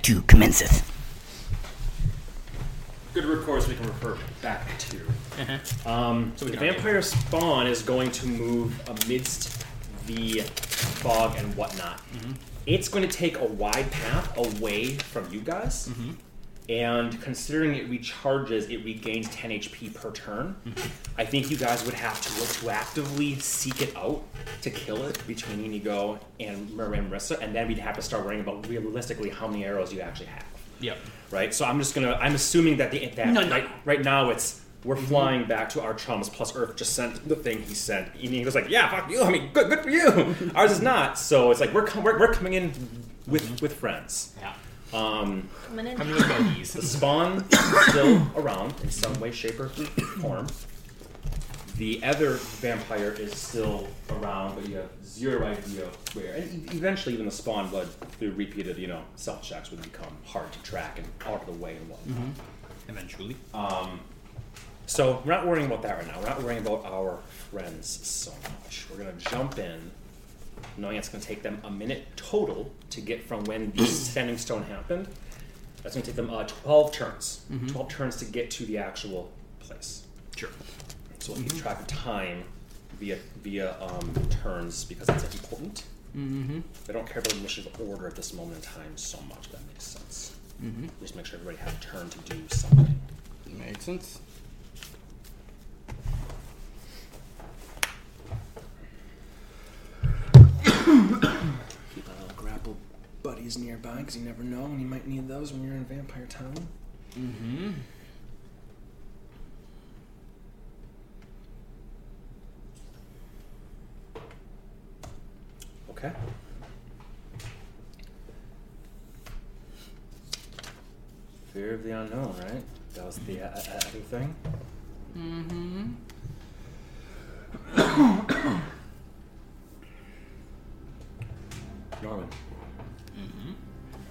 Act Two commenceth. Good recourse we can refer back to. Uh-huh. Um, So the vampire spawn is going to move amidst the fog and whatnot. Mm-hmm. It's going to take a wide path away from you guys. Mm-hmm. And considering it recharges, it regains 10 HP per turn. Mm-hmm. I think you guys would have to to actively seek it out to kill it between Inigo and and Marissa, and then we'd have to start worrying about realistically how many arrows you actually have Yep. right? So I'm just gonna. I'm assuming that the that No, no. right right now it's we're flying back to our chums. Plus Earth just sent the thing he sent. And he goes like, yeah, fuck you. I mean, good, good for you. Ours is not. So it's like we're com- we're, we're coming in with with friends. Yeah. Um, Coming in. Coming with the spawn is still around in some way, shape, or form. The other vampire is still around, but you have zero idea where. And e- eventually, even the spawn blood, through repeated, you know, self checks would become hard to track and out of the way and whatnot. Eventually. Um, so we're not worrying about that right now. We're not worrying about our friends so much. We're gonna jump in, knowing it's gonna take them a minute total to get from when the standing stone happened. That's gonna take them uh, twelve turns. Twelve turns to get to the actual place. Sure. So we'll keep track of time via via um, turns because that's important. Mm-hmm. They don't care about the initiative order at this moment in time so much. If that makes sense. Mm-hmm. Just make sure everybody has a turn to do something. Makes sense. Keep my little grapple buddies nearby because you never know when you might need those when you're in Vampire Town. Mm-hmm. Okay. Fear of the unknown, right? That was the uh, uh, other thing. Mm-hmm. Norwin, Mm-hmm.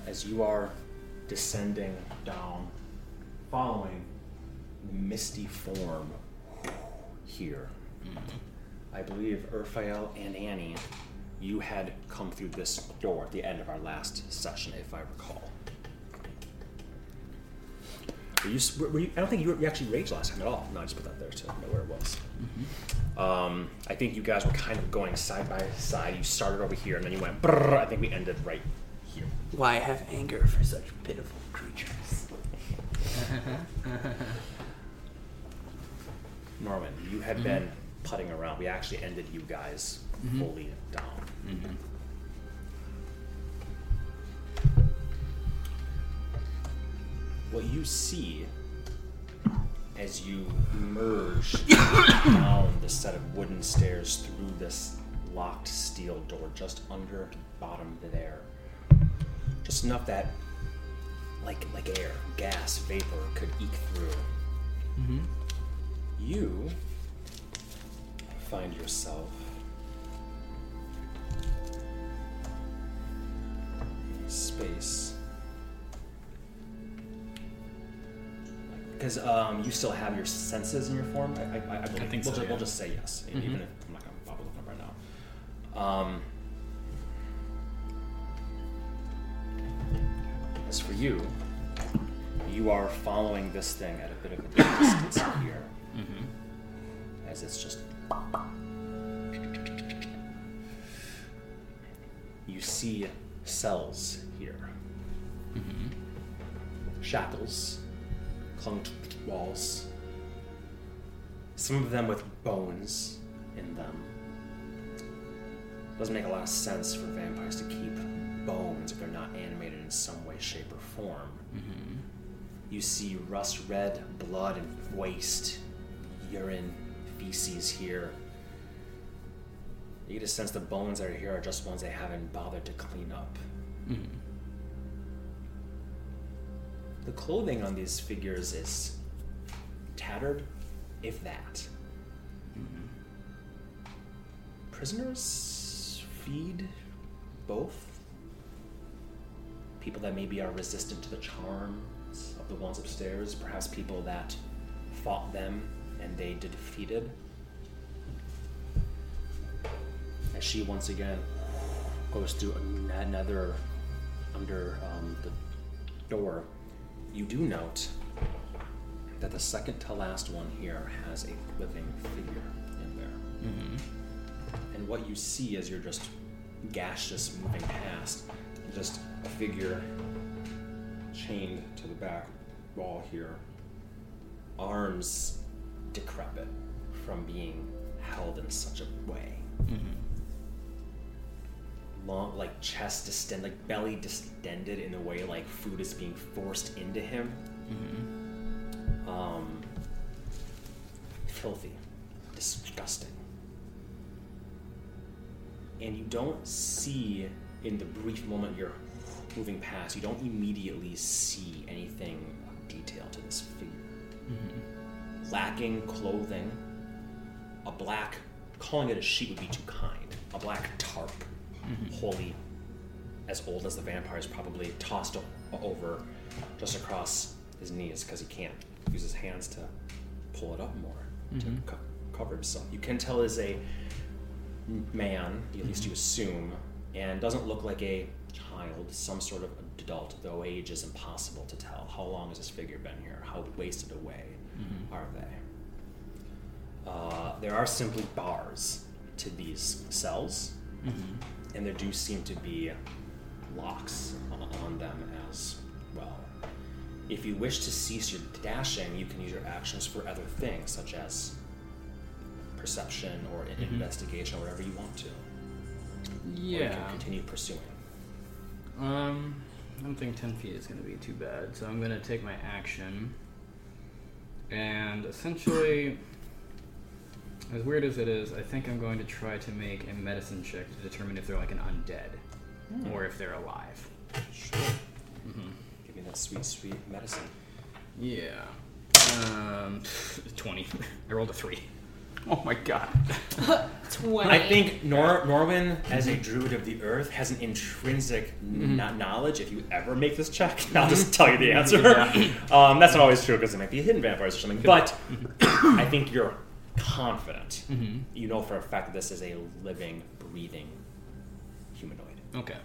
as you are descending down, following the misty form here, I believe Urfael and Annie, you had come through this door at the end of our last session, if I recall. Were you, were were you, I don't think you, were, you actually raged last time at all. No, I just put that there to know where it was. Mm-hmm. Um, I think you guys were kind of going side by side. You started over here and then you went. Brrr, I think we ended right here. Why have anger for such pitiful creatures? Norwin, you had mm-hmm. been putting around. We actually ended you guys mm-hmm. fully down. What you see as you merge down the set of wooden stairs through this locked steel door just under the bottom there, just enough that, like like air, gas, vapor could eke through. Mm-hmm. You find yourself space because um, you still have your senses in your form. I, I, I, believe. think we'll, so, ju- we'll just say yes, Mhm. even if I'm not gonna bother looking up right now. Um, as for you, you are following this thing at a bit of a distance here, Mm-hmm. as it's just. You see cells here. Mm-hmm. Shackles, clung to walls. Some of them with bones in them. Doesn't make a lot of sense for vampires to keep bones if they're not animated in some way, shape, or form. Mm-hmm. You see rust red blood and waste, urine, feces here. You get a sense the bones that are here are just ones they haven't bothered to clean up. Mm-hmm. The clothing on these figures is tattered, if that. Prisoners feed both. People that maybe are resistant to the charms of the ones upstairs, perhaps people that fought them and they defeated. As she once again goes to another under um, the door, you do note that the second to last one here has a living figure in there. Mm-hmm. And what you see as you're just gaseous moving past, just a figure chained to the back wall here, arms decrepit from being held in such a way. Mm-hmm. Long, like chest distended, like belly distended in a way like food is being forced into him. Mm-hmm. Um, filthy, disgusting. And you don't see, in the brief moment you're moving past, you don't immediately see anything of detail to this figure. Mm-hmm. Lacking clothing, a black, calling it a sheet would be too kind, a black tarp, Mm-hmm. wholly as old as the vampires, probably tossed o- over just across his knees because he can't use his hands to pull it up more to mm-hmm. co- cover himself. You can tell is a man, at least you mm-hmm. assume, and doesn't look like a child, some sort of adult, though age is impossible to tell. How long has this figure been here? How wasted away are they? Uh, there are simply bars to these cells, and there do seem to be locks on them as well. If you wish to cease your dashing, you can use your actions for other things, such as perception or in- investigation or whatever you want to. Or you Yeah. can continue pursuing. Um, I don't think 10 feet is going to be too bad, so I'm going to take my action. And essentially, as weird as it is, I think I'm going to try to make a medicine check to determine if they're like an undead hmm. or if they're alive. Sure. Mm-hmm. Give me that sweet, sweet medicine. Yeah. Um, 20. I rolled a 3. Oh my god. 20. I think Nor- Norwin, as a mm-hmm. druid of the earth, has an intrinsic mm-hmm. kn- knowledge. If you ever make this check, I'll just tell you the answer. um, that's not always true because it might be hidden vampires or something. But I think you're confident. You know for a fact that this is a living, breathing humanoid. Okay.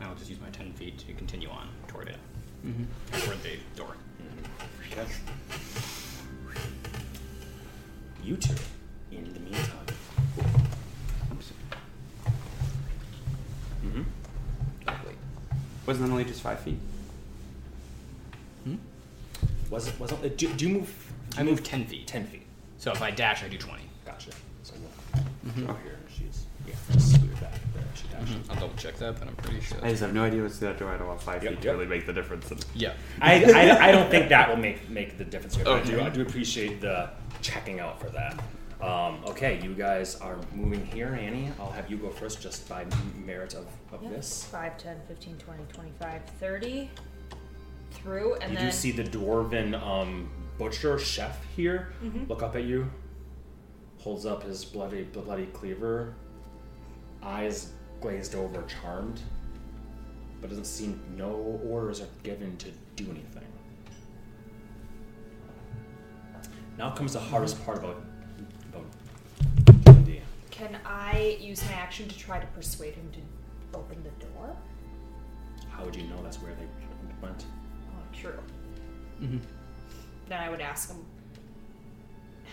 I'll just use my 10 feet to continue on toward it. Toward the door. Okay. You two, in the meantime. hmm Wasn't that only just five feet? Hmm? Was it? Was it? Do, do you move? do I you move 10 feet. Ten feet. So if I dash, I do 20. Gotcha. So we'll oh, here she's yeah. Just scoot back there. She dashes. I'll double check that, but I'm pretty sure. I just have no idea what's that door. I don't want five Yep, feet yep. to really make the difference. And Yeah. I, I, I don't think that will make make the difference here. But I do I do appreciate the checking out for that. Um, okay, you guys are moving here, Annie. I'll have you go first, just by merit of, of Yep. this. 5, 10, 15, 20, 25, 30. Through, and You then. do see the dwarven um, butcher chef here Mhm. look up at you, holds up his bloody bloody cleaver, eyes glazed over, charmed, but doesn't seem no orders are given to do anything. Now comes the hardest part about about D&D. Can I use my action to try to persuade him to open the door? How would you know that's where they went? Oh, true. Mm-hmm. Then I would ask him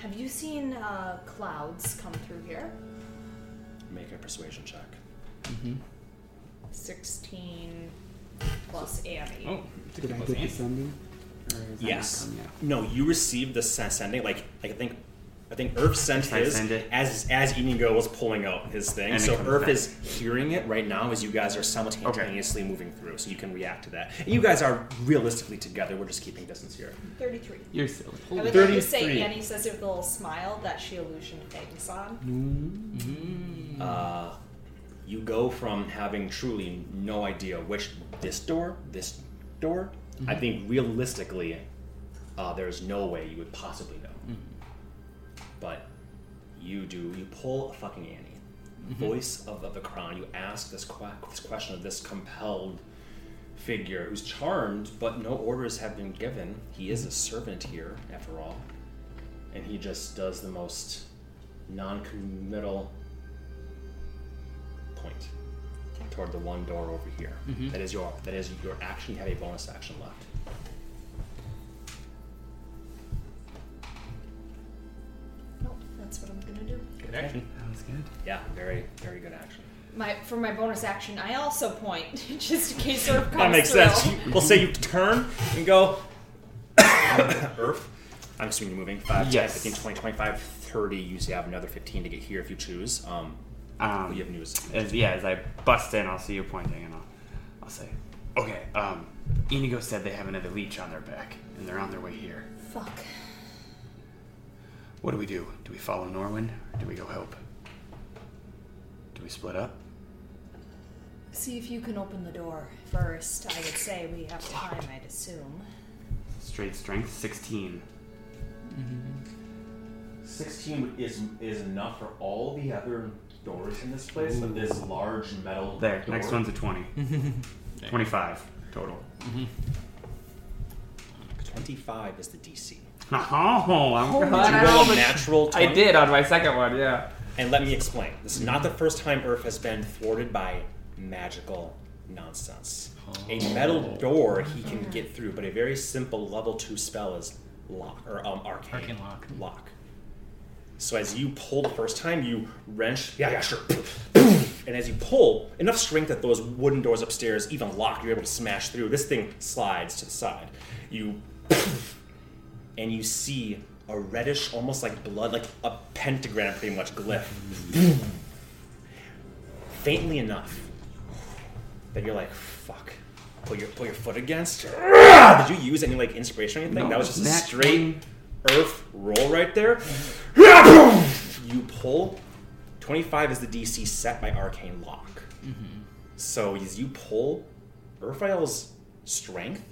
Have you seen uh, clouds come through here? Make a persuasion check. Mm-hmm. 16 plus Annie. Oh, did I get Annie. descending? Or is that not Yes. come yet? No, you received the sen- sending. Like, like I think, I think Earth sent I his send it? as as Inigo was pulling out his thing. And so comes Earth back. is hearing it right now as you guys are simultaneously moving through, so you can react to that. And you guys are realistically together. We're just keeping distance here. 33. You're silly. I would like to 33. say Annie says it with a little smile that she illusion hangs on. Mm. Uh, you go from having truly no idea which this door, this door. I think realistically, uh, there's no way you would possibly know. But you do. You pull a fucking Annie, mm-hmm. voice of, of the crown. You ask this, que- this question of this compelled figure who's charmed, but no orders have been given. He is a servant here, after all, and he just does the most non-committal point. toward the one door over here. Mm-hmm. That is your that is your action. You have a bonus action left. That's what I'm gonna do. Good action. That was good. Yeah, very very good action. My for my bonus action, I also point just in case Earth comes That makes through. sense. We'll say you turn and go. Earth. I'm assuming you're moving 5, 10, Yes. 15, 20, 25, 30. You see, have another 15 to get here if you choose. Um, Um, you have news. As, yeah, as I bust in, I'll see you pointing, and I'll, I'll say, okay. Um, Inigo said they have another leech on their back, and they're on their way here. Fuck. What do we do? Do we follow Norwin, or do we go help? Do we split up? See if you can open the door first. I would say we have time. I'd assume. Straight strength, sixteen. Mm-hmm. 16 is is enough for all the other doors in this place but this large metal There. door. Next one's a twenty. Twenty-five total. Mm-hmm. 25 is the DC. Oh, I'm Holy glad You roll a a- natural 20. I did on my second one. Yeah. And let me explain. This is not the first time Earth has been thwarted by magical nonsense. A metal door he can get through, but a very simple level two spell is lock or um arcane, Arcane lock. Lock. So as you pull the first time, you wrench. Yeah, yeah, sure. And as you pull, enough strength that those wooden doors upstairs even lock. You're able to smash through. This thing slides to the side. You and you see a reddish, almost like blood, like a pentagram, pretty much glyph. Faintly enough that you're like, "Fuck." Put your put your foot against. Did you use any like inspiration or anything? No, that was just a straight earth roll right there. you pull. Twenty-five is the DC set by Arcane Lock. Mm-hmm. So as you pull, Urfael's strength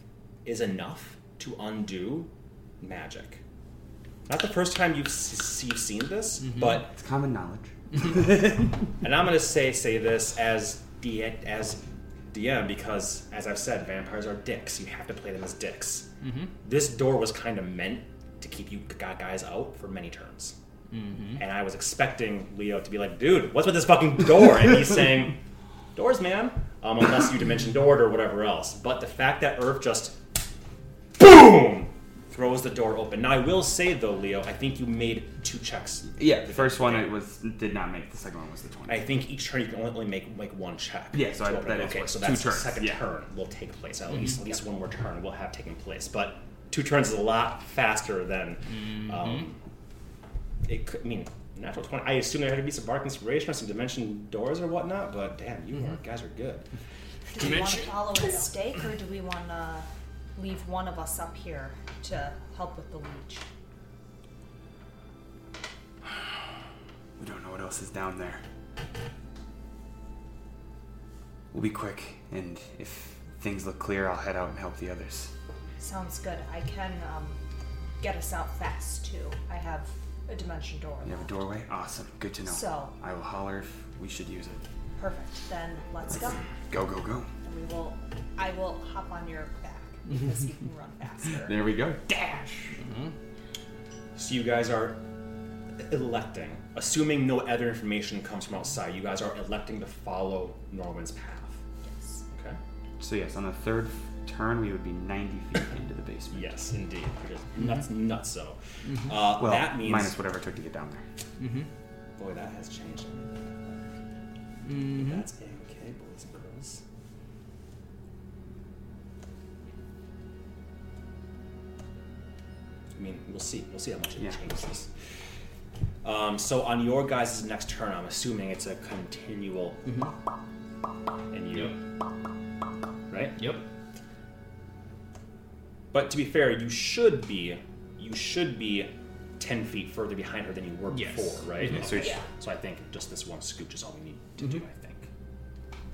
is enough to undo magic. Not the first time you've, s- you've seen this, mm-hmm. but It's common knowledge. and I'm gonna say say this as D as DM because, as I've said, vampires are dicks. You have to play them as dicks. Mm-hmm. This door was kind of meant to keep you guys out for many turns. Mm-hmm. And I was expecting Leo to be like, "Dude, what's with this fucking door?" And he's saying, "Doors, man." Um, unless you dimension door or whatever else. But the fact that Earth just boom throws the door open. Now I will say though, Leo, I think you made two checks. Yeah, the first one it was did not make. The second one was the twenty. I think each turn you can only make like one check. Yeah, so to I- open that it. is okay. what- So two that's the turns, second yeah. turn will take place. At mm-hmm. least at least one more turn will have taken place. But two turns is a lot faster than. Mm-hmm. Um, it could. I mean, natural twenty. I assume there had to be some bardic inspiration or some dimension doors or whatnot. But damn, you are, guys are good. Do we want to follow his stake, or do we want to leave one of us up here to help with the leech? We don't know what else is down there. We'll be quick, and if things look clear, I'll head out and help the others. Sounds good. I can um, get us out fast too. I have a dimension door. You have a doorway? Awesome. Good to know. So- I will holler if we should use it. Perfect. Then let's go. Go, go, go. And we will. I will hop on your because you can run faster. There we go. Dash! So you guys are electing, assuming no other information comes from outside. You guys are electing to follow Norwin's path. Yes. Okay. So, yes, on the third turn, we would be 90 feet into the basement. Yes, indeed. Just Nuts, nuts. So uh, Well, that means minus whatever it took to get down there. Boy, that has changed. Mm-hmm. That's I mean, we'll see. We'll see how much it Yeah. changes. Um, so on your guys' next turn, I'm assuming it's a continual. Mm-hmm. And you, right? Yep. But to be fair, you should be, you should be ten feet further behind her than you were Yes. before, right? Okay, so Okay. Yeah. So I think just this one scooch is all we need to do, mm-hmm. I think.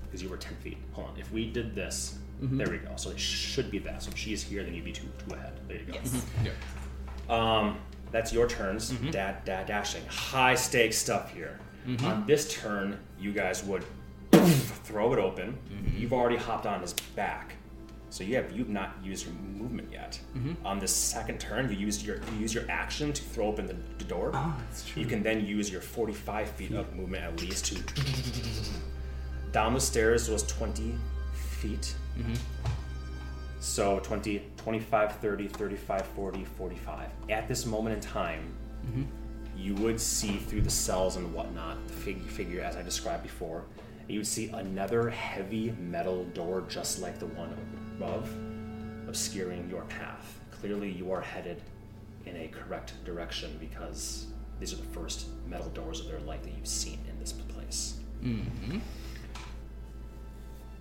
Because you were 10 feet. Hold on. If we did this, there we go. So it should be that. So if she's here, then you'd be two, two ahead. There you go. Yes. Yep. Um, that's your turns. Mm-hmm. Dad, dad, dashing. High stakes stuff here. Mm-hmm. On this turn, you guys would throw it open. Mm-hmm. You've already hopped on his back, so you have you've not used your movement yet. Mm-hmm. On the second turn, you used your you use your action to throw open the, the door. Oh, that's true. You can then use your 45 feet of movement at least to down the stairs was 20 feet. Mm-hmm. So 20, 25, 30, 35, 40, 45. At this moment in time, Mm-hmm. you would see through the cells and whatnot, the fig- figure as I described before, you would see another heavy metal door just like the one above, obscuring your path. Clearly, you are headed in a correct direction because these are the first metal doors of their like that you've seen in this place. Mm-hmm.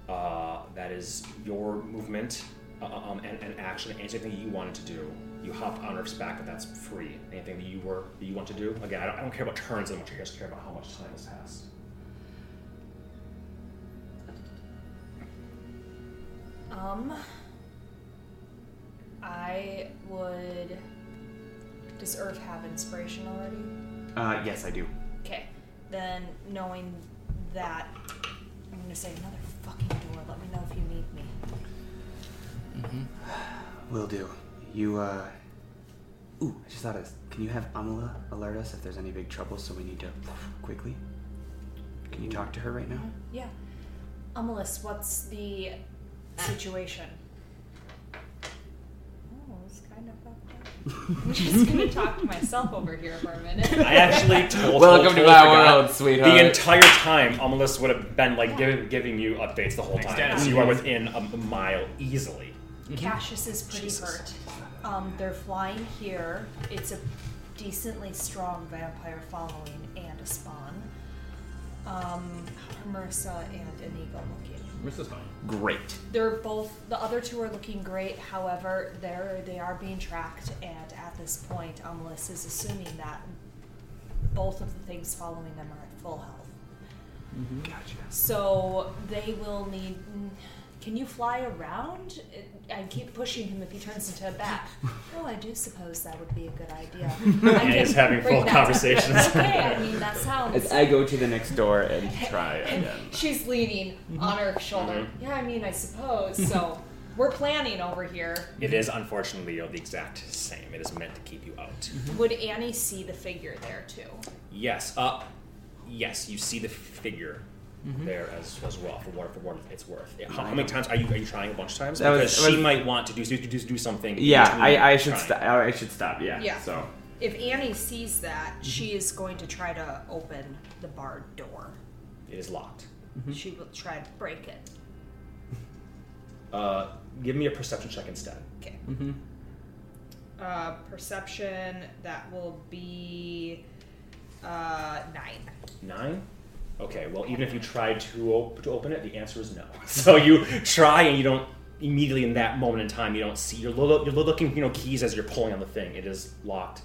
Uh, that is your movement, um, and, and actually anything that you wanted to do. You hopped on Earth's back, but that's free. Anything that you were that you want to do. Again, I don't, I don't care about turns as much. I just care about how much time has passed. Um, I would. Does Earth have inspiration already? Uh, yes, I do. Okay, then knowing that, I'm gonna say another fucking door. Mm-hmm. Will do. You, uh. Ooh, I just thought of this. Can you have Amala alert us if there's any big trouble so we need to quickly? Can you talk to her right now? Mm-hmm. Yeah. Amelis, what's the situation? Oh, it's kind of fucked up. I'm just gonna talk to myself over here for a minute. I actually told. Welcome told, to told my forgot. world, sweetheart. The entire time, Amalus would have been like giving, giving you updates the whole time. Dennis. So you are mm-hmm. within a mile easily. Cassius is pretty Jesus. hurt. Um, they're flying here. It's a decently strong vampire following and a spawn. Um, Marissa and Inigo looking. This fine. Great. They're both the other two are looking great. However, they're they are being tracked, and at this point, Amelis is assuming that both of the things following them are at full health. Gotcha. So they will need. Can you fly around? I keep pushing him if he turns into a bat. oh, I do suppose that would be a good idea. I And he's having full conversations. okay, I mean that sounds. As I go to the next door and try And again. she's leaning mm-hmm. on her shoulder. Mm-hmm. Yeah, I mean, I suppose. Mm-hmm. So we're planning over here. It is unfortunately you know, the exact same. It is meant to keep you out. Would Annie see the figure there too? Yes. Uh, yes. You see the figure there as, as well for what for what it's worth. Yeah, How, how many times are you are you trying a bunch of times? That Because that she was- might want to do do, do, do something. Yeah, I, I should trying. stop. I should stop. Yeah. Yeah. So If Annie sees that, she is going to try to open the barred door. It is locked. She will try to break it. Uh, give me a perception check instead. Okay. Mm-hmm. Uh, perception that will be uh, nine. Nine. Okay. Well, even if you tried to op- to open it, the answer is no. So you try and you don't immediately in that moment in time you don't see you're, lo- you're looking you know keys as you're pulling on the thing. It is locked.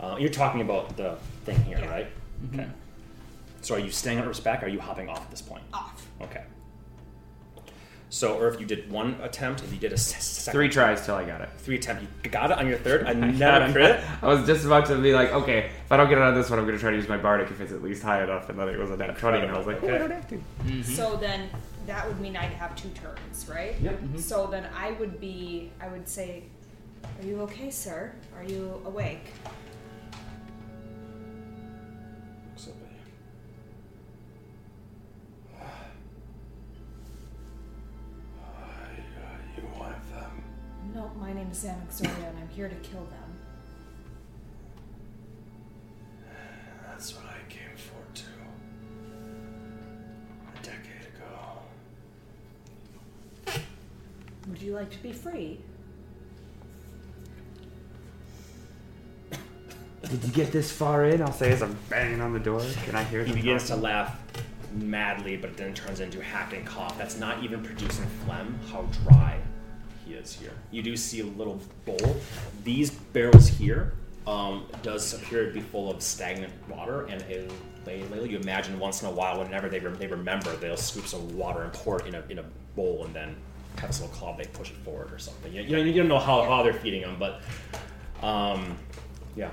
Uh, you're talking about the thing here, Yeah. right? Okay. So are you staying on Earth's back? Or are you hopping off at this point? Off. Okay. So, or if you did one attempt, if you did a second. three tries till I got it. Three attempt. You got it on your third. I Another got it. crit. I was just about to be like, okay, if I don't get it on this one, I'm gonna try to use my bardic if it's at least high enough, and then it was a nat twenty, and I was like, oh, I don't have to. Mm-hmm. So then that would mean I'd have two turns, right? Yep. Mm-hmm. So then I would be, I would say, Are you okay, sir? Are you awake? No, my name is Anaxoria and I'm here to kill them. That's what I came for too. A decade ago. Would you like to be free? Did you get this far in? I'll say as I'm banging on the door. Can I hear He them begins to talking? laugh madly, but then turns into a hacking cough. That's not even producing phlegm. How dry he is here. You do see a little bowl. These barrels here um, does appear to be full of stagnant water, and you imagine once in a while, whenever they, rem- they remember, they'll scoop some water and pour it in a in a bowl, and then have this little club, they push it forward or something. You, you, know, you don't know how, how they're feeding them, but um, yeah.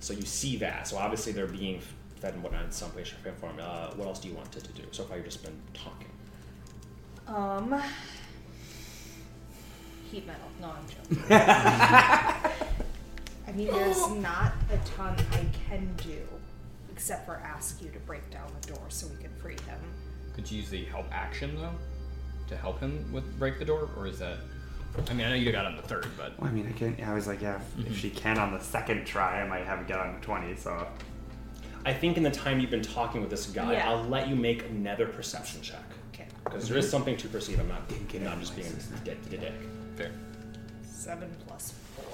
So you see that. So obviously they're being fed and whatnot in some way, shape, or form. Uh, what else do you want it to do? So far, you've just been talking. Um. Heat metal. No, I'm joking. I mean, there's not a ton I can do except for ask you to break down the door so we can free him. Could you use the help action though to help him with break the door, or is that? I mean, I know you got on the third, but Well, I mean, I can. I was like, yeah, if, Mm-hmm. if she can on the second try, I might have it get on the twenty. So I think in the time you've been talking with this guy, Yeah. I'll let you make another perception check. Okay. Because there is something to perceive. I'm not, Didn't get not just being my system. a dick. dick. Fair. Seven plus four.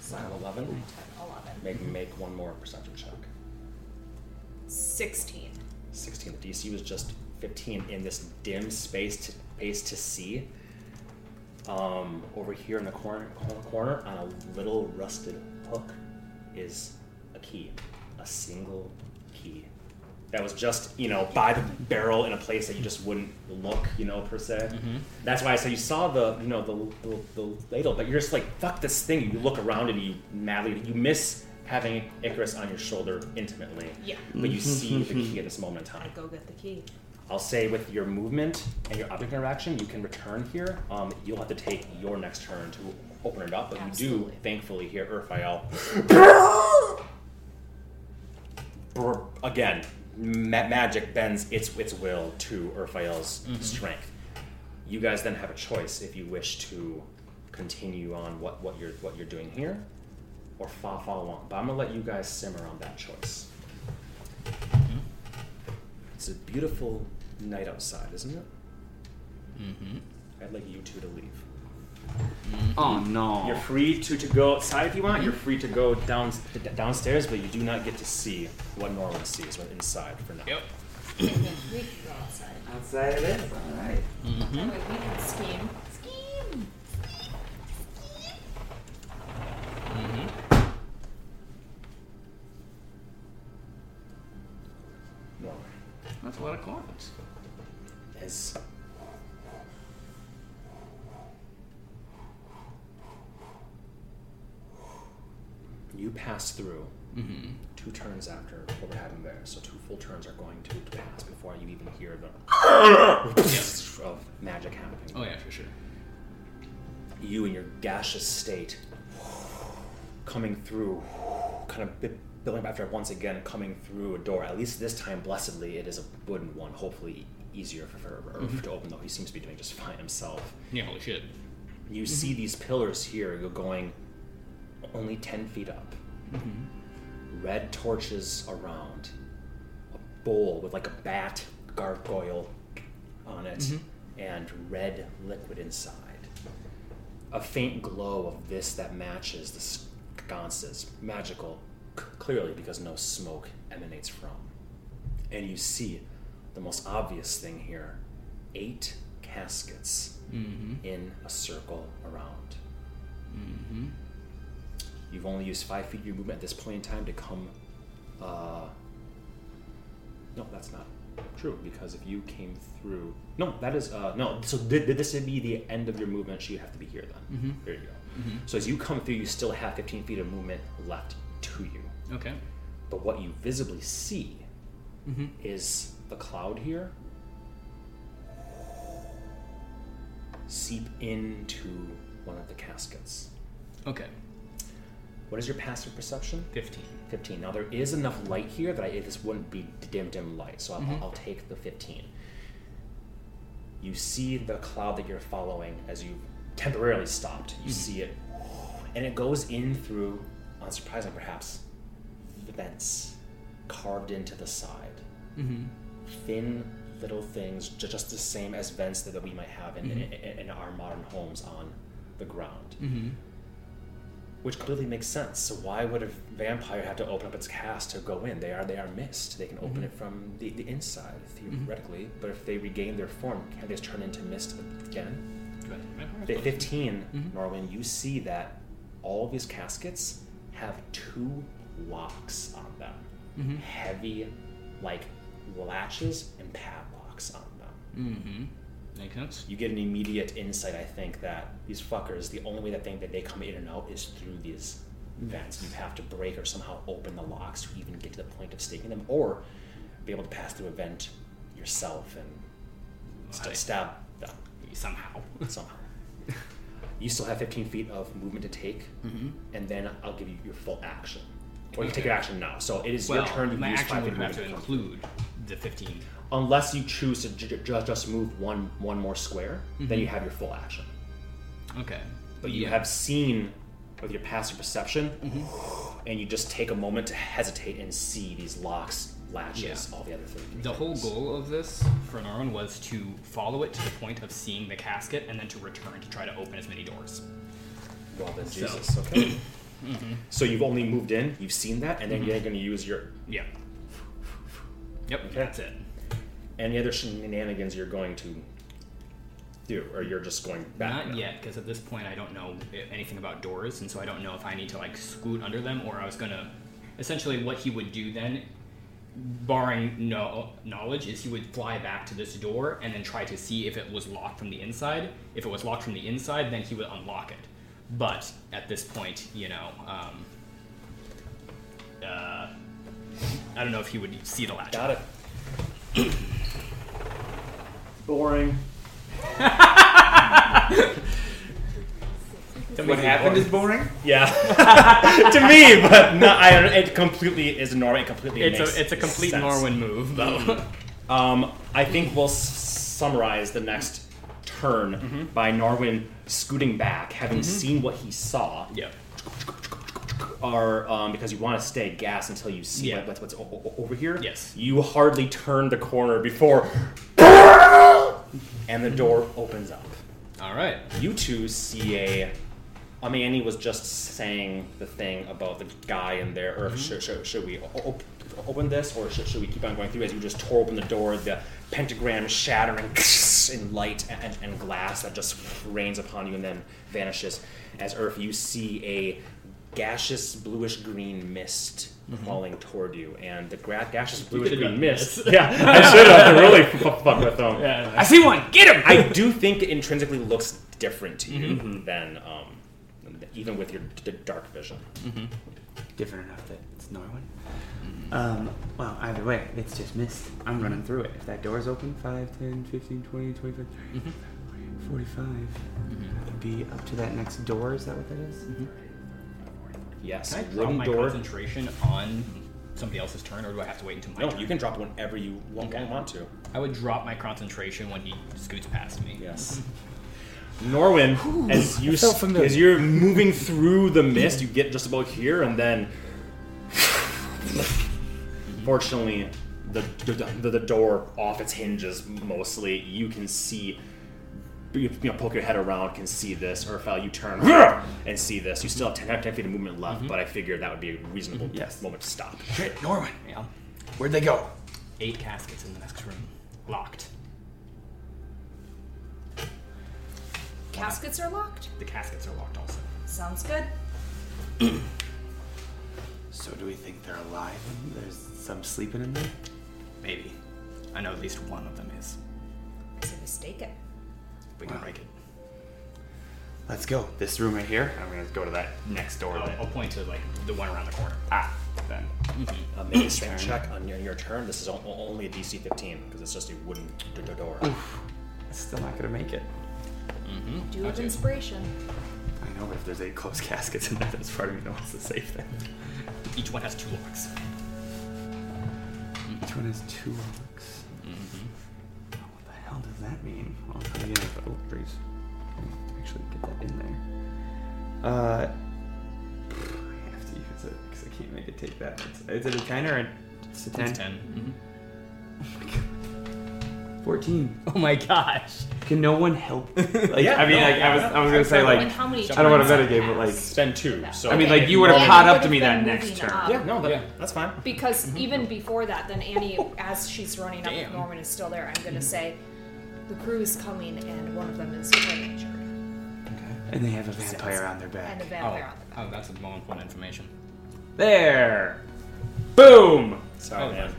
So Wow, 11? 10, 11. Make make one more perception check. 16. 16. The DC was just 15 in this dim space to space to see. Um, over here in the corner, corner on a little rusted hook is a key, a single key. That was just you know by the barrel in a place that you just wouldn't look, you know per se. That's why I said you saw the you know the, the the ladle, but you're just like fuck this thing. You look around and you madly you miss having Icarus on your shoulder intimately Yeah. but you see the key at this moment in time I time. go get the key. I'll say with your movement and your object interaction, you can return here. Um, you'll have to take your next turn to open it up, but you do, thankfully, hear Urfael. Again, ma- magic bends its its will to Urfael's strength. You guys then have a choice if you wish to continue on what, what you're what you're doing here, or fa follow on. But I'm gonna let you guys simmer on that choice. It's a beautiful night outside, isn't it? Mm-hmm. I'd like you two to leave. Oh no. You're free to, to go outside if you want. You're free to go down d- downstairs, but you do not get to see what Norwin sees when inside for now. Yep. we can go outside. Outside it is. All right. Mm-hmm. That way we can scheme. Scheme! Turns after what we're having there, so two full turns are going to pass before you even hear the of magic happening. Oh yeah, for sure. you in your gaseous state coming through, kind of building up after once again coming through a door. At least this time, blessedly, it is a wooden one. Hopefully, easier for, for Irv mm-hmm. to open, though he seems to be doing just fine himself. Yeah, holy shit. You see mm-hmm. these pillars here You're going only 10 feet up. Mm-hmm. Red torches around. A bowl with like a bat gargoyle on it, and red liquid inside. A faint glow of this that matches the sconces. Magical, c- clearly because no smoke emanates from. And you see the most obvious thing here eight caskets Mm-hmm. in a circle around. Mm-hmm. You've only used five feet of your movement at this point in time to come. Uh, no, that's not true because if you came through, no, that is uh, no. So did, did this would be the end of your movement? So you have to be here then. Mhm. There you go. So as you come through, you still have 15 feet of movement left to you. Okay. But what you visibly see Mm-hmm. is the cloud here seep into one of the caskets. Okay. What is your passive perception? Fifteen. 15. Now there is enough light here that I, this wouldn't be dim, dim light, so I'll, Mhm. I'll take the 15. You see the cloud that you're following as you've temporarily stopped. You see it, and it goes in through, unsurprising perhaps, vents carved into the side. Mm-hmm. Thin little things, just the same as vents that, we might have in, in, in our modern homes on the ground Mm-hmm. Which clearly makes sense. So why would a vampire have to open up its cast to go in? They are they are mist. They can open it from the, the inside theoretically, but if they regain their form, can they just turn into mist again? Fi- Fifteen, Mhm. Norwin, you see that all of these caskets have two locks on them, Mm-hmm. heavy, like latches and padlocks on them. Makes sense. You get an immediate insight, I think, that these fuckers, the only way that they, that they come in and out is through these vents. You have to break or somehow open the locks to even get to the point of staking them, or be able to pass through a vent yourself and st- stab them Somehow. somehow. you still have 15 feet of movement to take, Mm-hmm. and then I'll give you your full action. Or you can take your action now. So it is Well, your turn. You my use action five would have to include the 15. Unless you choose to j- j- just move one one more square, then you mm-hmm. have your full action. Okay. But you Yeah. have seen with your passive perception, mm-hmm. and you just take a moment to hesitate and see these locks, latches, Yeah. all the other things. The whole goal of this for Norwin was to follow it to the point of seeing the casket and then to return to try to open as many doors. Well then, So- Jesus. Okay. Mm-hmm. So you've only moved in, you've seen that, and then you're going to use your Yeah. Yep, that's it. Any other shenanigans you're going to do, or you're just going back. Not now? yet, because at this point I don't know anything about doors, and so I don't know if I need to like scoot under them or I was gonna. Essentially, what he would do then, barring no knowledge, is he would fly back to this door and then try to see if it was locked from the inside. If it was locked from the inside, then he would unlock it. But at this point, you know, um, uh, I don't know if he would see the latch. Got it. Boring. What happened is boring. Yeah, to me, but no, I. It completely is Norway. It completely It's makes a it's a complete sense. Norwin move, though. Um, I think we'll s- summarize the next turn Mm-hmm. by Norwin scooting back, having seen what he saw, yep. Or um, because you want to stay gas until you see Yeah. what, what's, what's over here. Yes. You hardly turn the corner before, and the door opens up. All right. You two see a. I mean, Annie was just saying the thing about the guy in there, or should, should, should we o- o- open this, or should, should we keep on going through? As you just tore open the door, the pentagram shattering in light and, and glass that just rains upon you and then vanishes. As Earth, you see a gaseous bluish green mist falling toward you, and the gra- gaseous bluish green mist. Yeah, I should have really fu- fucked with them. Yeah. I see one. Get him. I do think it intrinsically looks different to you Mm-hmm. than um, even with your d- dark vision. Different enough that it's Norwin. Um, well, either way, it's just mist. I'm running through it. If that door's open, 5, 10, 15, 20, 25, 30, 45. It'd be up to that next door. Is that what that is? Yes, Can I drop wooden my door. concentration on somebody else's turn, or do I have to wait until my No, turn? you can drop whenever you want, Okay. want to. I would drop my concentration when he scoots past me. Yes. Norwin, as you felt s- familiar. as you're moving through the mist, you get just about here, and then, fortunately, the the, the door off its hinges mostly. You can see. You you know, poke your head around, can see this, or if uh, you turn and see this, you still have 10, 10 feet of movement left. Mm-hmm. But I figured that would be a reasonable mm-hmm. Yes. moment to stop. Shit, Norwin. Yeah. Where'd they go? Eight caskets in the next room, locked. Caskets are locked. The caskets are locked also. Sounds good. So do we think they're alive? There's some sleeping in there? Maybe. I know at least one of them is. So mistake it. We can Wow. break it. Let's go. This room right here. I'm gonna go to that next door. I'll, I'll point to like the one around the corner. ah, then. Uh, make a strength check on your, your turn. This is o- only a DC 15 because it's just a wooden d- d- door. Still not gonna make it. Mm-hmm. Do have inspiration. I know, but if there's eight closed caskets in there, that's part of me that wants to save them. Each one has two locks. Each one has two locks. Oh, what the hell does that mean? Well, how do you oh, breeze. Actually, get that in there. Uh, I have to use it because I can't make it take that. It's, is it a ten or a, it's a ten? Mm-hmm. It's 10 Fourteen. Oh my gosh. Can no one help? Like, Yeah, I mean, no, like, I was, I was gonna say like, how many I don't want to turns metagame, have but like. Spend two. So I mean, like you would have caught up to me that next moving turn. up. yeah, no, that, Yeah. that's fine. Because mm-hmm. even before that, then Annie, as she's running up, Damn. Norwin is still there, I'm gonna mm-hmm. say, the crew is coming, and one of them is fully injured, And they have a vampire on their back. and back. a Oh, vampire on the back. Oh, oh, that's more important information. There. Boom. Sorry, Oh, man.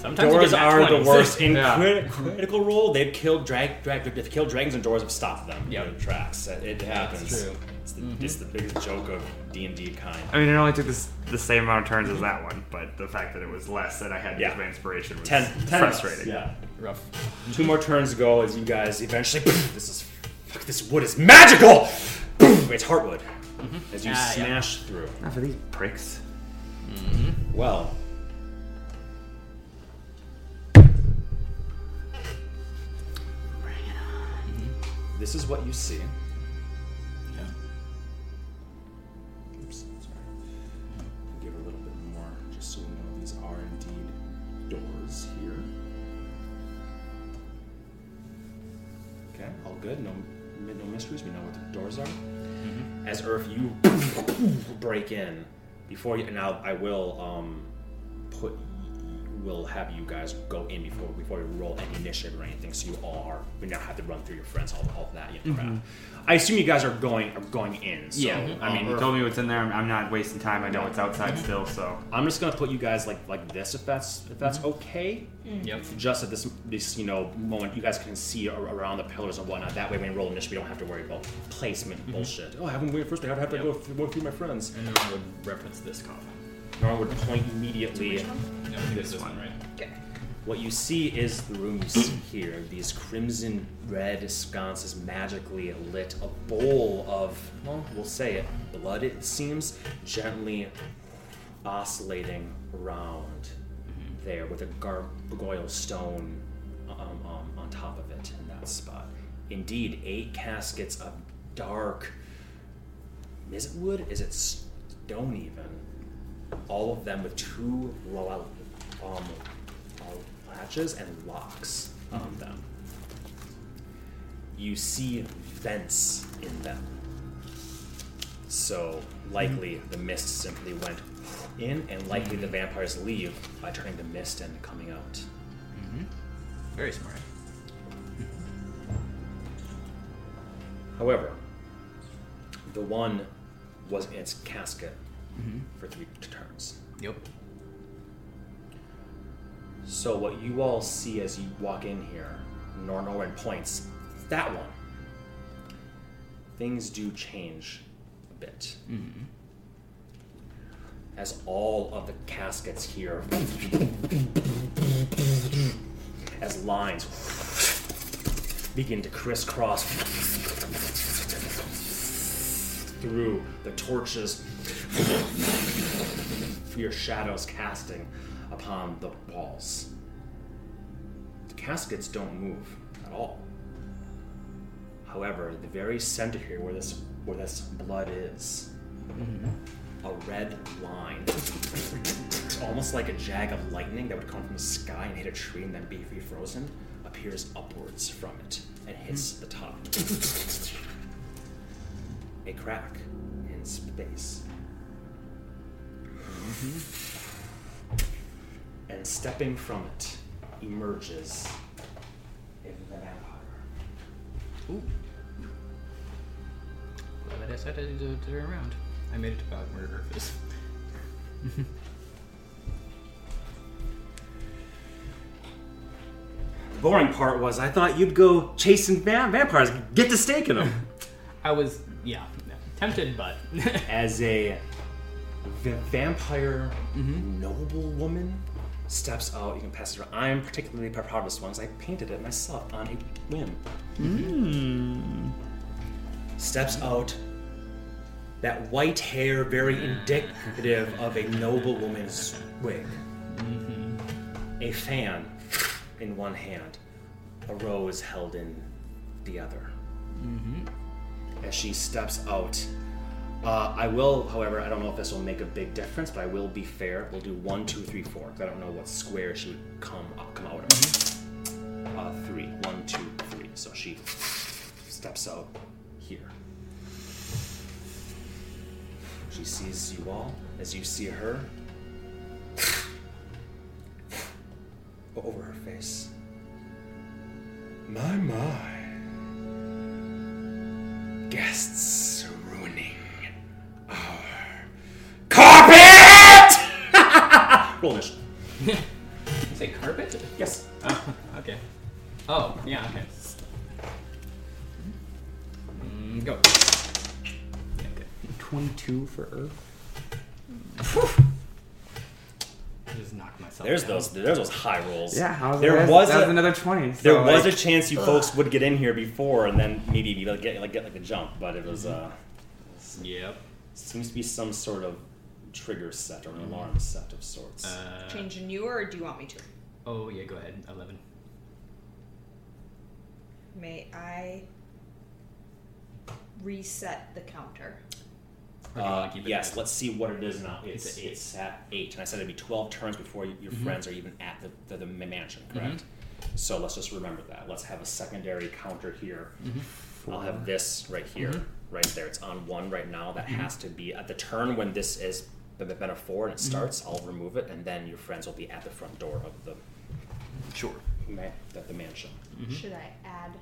Sometimes Doors are nat the worst. In Yeah. crit- critical role, they've killed drag, drag, they've killed dragons, and doors have stopped them. Yep. in tracks. It happens. That's true. It's the, mm-hmm. it's the biggest joke of D and D kind. I mean, it only took this, the same amount of turns as that one, but the fact that it was less that I had yeah. my inspiration was ten, ten frustrating. yeah, rough. Two more turns to go as you guys eventually. this is fuck. This wood is magical. it's heartwood. Mm-hmm. As you smash yeah. through. Not for these pricks. Mm-hmm. Well. This is what you see. Okay, all good. No, no mysteries. We know what the doors are. As Earth, you break in before you. Now I will um, put. Will have you guys go in before before we roll any initiative or anything, so you all are. We now have to run through your friends, all, all that you know, mm-hmm. crap. I assume you guys are going are going in. So, yeah, I mean, you told me what's in there. I'm, I'm not wasting time. I know it's outside mm-hmm. still, so. I'm just gonna put you guys like like this if that's if that's mm-hmm. okay. Mm. Yep. Just at this this you know moment, you guys can see around the pillars and whatnot. That way, when you roll initiative, we don't have to worry about placement bullshit. Oh, I haven't waited first. I have to Yep. go, through, go through my friends. And then I would reference this coffin. Nora would point immediately. No, this, this one, right? Okay. What you see is the room you see here. These crimson red sconces magically lit. A bowl of, well, we'll say it, blood, it seems, gently oscillating around there with a gargoyle stone um, um, on top of it in that spot. Indeed, eight caskets of dark. Is it wood? Is it stone even? All of them with two lo- um, uh, latches and locks on them. You see vents in them. So likely the mist simply went in, and likely the vampires leave by turning the mist and coming out. Very smart. However, the one was in its casket Mm-hmm. for three turns. Yep. So what you all see as you walk in here, Nor Norwin points, that one. Things do change a bit. Mm-hmm. As all of the caskets here, as lines begin to crisscross through the torches, your shadows casting upon the walls. The caskets don't move at all. However, the very center here, where this where this blood is, a red line, almost like a jag of lightning that would come from the sky and hit a tree and then be refrozen, appears upwards from it and hits the top. A crack in space. And stepping from it emerges a vampire. Ooh. Glad I decided to, to turn around. I made it about where Earth is. boring part was I thought you'd go chasing va- vampires, get to staking them. I was, yeah, tempted, but As a va- vampire mm-hmm. noble woman steps out, you can pass it around. I'm particularly proud of this one because I painted it myself on a whim. Hmm. Steps out, that white hair very indicative of a noble woman's wig. Mm-hmm. A fan in one hand, a rose held in the other. Mm-hmm. As she steps out, uh, I will, however, I don't know if this will make a big difference, but I will be fair. We'll do one, two, three, four. 'cause I don't know what square she would come up, come out of. Uh, three, one, two, three. So she steps out here. She sees you all as you see her. Over her face. My, my. Guests ruining our carpet! Roll this. you say carpet? Yes. Oh, okay. Oh, yeah, okay. Mm, go. Okay. 22 for Earth. I just knocked myself. There's down. those. There's those high rolls. Yeah, how's there that? was that was a, another 20. So there was a chance you folks would get in here before and then maybe be like, get like get like a jump, but it was uh Yep. seems to be some sort of trigger set or an alarm set of sorts. Uh, Changing you, or do you want me to? oh, yeah, go ahead. 11. May I reset the counter. Or do you wanna Uh, yes, let's see what it is now. It's, It's it's, at eight. at eight, and I said it'd be twelve turns before y- your Mhm. friends are even at the, the, the mansion, correct? So let's just remember that. Let's have a secondary counter here. Mm-hmm. I'll have this right here, Mhm. right there. It's on one right now. That Mm-hmm. has to be at the turn when this is been been a four and it starts. I'll remove it, and then your friends will be at the front door of the Sure. ma- at the mansion. Mm-hmm. Should I add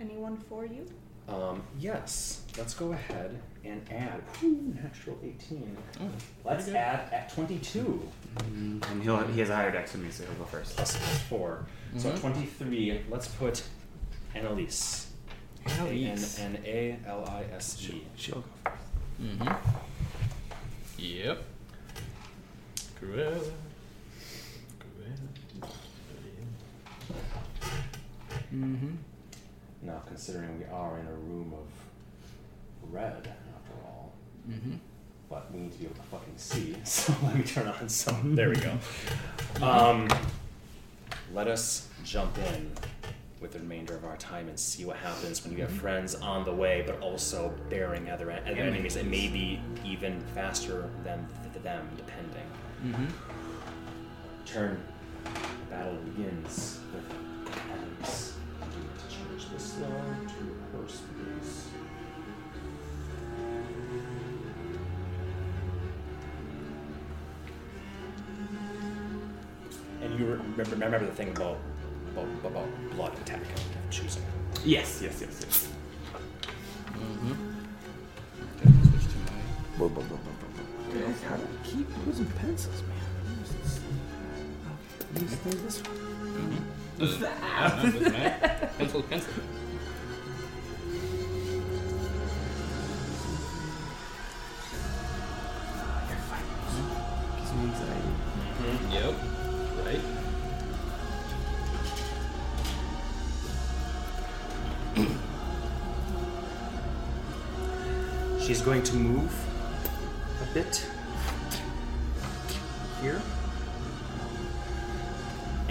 anyone for you? Um, yes, let's go ahead and add whew, natural 18. Oh, Let's add at 22 And he'll he has a higher dex than me, so he'll go first. plus, plus 4. So Mhm. 23, let's put Annalise. Annalise. A-N-N-A-L-I-S-E. She'll go first. Mm-hmm. Yep. Cruella. Cruella. Mm-hmm. Now, considering we are in a room of red, after all, Mm-hmm. but we need to be able to fucking see, so let me turn on some. There we go. Um, let us jump in with the remainder of our time and see what happens when you have friends on the way, but also bearing other, other enemies. It may be even faster than th- them, depending. Mm-hmm. Turn. Battle begins with enemies. Do need to change this to And you remember, remember the thing about, about, about blood attack choosing. Yes, yes, yes, yes. Mm-hmm. Okay, switch to my. Whoa, whoa, whoa, whoa, whoa. How do I keep losing pencils, man? Use this. Okay, use use this one. Mm-hmm. What's that? doesn't matter. Pencil, pencil. You're fine. Gives me anxiety. Yep. She's going to move a bit here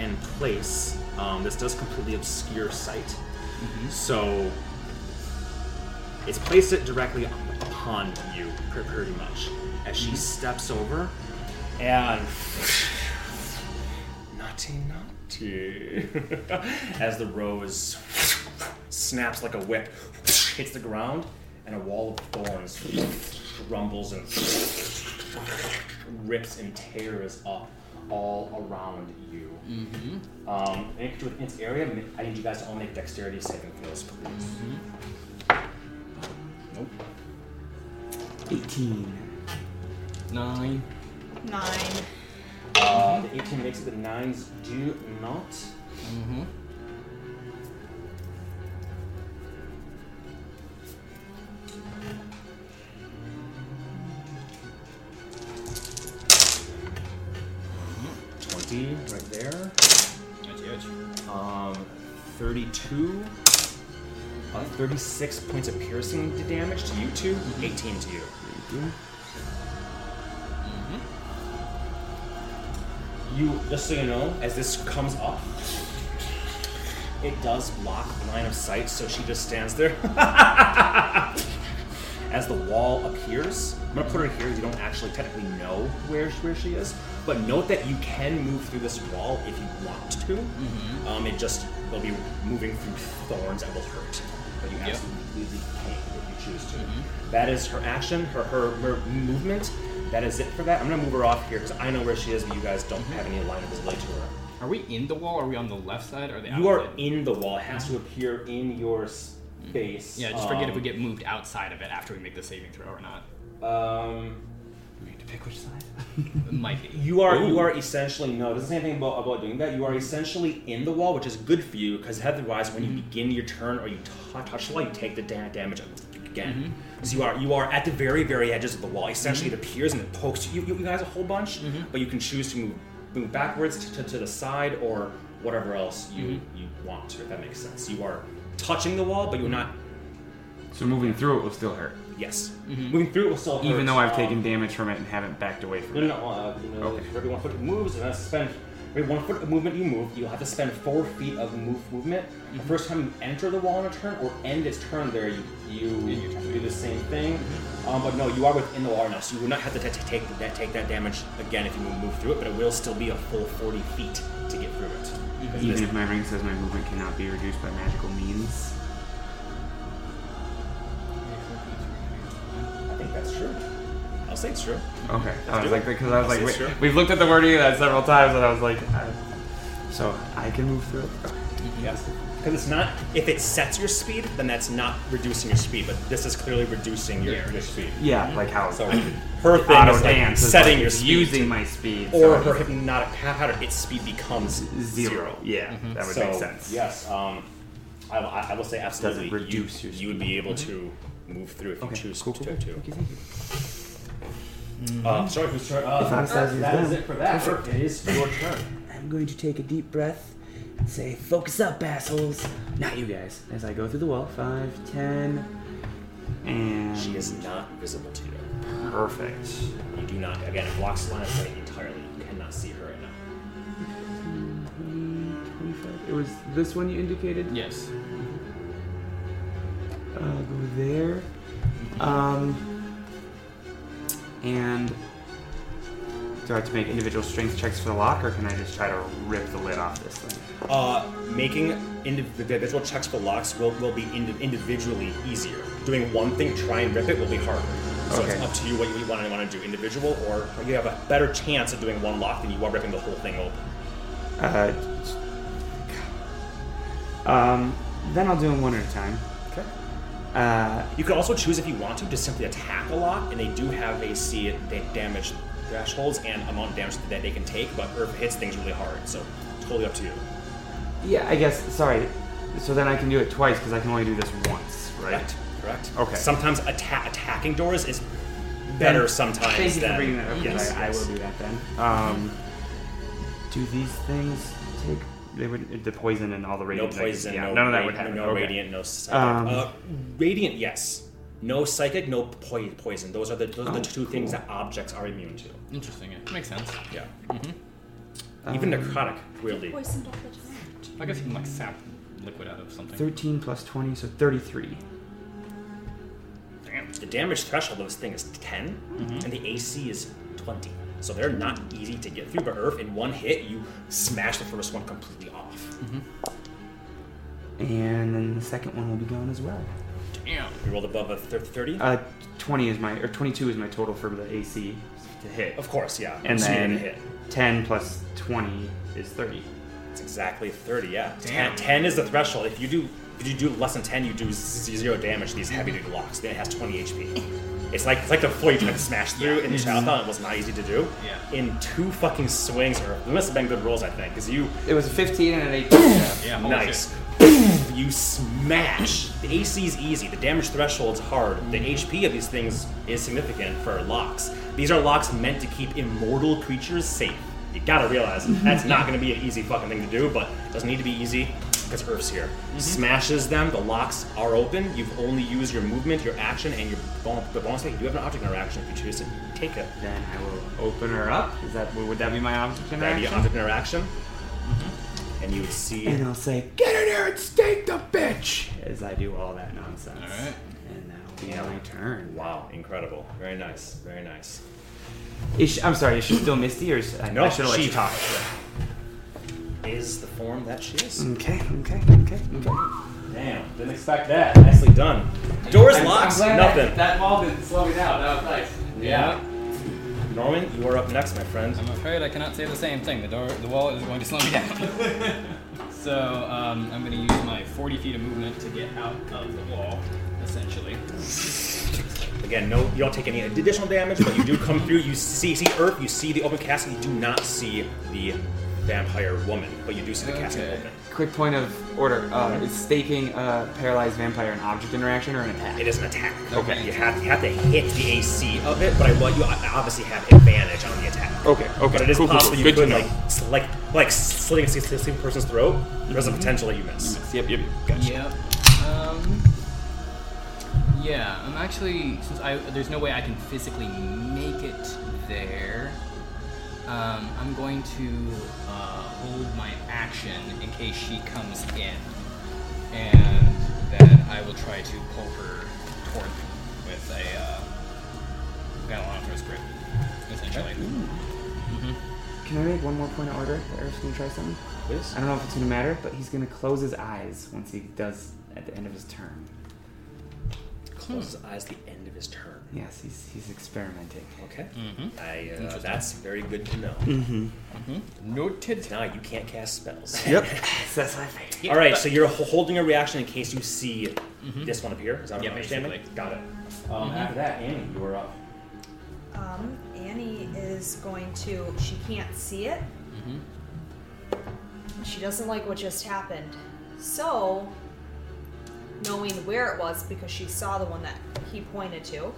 and place. Um, this does completely obscure sight, so it's placed it directly upon you, pretty much. As she steps over, and naughty, naughty, as the rose snaps like a whip, hits the ground, and a wall of thorns rumbles and rips and tears up all around you. Mm-hmm. Um, and within its area, I need you guys to all make dexterity saving throws, please. Nope. 18. Nine. Nine. Uh, the 18 makes it, the 9s do not. Mm-hmm. Right there. Edge, edge. Um, 32. Uh, 36 points of piercing damage to you two. 18 to you. Mm-hmm. You, just so you know, as this comes up, it does block line of sight, so she just stands there. as the wall appears, I'm gonna put her here. You don't actually technically know where where she is, but note that you can move through this wall if you want to. Mm-hmm. Um, it just will be moving through thorns that will hurt, but you Yep. absolutely can if you choose to. Mhm. That is her action, her, her her movement. That is it for that. I'm gonna move her off here because I know where she is, but you guys don't have any line of visibility to her. Are we in the wall? Or are we on the left side or the You are in the wall. It has to appear in your space. Yeah, just forget if we Um, get moved outside of it after we make the saving throw or not. Um, We need to pick which side. It might be. you are you are essentially no. It doesn't say anything about, about doing that. You are essentially in the wall, which is good for you because otherwise, when you Mm-hmm. begin your turn or you t- touch the wall, you take the da- damage again. Mm-hmm. So you are you are at the very very edges of the wall. Essentially, it appears and it pokes you, you guys a whole bunch, Mm-hmm. but you can choose to move move backwards to, to, to the side or whatever else you Mm-hmm. you want to. If that makes sense. You are touching the wall, but you're not. So moving through it will still hurt. Yes, Mm-hmm. moving through it will still hurt. Even though I've Um, taken damage from it and haven't backed away from it. No, no, no. Uh, you know, Okay. For every one foot it moves, and I spend Every one foot of movement you move, you'll have to spend four feet of move movement. The first time you enter the wall in a turn or end its turn there, you, you do the same thing. Um, but no, you are within the wall now, so you would not have to t- take that take that damage again if you move, move through it. But it will still be a full 40 feet to get through it. Even if my ring says my movement cannot be reduced by magical means. I think that's true. I'll say it's true. Okay. I do was it. like, because I was I'll like, say it's wait, we've looked at the wording of that several times, and I was like, I, so I can move through it. Yes. Because it's not, if it sets your speed, then that's not reducing your speed, but this is clearly reducing your, your speed. Yeah, like how So her thing auto is like dance is setting like your speed. using to- my speed, or so her it's hypnotic pattern, its speed becomes zero. zero. Yeah, that would so, make sense. Yes, um, I, I I will say absolutely. you- reduce your you, would be able to move through if Okay, you choose cool, cool, to. cool. to. Thank you, thank. Uh, sorry, who's turn? Uh, If Anastasia's that is done. it for that. It is your turn. I'm going to take a deep breath and say, "Focus up, assholes." Not you guys. As I go through the wall, five, ten, and She is not visible to you. perfect. You do not. Again, it blocks the line of sight entirely. You cannot see her right now. 20, 25. It was this one you indicated. Yes. Uh, go there. Um, and do I have to make individual strength checks for the lock, or can I just try to rip the lid off this thing? Uh, making individual checks for locks will, will be indi- individually easier. Doing one thing, try and rip it, will be harder. So it's up to you what you want to want to do, individual, or you have a better chance of doing one lock than you are ripping the whole thing open. Uh, um, then I'll do them one at a time. Uh, You could also choose if you want to to simply attack a lot, and they do have AC da- damage thresholds and amount of damage that they can take, but Earth hits things really hard, so totally up to you. yeah, I guess. Sorry. So then I can do it twice because I can only do this once, right? Correct. Correct. Okay. Sometimes atta- attacking doors is better Then- sometimes Thank you than for bringing that up. 'cause yes, I, I will do that then. Um, do these things? They would the poison and all the radiant. No radiant. poison, yeah, no, none of that ra- would happen. No okay. radiant, no psychic. Um, uh, radiant, yes. No psychic, no poi- poison. Those are the those are Oh, the two things that objects are immune to. Interesting. Yeah. Makes sense. Yeah. Um, Even necrotic, weirdly. Poisoned all the time. I guess you can like sap liquid out of something. Thirteen plus twenty, so thirty-three. Damn. The damage threshold of this thing is 10, Mm-hmm. and the AC is 20. So they're not easy to get through, but Earth, in one hit, you smash the first one completely off. Mm-hmm. And then the second one will be gone as well. Damn. You rolled above a 30? Uh, twenty is my or twenty-two is my total for the AC to hit, of course, yeah. and So then hit. ten plus twenty is thirty. It's exactly 30, yeah. Damn. 10, 10 is the threshold. If you do if you do less than 10, you do zero damage to these heavy duty locks. Then it has 20 HP. It's like it's like the floor you tried to smash through in mm-hmm. the Shadowthon. It was not easy to do. Yeah. In two fucking swings, or there must have been good rolls, I think, because you It was a fifteen and an eighteen. Yeah. nice. shit. You smash. The AC is easy. The damage threshold's hard. The mm-hmm. HP of these things is significant for locks. These are locks meant to keep immortal creatures safe. You gotta realize mm-hmm. that's not gonna be an easy fucking thing to do, but it doesn't need to be easy because Earth's here. Smashes them. The locks are open. You've only used your movement, your action, and your bon- the bonus. You do have an object interaction if you choose to take it. Then I will open her up. Is that would that be my object interaction? That'd be interaction? an object interaction. And you would see. And I'll say, "Get in here and stake the bitch!" As I do all that nonsense. All right. And that'll be my turn. Wow, incredible. Very nice. Very nice. Is she, I'm sorry. Is she still Misty, or is, I, No, I should have let she- you talk? Is the form that she is. Okay. Okay. Okay. Okay. Damn, didn't expect that. Nicely done. Doors I'm- I'm locked, glad nothing. That, that wall didn't slow me down. That was nice. Yeah. Norwin, you are up next, my friend. I'm afraid I cannot say the same thing. The door, the wall is going to slow me down. so um, I'm going to use my 40 feet of movement to get out of the wall, essentially. Again, no, you don't take any additional damage, but you do come through. You see, see Earth, you see the open casket. You do not see the vampire woman, but you do see the casket Okay. open. Quick point of order: uh, Is staking a paralyzed vampire an object interaction or an attack? It is an attack. Okay. You have, you have to hit the AC of it, but I want you I obviously have advantage on the attack. Okay. Okay. But it is Cool, cool, possible cool. you Good to could know. like s- like like slitting a same person's throat. There's a potential that you miss. Yep. Yep. Gotcha. Yep. Um, yeah, I'm actually since I there's no way I can physically make it there. Um, I'm going to uh, hold my action in case she comes in, and then I will try to pull her toward me with a uh, Galilanthrus grip, essentially. Can I make one more point of order? Eric's gonna try something. Please. I don't know if it's gonna matter, but he's gonna close his eyes once he does at the end of his turn. Close his eyes at the end of his turn. Yes, he's he's experimenting. Okay. Mm-hmm. I, uh, that's very good to know. Mm-hmm. Noted. Now you can't cast spells. Yep. That's my favorite. All right, so you're holding a reaction in case you see Mhm. this one appear. Is that what Yeah, I'm understanding? basically. Got it. Um, Mhm. After that, Annie, you are up. Um, Annie is going to. She can't see it. Mm-hmm. She doesn't like what just happened. So, knowing where it was because she saw the one that he pointed to,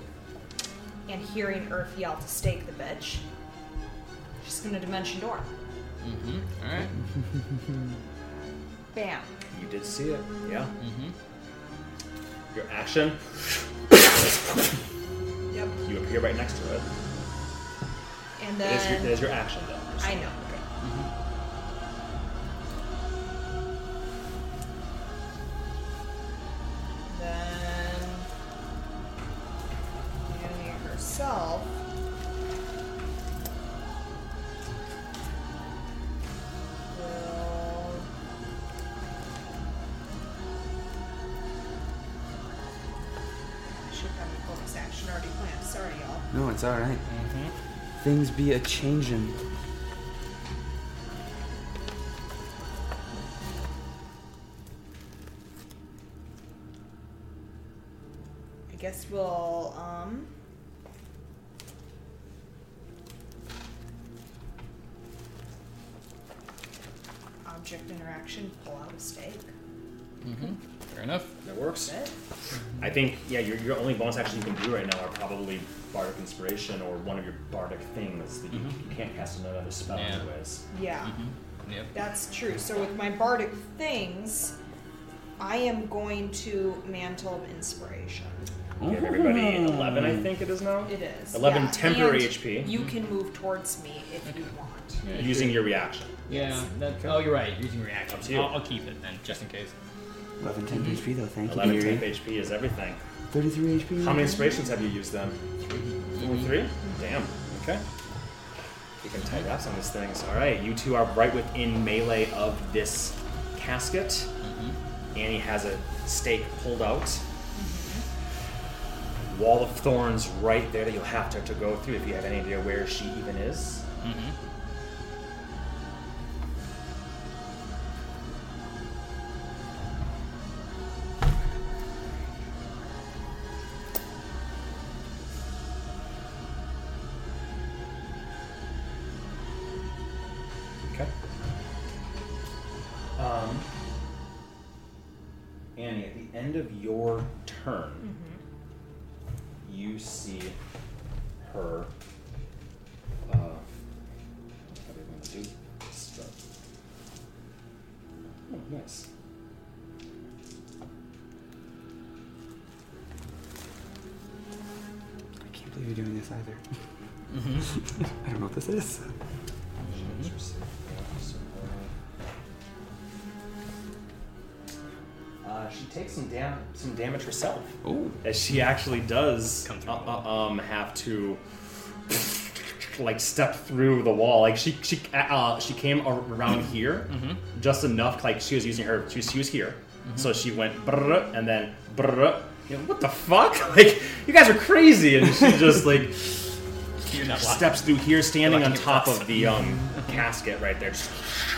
and hearing Earth yell to stake the bitch, she's gonna dimension door. Mm-hmm. All right. Bam. You did see it. Yeah. Mm-hmm. Your action, Yep. you appear right next to it. And It is your, then it is your action, though. I know. Then y'all. No, it's all right. Mm-hmm. Things be a changin'. I guess we'll um object interaction, pull out a stake. Mm-hmm. Fair enough. That works. That's it. I think, yeah, your, your only bonus action you can do right now are probably Bardic Inspiration or one of your Bardic things. That you, Mhm. you can't cast another spell, Yeah. anyways. Yeah, Mm-hmm. Yep. that's true. So with my bardic things, I am going to mantle of inspiration. Give everybody 11, I think it is now. It is 11 yeah. temporary And HP. You can move towards me if you want. Yeah, Using your reaction. Yeah. That, oh, you're right. Using React. Up to you. I'll, I'll keep it then, just in case. 11 10 HP though, thank 11 you. temp Deary. HP is everything. 33 HP. How many inspirations have you used then? Only three? Damn. Okay. You can tie wraps on these things. All right, you two are right within melee of this casket. Mm-hmm. Annie has a stake pulled out. Wall of thorns right there that you'll have to, to go through if you have any idea where she even is. Mm-hmm. As she actually does uh, uh, um have to like step through the wall. Like she she uh, she came around here Mm-hmm. just enough like she was using her she was, she was here. So she went brrr, and then brrr. You know, what the fuck? Like you guys are crazy. And she just like You're not lucky. steps through here standing on top of the um casket right there. Just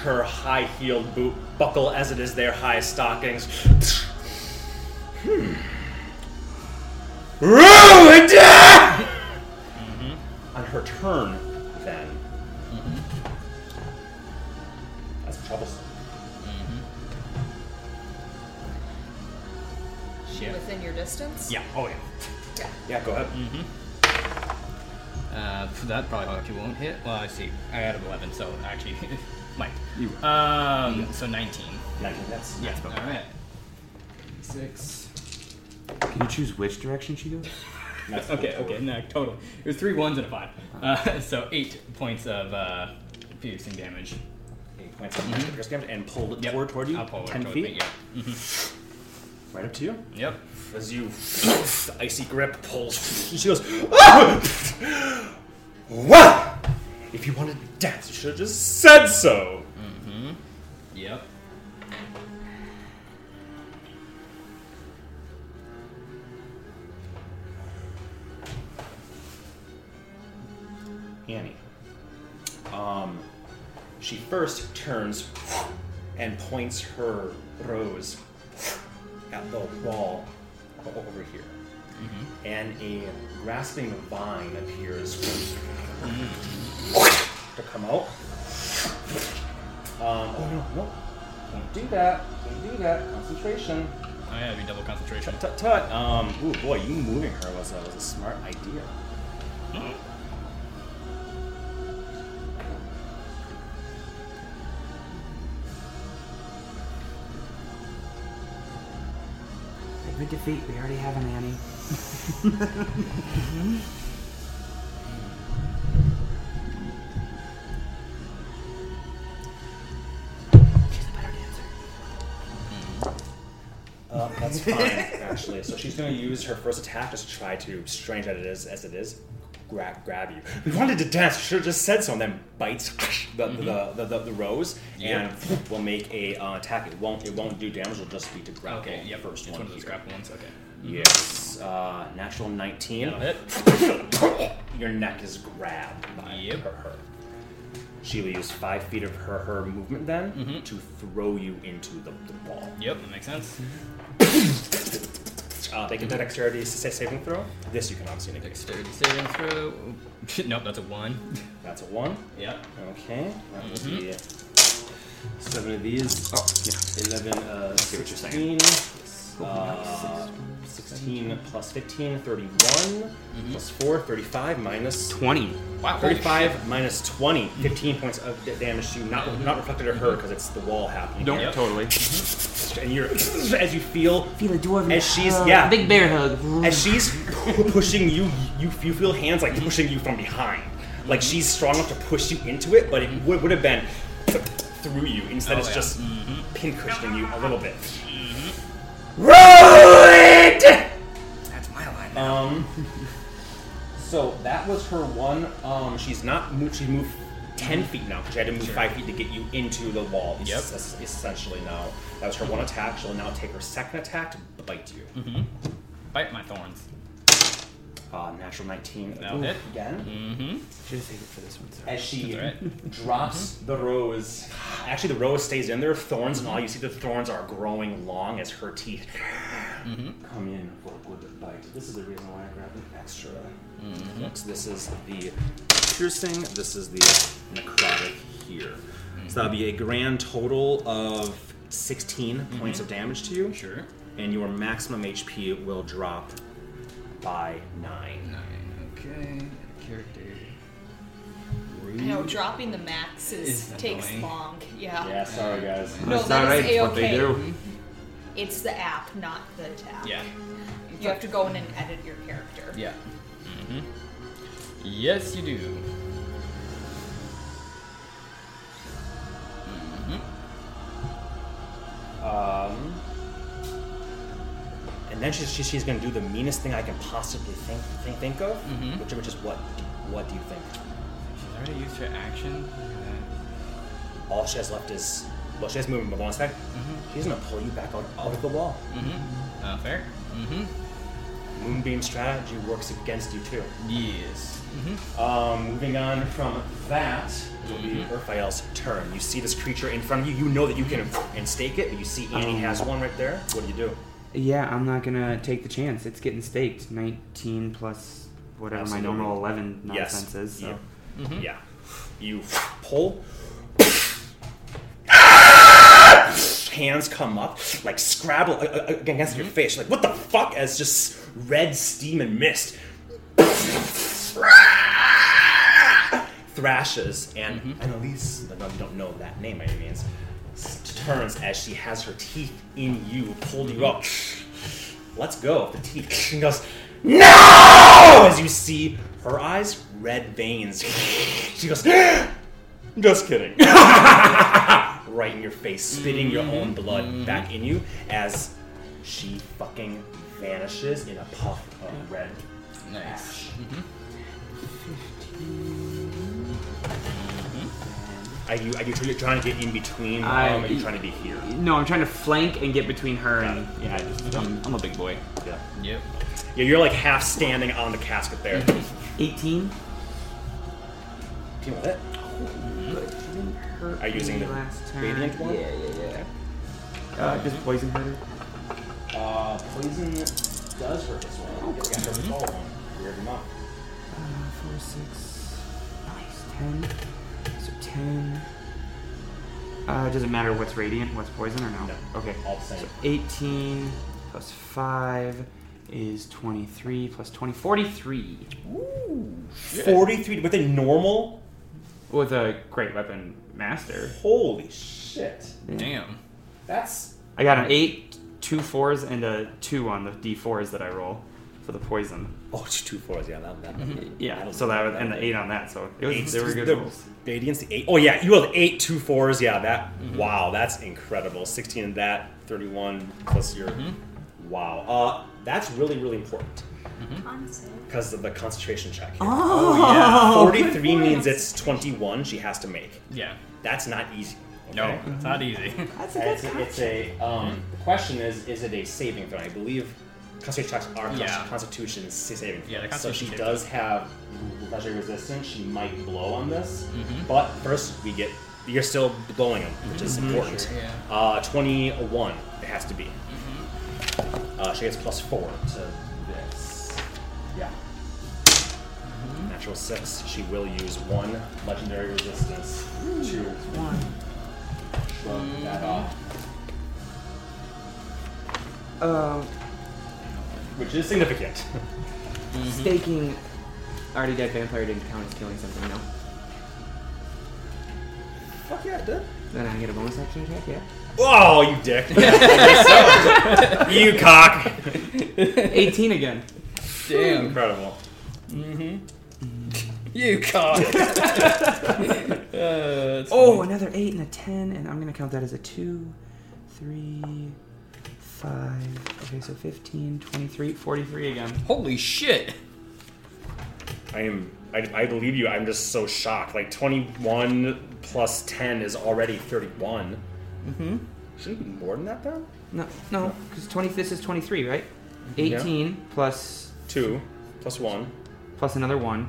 her high heeled boot buckle as it is their high stockings. Hmm Ruined! On her turn, then. That's troublesome. Shit. Within your distance? Yeah. Oh yeah. Yeah. Yeah, go ahead. Uh, that probably actually won't hit. Well, I see. I had an 11, so actually might. You Um, so 19. 19 hits. Yeah. All right. Six. Can you choose which direction she goes? That's okay, cool. okay, no, totally. It was three ones and a five. Uh, so eight points of uh, piercing damage. Eight points of magic piercing damage and pulled it Yep. toward, toward you. I'll pull it ten toward feet. me, yeah. Right up to you. Yep. As you, icy grip pulls. She goes, "Ah! Well, if you wanted to dance, you should have just said so. Yep. Annie. Um, she first turns and points her rose at the wall over here. And a grasping vine appears to come out. Um, oh no, no. Don't do that. Don't do that. Concentration. Oh yeah, it'd be double concentration. Tut tut. Um, ooh boy, you moving her was a, was a smart idea. Every defeat, we already have an Annie. She's a better dancer. Uh, that's fine, actually. So she's going to use her first attack just to try to, strange as it is, as it is, grab grab you. We wanted to dance. Should have just said so. And then bites the the, the, the, the rose and will make a uh, attack. It won't it won't do damage. It'll just be to grapple. Okay, the yep. First It's one. one of those here. grapple ones. Okay. Yes. Uh, natural 19. Your neck is grabbed by Yep. her, her. She will use five feet of her, her movement then Mm-hmm. to throw you into the, the wall. Yep, that makes sense. Uh, they can do dexterity sa- saving throw. This you can obviously negate. Dexterity saving throw. nope, that's a one. That's a one. Yep. Okay. That would Mm-hmm. be seven of these. Oh, yeah. Eleven. Uh, see what you're saying. 16, Uh, 16 plus 15, 31. Mm-hmm. Plus 4, 35 minus 20. Wow. 35 minus 20, 15 points of da- damage to you, not, mm-hmm. not reflected to her because it's the wall happening. Nope, here. Yep. totally. Mm-hmm. And you're, as you feel, Feel a dwarven As she's- hug, yeah. big bear hug. as she's pu- pushing you, you, you feel hands like pushing you from behind. Like she's strong enough to push you into it, but it would, would have been through you. Instead, Oh, it's yeah. just pin cushioning you a little bit. Ruined! That's my line. Um. So that was her one. Um, she's not moved. She moved ten feet now because she had to move five feet to get you into the wall. Yep. es- es- Essentially now, that was her one attack. She'll now take her second attack to bite you. Bite my thorns. Uh, natural nineteen That'll hit. again. Mm-hmm. Should have saved it for this one, sorry. As she That's right. drops mm-hmm. the rose, actually the rose stays in there. Thorns and all. You see the thorns are growing long as her teeth mm-hmm. come in for a good bite. This is the reason why I grabbed an extra. Mm-hmm. So this is the piercing. This is the necrotic here. So that'll be a grand total of 16 points of damage to you. Sure. And your maximum HP will drop by nine. Nine. Okay. Character. I know dropping the max is, Is takes annoying. long. Yeah. Yeah, sorry guys. No, That's that not is right. It's what they A-okay. do. It's the app, not the tab. Yeah. You have to go in and edit your character. Yeah. Mm-hmm. Yes, you do. Um, and then she's, she's, she's going to do the meanest thing I can possibly think think, think of, Mhm. which, which is what? What do you think? She's already used her action. All she has left is well, she has movement, but one sec. She's going to pull you back out, out of the wall. Mm-hmm. Uh, fair. Mm-hmm. Moonbeam strategy works against you too. Yes. Mm-hmm. Um, moving on from that, it will be Urfael's turn. You see this creature in front of you. You know that you can and stake it, but you see Annie has one right there. What do you do? Yeah, I'm not gonna take the chance. It's getting staked. 19 plus whatever Absolutely. my normal 11 Yes. is. So. Yeah. Mm-hmm. Yeah. You pull. Hands come up, like scrabble uh, uh, against your face. Like, what the fuck? As just red steam and mist thrashes, and Annalise, no, you don't know that name by any means, s- turns as she has her teeth in you, pulled you up. Let's go. The teeth. She goes, no! As you see her eyes, red veins. She goes, "Just kidding." right in your face, spitting your own blood back in you as she fucking vanishes in a puff of red Nice. Mm-hmm. Are you are you tr- trying to get in between? I- um, or are you trying to be here? No, I'm trying to flank and get between her Got and yeah. Just, I'm, I'm a big boy. Yeah. Yep. Yeah, you're like half standing on the casket there. 18. Do you want it? Are you using the last turn? radiant one? Yeah, yeah, yeah. Uh, just poison her. Uh, poison does hurt as well. Oh, yeah, hurt all of them. Weird enough. Uh, four, six, nice, ten. So ten. Uh, does it matter what's radiant, what's poison, or no? No. Okay. All the same. So 18 plus 5 is 23 plus 20, 43. Forty-three with a normal. With a great weapon master. Holy shit! Damn. That's I got an 8, two fours, and a 2 on the d4s that I roll for the poison. oh, it's two fours. Yeah, that. that Yeah, that'll so do that was, and the 8 on that, so it was, Eights- they were good the rolls. Radiance, the eight. Oh yeah, you have eight two fours. Yeah, that. Wow, that's incredible. Sixteen in that, thirty-one plus your. Wow. Uh, that's really really important because of the concentration check. Here. Oh, Forty-three means it's twenty-one. She has to make. Yeah. That's not easy. No, okay? it's not easy. That's It's a, it's a um, the question is is it a saving throw? I believe concentration checks are Yeah. constitution saving throw. Yeah, the so she constitution does have legendary resistance. She might blow on this, Mm-hmm. but first we get you're still blowing them, which is important. Sure, yeah. Uh, Twenty-one. It has to be. Mm-hmm. Uh, she gets plus four to this. Yeah. Mm-hmm. Natural six. She will use one legendary resistance to one. shrug that off. Uh, which is significant. staking already dead vampire didn't count as killing something, no? Fuck yeah, it did. Then I get a bonus action attack, yeah? Oh, you dick! Yeah, you cock! 18 again. Damn. Incredible. Mm-hmm. You cock. uh, Oh, another 8 and a 10, and I'm going to count that as a 2, 3, 5. Okay, so 15, 23, 43 again. holy shit. I am. I, I believe you. I'm just so shocked. Like 21 plus 10 is already 31. Mm-hmm. Shouldn't it be more than that though? No, no, because 20, this is 23, right? 18 plus Two plus one. plus another 1,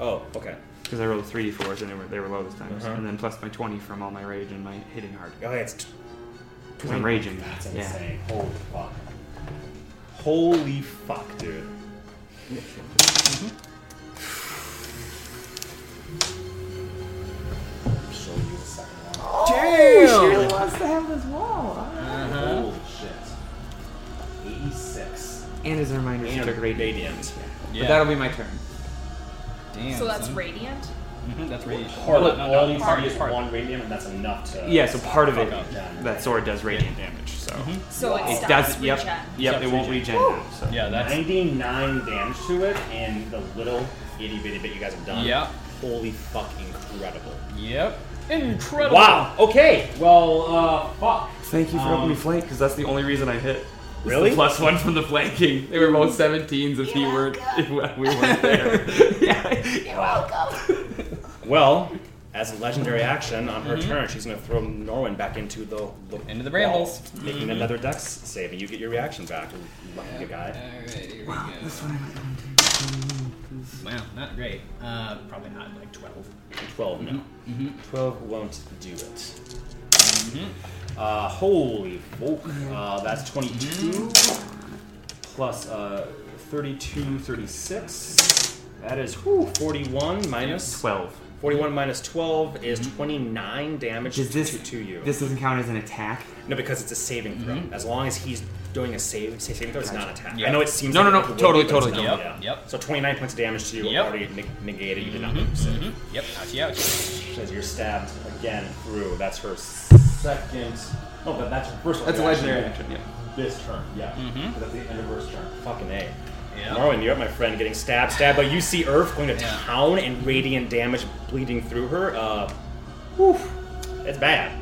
Oh, okay. because I rolled 3d4s and they were, they were low this time. Uh-huh. And then plus my 20 from all my rage and my hitting hard. Oh, yeah, it's. T- Because I'm raging. That's yeah. insane. Holy fuck. Holy fuck, dude. I'll show you the second one. Oh, she really wants to have this wall. Uh-huh. Holy shit. 86. And as a reminder, she And took radiant. radiant. Yeah. But that'll be my turn. Damn. So that's son. radiant. Mhm, that's radiant. Part of No, all no, these part, is part. one radiant, and that's enough to. Yeah, so part of it, fuck that sword does radiant damage, so. So it It stops does, yep, regen. yep, Stops it won't regen. regen now, so. Yeah, that's 99 damage to it, and the little itty bitty bit you guys have done. Yeah. Holy fuck, incredible. Yep. Incredible. Wow. Okay. Well, uh, fuck. Thank you for helping me Um, flank, because that's the only reason I hit. Really? plus One from the flanking. They were both 17s if he weren't, if we weren't there. yeah. Well, as a legendary action on her turn, she's going to throw Norwin back into the, the Into the wall, brambles. making another Dex save, and you get your reaction back. Lucky guy. Alright, here we go. This one I might want to. Wow, not great. Uh, probably not like 12. 12, no. Mm-hmm. 12 won't do it. Uh, holy fuck. Uh, that's 22 plus uh, 32, 36. That is whew, 41 minus 12. 41 minus 12 is 29 damage Does this, to, to you. this doesn't count as an attack? no, because it's a saving throw. Mm-hmm. As long as he's doing a save, saving throw, it's not an attack. Yeah. I know it seems No, like no, it no, would totally, but it's totally, not, totally. yeah. Yep. So 29 points of damage to you Yep. already neg- negated. You did not make a save. Mm-hmm. Yep, ouchie, ouchie. As you're stabbed again through. That's her second. Oh, but that's her first. That's a legendary action, yeah. This turn, yeah. Mm-hmm. That's the end of her turn. Fucking a. Yeah. Norwin, you're up, my friend, getting stabbed, stabbed, but you see Earth going to Yeah. town and radiant damage bleeding through her. Uh, whew, it's bad.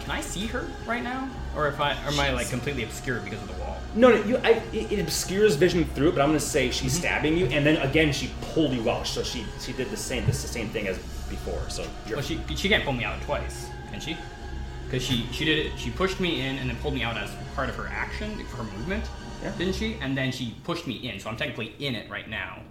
Can I see her right now, or if I or am I like completely obscured because of the wall? No, no, you, I, it, it obscures vision through it, but I'm gonna say Mm-hmm. she's stabbing you, and then again she pulled you out, so she she did the same this the same thing as before. So Well, she she can't pull me out twice, can she? Because she she did it. She pushed me in and then pulled me out as part of her action her movement, Yeah. didn't she? And then she pushed me in, so I'm technically in it right now.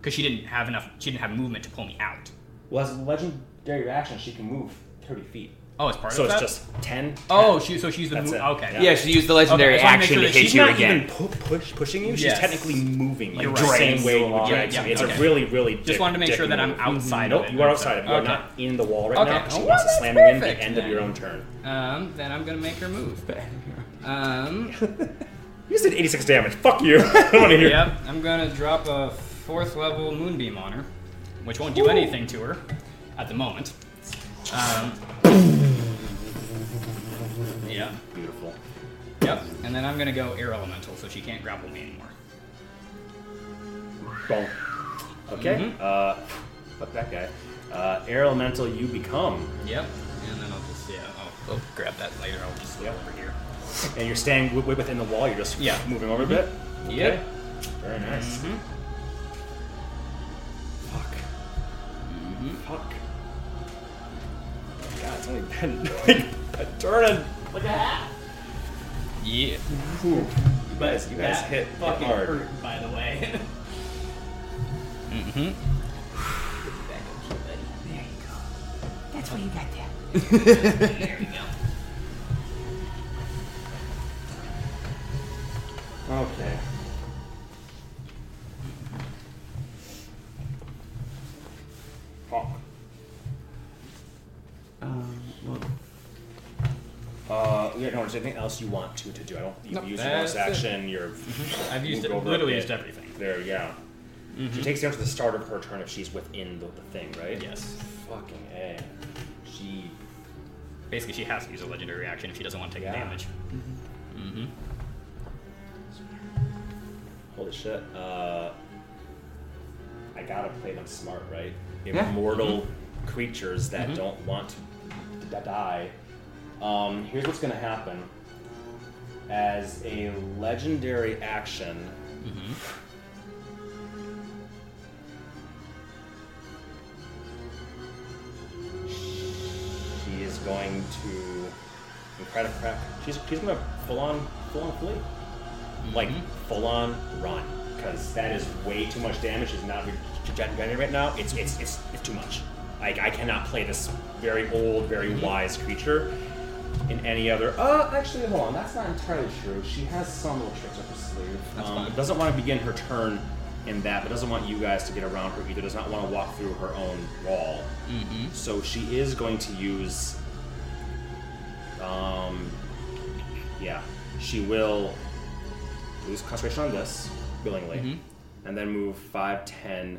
Because she didn't have enough. She didn't have movement to pull me out. well, as a legendary reaction, she can move 30 feet. Oh, it's part So of that. So it's just 10. Oh, she so she's the That's move. Okay. Yeah. Yeah, she used the legendary Okay, I action wanna make sure to that hit she's you not even pu- push, pushing you. She's Yes. technically moving, like You're the right. same way you would Yeah, drag yeah, something. It's okay. a really, really. Just dick- wanted to make sure that I'm move. outside Nope, of it. you are outside of it. You are Okay. not in the wall right Okay. now. She Oh, wants to that's slam you in the perfect end of your own turn. Um, then I'm gonna make her move. Um, You said 86 damage. Fuck you. I don't want to hear. yep. I'm gonna drop a fourth level moonbeam on her, which won't do anything to her at the moment. Um, yeah. Beautiful. Yep. And then I'm gonna go air elemental, so she can't grapple me anymore. Boom. Okay. Mhm. Uh, fuck that guy. Uh, air elemental, you become, Yep. And then I'll just yeah, I'll, I'll grab that later. I'll just Yep. over here. And you're staying wi- wi- within the wall. You're just Yeah. moving over a bit. Yep. Okay. Very nice. Mhm. Fuck. Mhm. Fuck. God, it's only been like a turn and like a half. Yeah. You guys, you guys That hit fucking hard. hurt, by the way. mm-hmm. There you go. That's where you got that. There we go. Okay. Fuck. Um, well, Uh, yeah, no, is there anything else you want to, to do? I don't. You've Nope, used your bonus that's it. action. You're. I've used moved it, over a literally bit. used everything. There, yeah. She takes down to the start of her turn if she's within the, the thing, right? Yes. Fucking a. She. Basically, she has to use a legendary action if she doesn't want to take Yeah. damage. Mm-hmm. Holy shit. Uh. I gotta play them smart, right? Yeah. Immortal creatures that Mhm. don't want to die. Um, here's what's gonna happen. As a legendary action, Mm-hmm. she is going to incredible crack. She's she's gonna full on full on flee, like Mhm. full on run, because that is way too much damage. She's not regenerating right now. It's it's it's it's too much. Like I cannot play this very old, very wise creature in any other. Uh, actually, hold on. That's not entirely true. She has some little tricks up her sleeve. That's um. Doesn't want to begin her turn in that, but doesn't want you guys to get around her either. Does not want to walk through her own wall. Mm-hmm. So she is going to use. Um. Yeah, she will lose concentration on this willingly, Mhm. and then move 5, 10,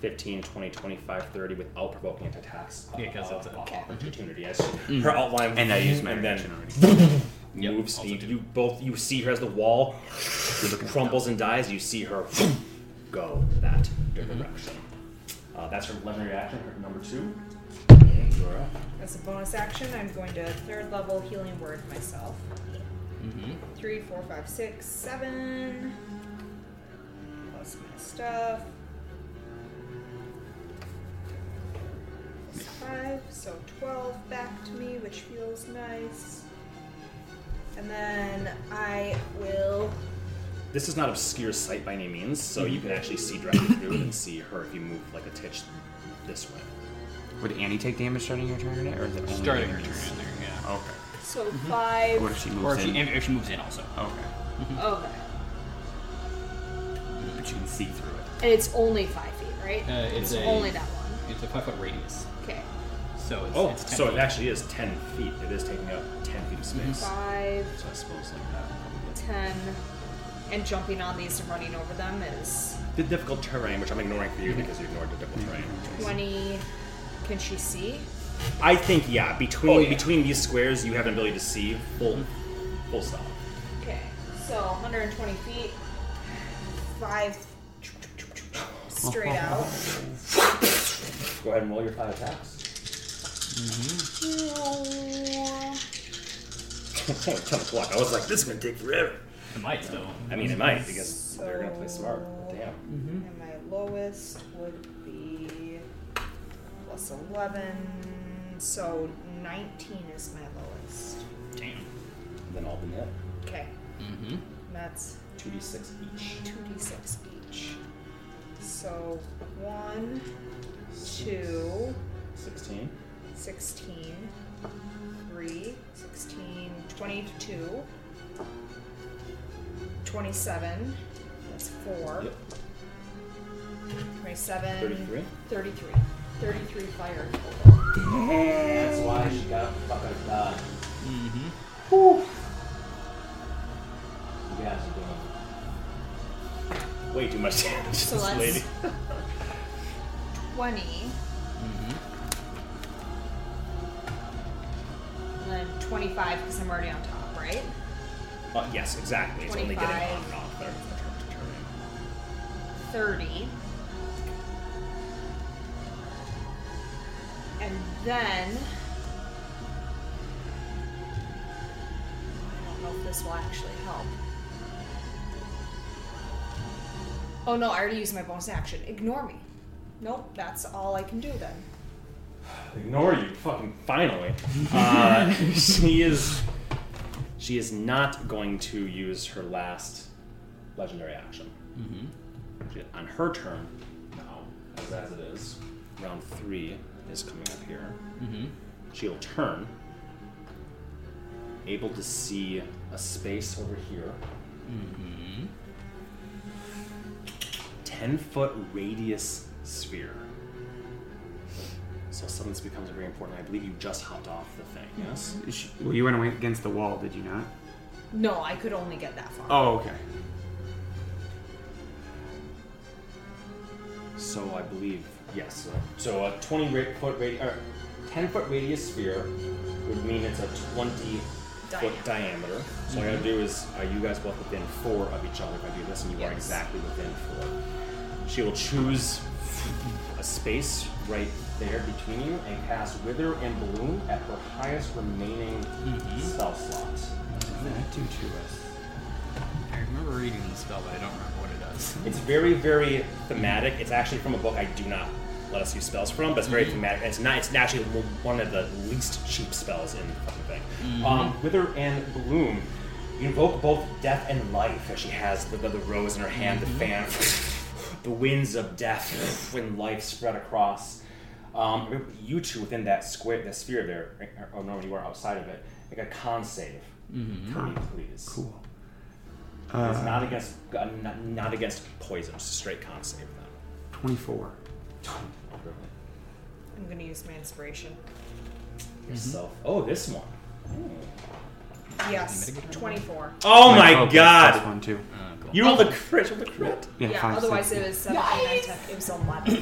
15, 20, 25, 30 without provoking into attacks. Yeah, 'cause uh, it's a- okay. opportunity. As her outline, and I use my and then reaction already. Yep, moves. also you, you both you see her as the wall crumbles and dies. You see her go that Mm-hmm. direction. Uh, that's her legendary action. Her number two. And you're. As a bonus action, I'm going to third level healing word myself. Mm-hmm. Three, four, five, six, seven. Plus my stuff. Plus five, so twelve back to me, which feels nice. And then I will. This is not obscure sight by any means, so you can actually see directly through it and see her if you move like a titch this way. Would Annie take damage starting your turn, in it, or is it only Starting her Annie's? turn in there, yeah. Okay. So Mm-hmm. five. What if she moves Or if she, in? if she moves in also. Okay. Okay. But you can see through it. And it's only five feet, right? Uh, it's a- only that one. It's a five foot radius, Okay. so it's, Oh, it's so feet. it actually is 10 feet. It is taking up 10 feet of space. Five, So I suppose like that. Probably. ten, and jumping on these and running over them is The difficult terrain, which I'm ignoring for you because you ignored the difficult terrain. 20. Can she see? I think yeah. Between Oh, yeah. between these squares, you have an ability to see full full stop. Okay, so 120 feet. five straight out. Go ahead and roll your five attacks. Mm-hmm. Ten o'clock. I was like, this is gonna take forever. It might though. I mean, it might mm-hmm. because they're gonna play smart. Damn. Mm-hmm. And my lowest would be plus 11. So 19 is my lowest. Damn. And then all the net. Okay. Mm-hmm. That's Two d six each. 2d6 each. So 1, 2, Sixteen. 16, 3, 16, 22, 27. That's 4. Yep. 27. Thirty-three. 33. 33 fire total. That's why she got fucking uh, Mm-hmm. You guys are doing way too much damage to So this let's- lady. 20. Mm-hmm. And then 25 because I'm already on top, right? Uh, yes, exactly. It's only getting 25. on and off there. 30. And then. I don't know if this will actually help. Oh no, I already used my bonus action. Ignore me. Nope, that's all I can do then. Ignore you, fucking finally. Uh, she is. She is not going to use her last legendary action. Mm-hmm. She- on her turn, now, as, as it is, round three is coming up here. Mm-hmm. She'll turn, able to see a space over here. Mm-hmm. 10 foot radius sphere. So suddenly this becomes very important. I believe you just hopped off the thing, yes? She- well, you went away against the wall, did you not? No, I could only get that far. Oh, okay. So I believe, yes. So, so a 20 ra- foot radius, or 10 foot radius sphere would mean it's a 20 foot diameter. So all I mm-hmm. gotta do is, are you guys both within four of each other if I do this, and you are Yes. exactly within four. She will choose a space right there between you and cast Wither and Bloom at her highest remaining mm-hmm. spell slot. That do to us. I remember reading the spell, but I don't remember what it does. It's very, very thematic. It's actually from a book I do not let us use spells from, but it's very thematic. It's not. It's actually one of the least cheap spells in the fucking thing. Um, Wither and Bloom invoke both death and life, as she has the, the, the rose in her hand, the fan, the winds of death and life spread across. Um, you two within that square, that sphere there, or no, you are outside of it. Make a con save for me, please. Cool. It's Uh, not against uh, not, not against poison, just a straight con save then. 24. I'm gonna use my inspiration. Yourself. Oh, this one. Yes, 24. Oh my okay, god! Plus one, too. Uh, cool. You rolled a crit. You rolled a crit. Yeah, Yeah, five, otherwise six. it was 17, 9, 10. It was 11.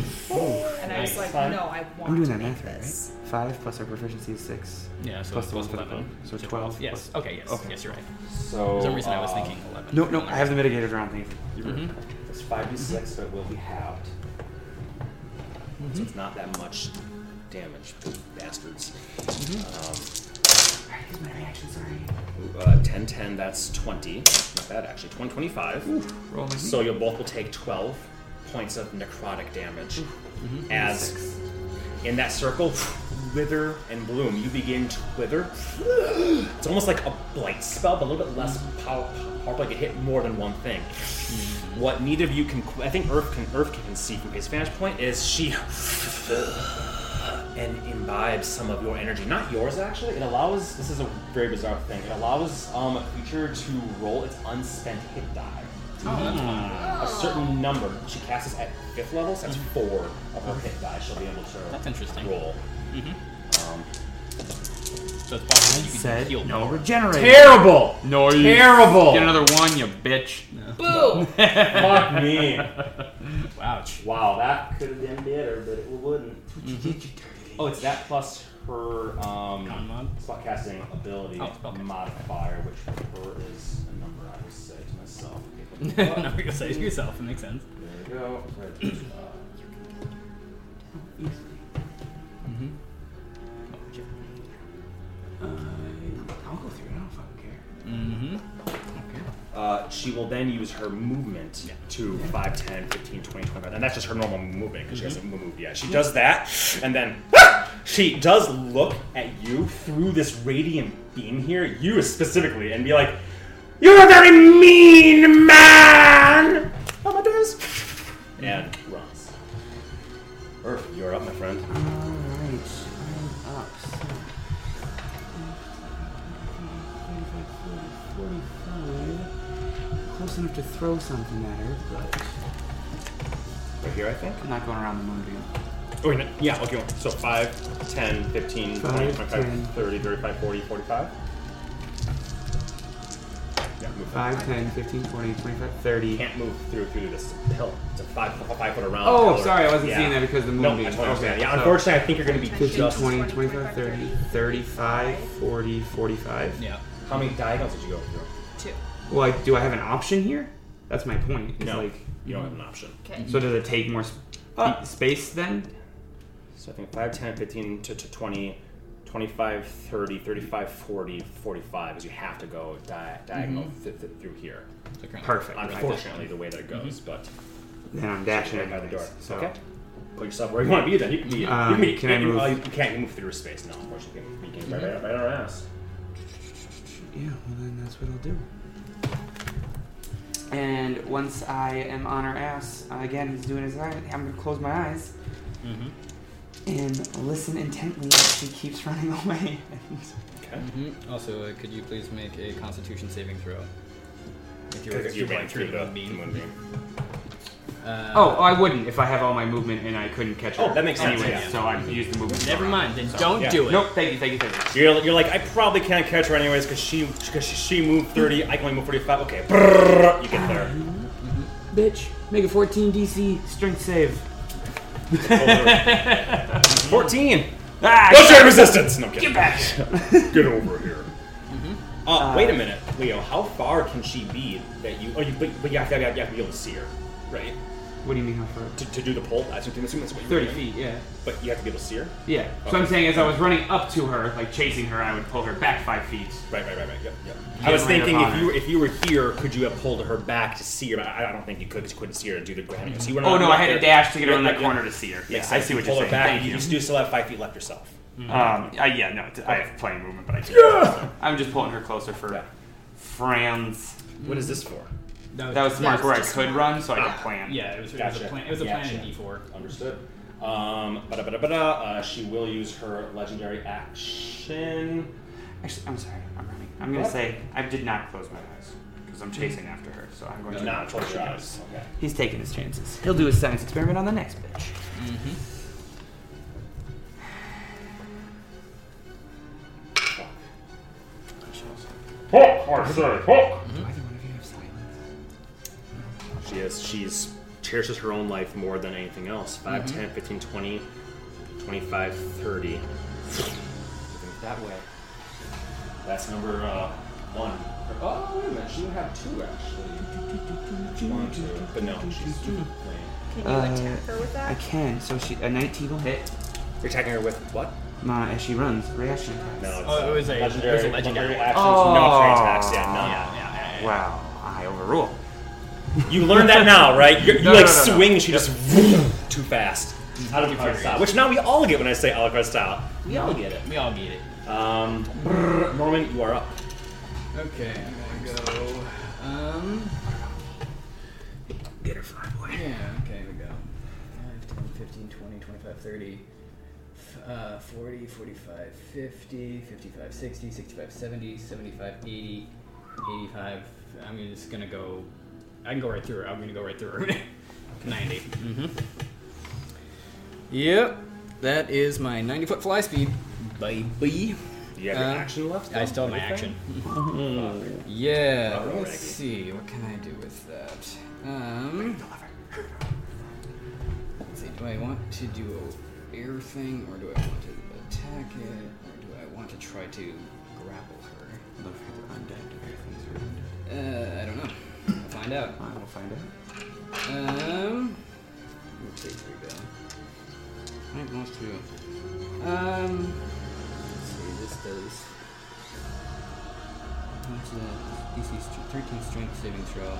and I was Nice. like, Fine. no, I want I'm doing to that make math right, this. right? 5 plus our proficiency is 6. Yeah, so Plus the one plus for the 11. code. So 12 Yes. plus- Okay, yes. Okay. Yes, you're right. So For some reason, I was uh, thinking 11. No, no, I have the mitigators around things. You were Mhm. It's five d six, so it will be halved. So it's not that much damage, bastards. Alright, here's my reaction, sorry. Uh, 10, 10, that's 20. Not bad, actually. 20, 25. Roll my So you both will take 12 points of necrotic damage. As in that circle, wither and bloom, you begin to wither. It's almost like a blight spell, but a little bit less pow- powerful. Like it hit more than one thing. What neither of you can, I think Earth can, Earth can see from his vantage point is she and imbibes some of your energy. Not yours, actually. It allows. This is a very bizarre thing. It allows um, a creature to roll its unspent hit die. A certain number. She casts this at fifth level, so that's four of her hit die. She'll be able to That's interesting. roll. Mm-hmm. Um, So it's possible you can Said heal no more. regenerate. terrible. No, you Terrible. Get another one, you bitch. Boo! Fuck me. Ouch. Wow, that could have been better, but it wouldn't. Get you dirty Oh, it's that plus her um, Con spot casting ability Oh, okay. modifier, which for her is a number I will say to myself. Okay, no, look it up. you're gonna say to yourself. It makes sense. There we go. Right, uh, Mm-hmm. Uh, I'll go through. it. I don't fucking care. Mm-hmm. Uh, she will then use her movement Yeah. to 5, 10, 15, 20, 25. And that's just her normal movement because she hasn't moved yet. She does that, and then she does look at you through this radiant beam here, you specifically, and be like, You're a very mean man! How about this? And runs. Earth, you're up, my friend. Alright, I'm up. So. 45. Close enough to throw something at her, but Right here, I think. I'm not going around the moonbeam. Oh, wait, no, yeah, okay. So 5, 10, 15, 20, Five, 25, 10. 30, 35, 40, 45. Yeah, move 5, 10, 15, 20, 25, 30. can't move through through this hill. It's a five, five foot around. Oh, pillar. sorry, I wasn't Yeah. seeing that because of the No, I moonbeam. totally understand. Okay, Yeah, so unfortunately, I think you're going to be 15, just. 20, 25, 30, 35, 40, 45. Yeah. How many diagonals did you go through? Two. Well, do I have an option here? That's my point. It's No, like, you don't have an option. Okay. so does it take more sp- Uh, space then? So I think 5, 10, 15 to, to 20, 25, 30, 35, 40, 45 is you have to go di- diagonal th- th- through here. So Perfect. Unfortunately, the way that it goes, but Then I'm dashing right by the door. So Okay. Put yourself where you want to be. Then you can be. you Um, can, be, can I you, move- well, you can't move through a space. No, unfortunately, you can, you can right, right, right on our ass. Yeah, well then that's what I'll do. And once I am on her ass, uh, again, he's doing his eye. I'm gonna close my eyes Mm-hmm. and listen intently as she keeps running away. Okay. Mm-hmm. Also, uh, could you please make a Constitution saving throw? If you were Because you to ran run through the moonbeam. moonbeam. Uh, oh, I wouldn't if I have all my movement and I couldn't catch her. Oh, that makes sense, Anyways, yeah. So I use the movement. Never mind. Then don't yeah. do it. Nope. Thank you. Thank you. Thank you. You're, you're like, I probably can't catch her anyways because she because she, she moved 30. I can only move 45. Okay. Brrr, you get there. Bitch, make a 14 DC strength save. 14. Ah, What's your resistance? No, kidding. get back. Get over here. Uh, wait a minute, Leo. How far can she be that you? Oh, you but, but you have, to, you have to be able to see her, right? What do you mean how far? To, to do the pull. I assume, assume that's what you're 30 doing. feet. Yeah. But you have to be able to see her. Yeah. So I'm saying as I was running up to her, like chasing her, I would pull her back five feet. Right, right, right, right. Yep, yep. I was right thinking up on if her. you were, if you were here, could you have pulled her back to see her? But I, I don't think you could because you couldn't see her to do the ground. So you were Oh not no, I had to there. dash to get around that yeah, corner to see her. Makes Yeah, I see what you're her saying. back. Thank you, you. you do still have five feet left yourself. Um, I, yeah, no, t- I have plenty of movement, but I can't. I'm just pulling her closer for Yeah. Franz. What is this for? That was smart That's where I could smart. run, so I Ah. could plan. Yeah, it was, it was Gotcha. a plan. It was a plan in D4. Understood. Um, bada, bada, bada, uh, she will use her legendary action. Actually, I'm sorry. I'm running. I'm gonna What? say I did not close my eyes because I'm chasing after her. So I'm going Do to not close your eyes. Okay. He's taking his chances. He'll do his science experiment on the next bitch. Mm-hmm. Hawk, I say, hawk. Do She is. She's cherishes her own life more than anything else. 5, 10, 15, 20, 25, 30. That way. That's number uh, one. Oh, wait a minute. She would have two, actually. One, two. But no, she's playing. Can you Uh, attack her with that? I can. So she a 19 will hit. You're attacking her with what? My as she runs reaction. No, it's Oh, it was a- it was a legendary, action. actions. Oh. No You learn that now, right? You're, you No, like no, no, swing, she just too fast. Out of your style. Which now we all get when I say Alucard style. We all get it. We all get it. Um, brrr, Norwin, you are up. Okay, I'm gonna go. Um. Get her, fly boy. Yeah, okay, here we go. 5, 10, 15, 20, 25, 30, uh, 40, 45, 50, 55, 60, 65, 70, 75, 80, 85. I'm just gonna go. I can go right through her. I'm gonna go right through her. 90. Mm-hmm. Yep, that is my 90 foot fly speed. Baby. You have your Uh, action left? I still have my Everything? action. Yeah, Bravo, let's Reggie. see. What can I do with that? Um, let's see. Do I want to do a air thing, or do I want to attack it, or do I want to try to grapple her? Look at the undead. Everything's undead. Uh, I don't know. I'll find out. I will find out. Um, let's see. Here we go. Right, most two. Um, let's see. This does. What's that? DC 13 strength saving throw.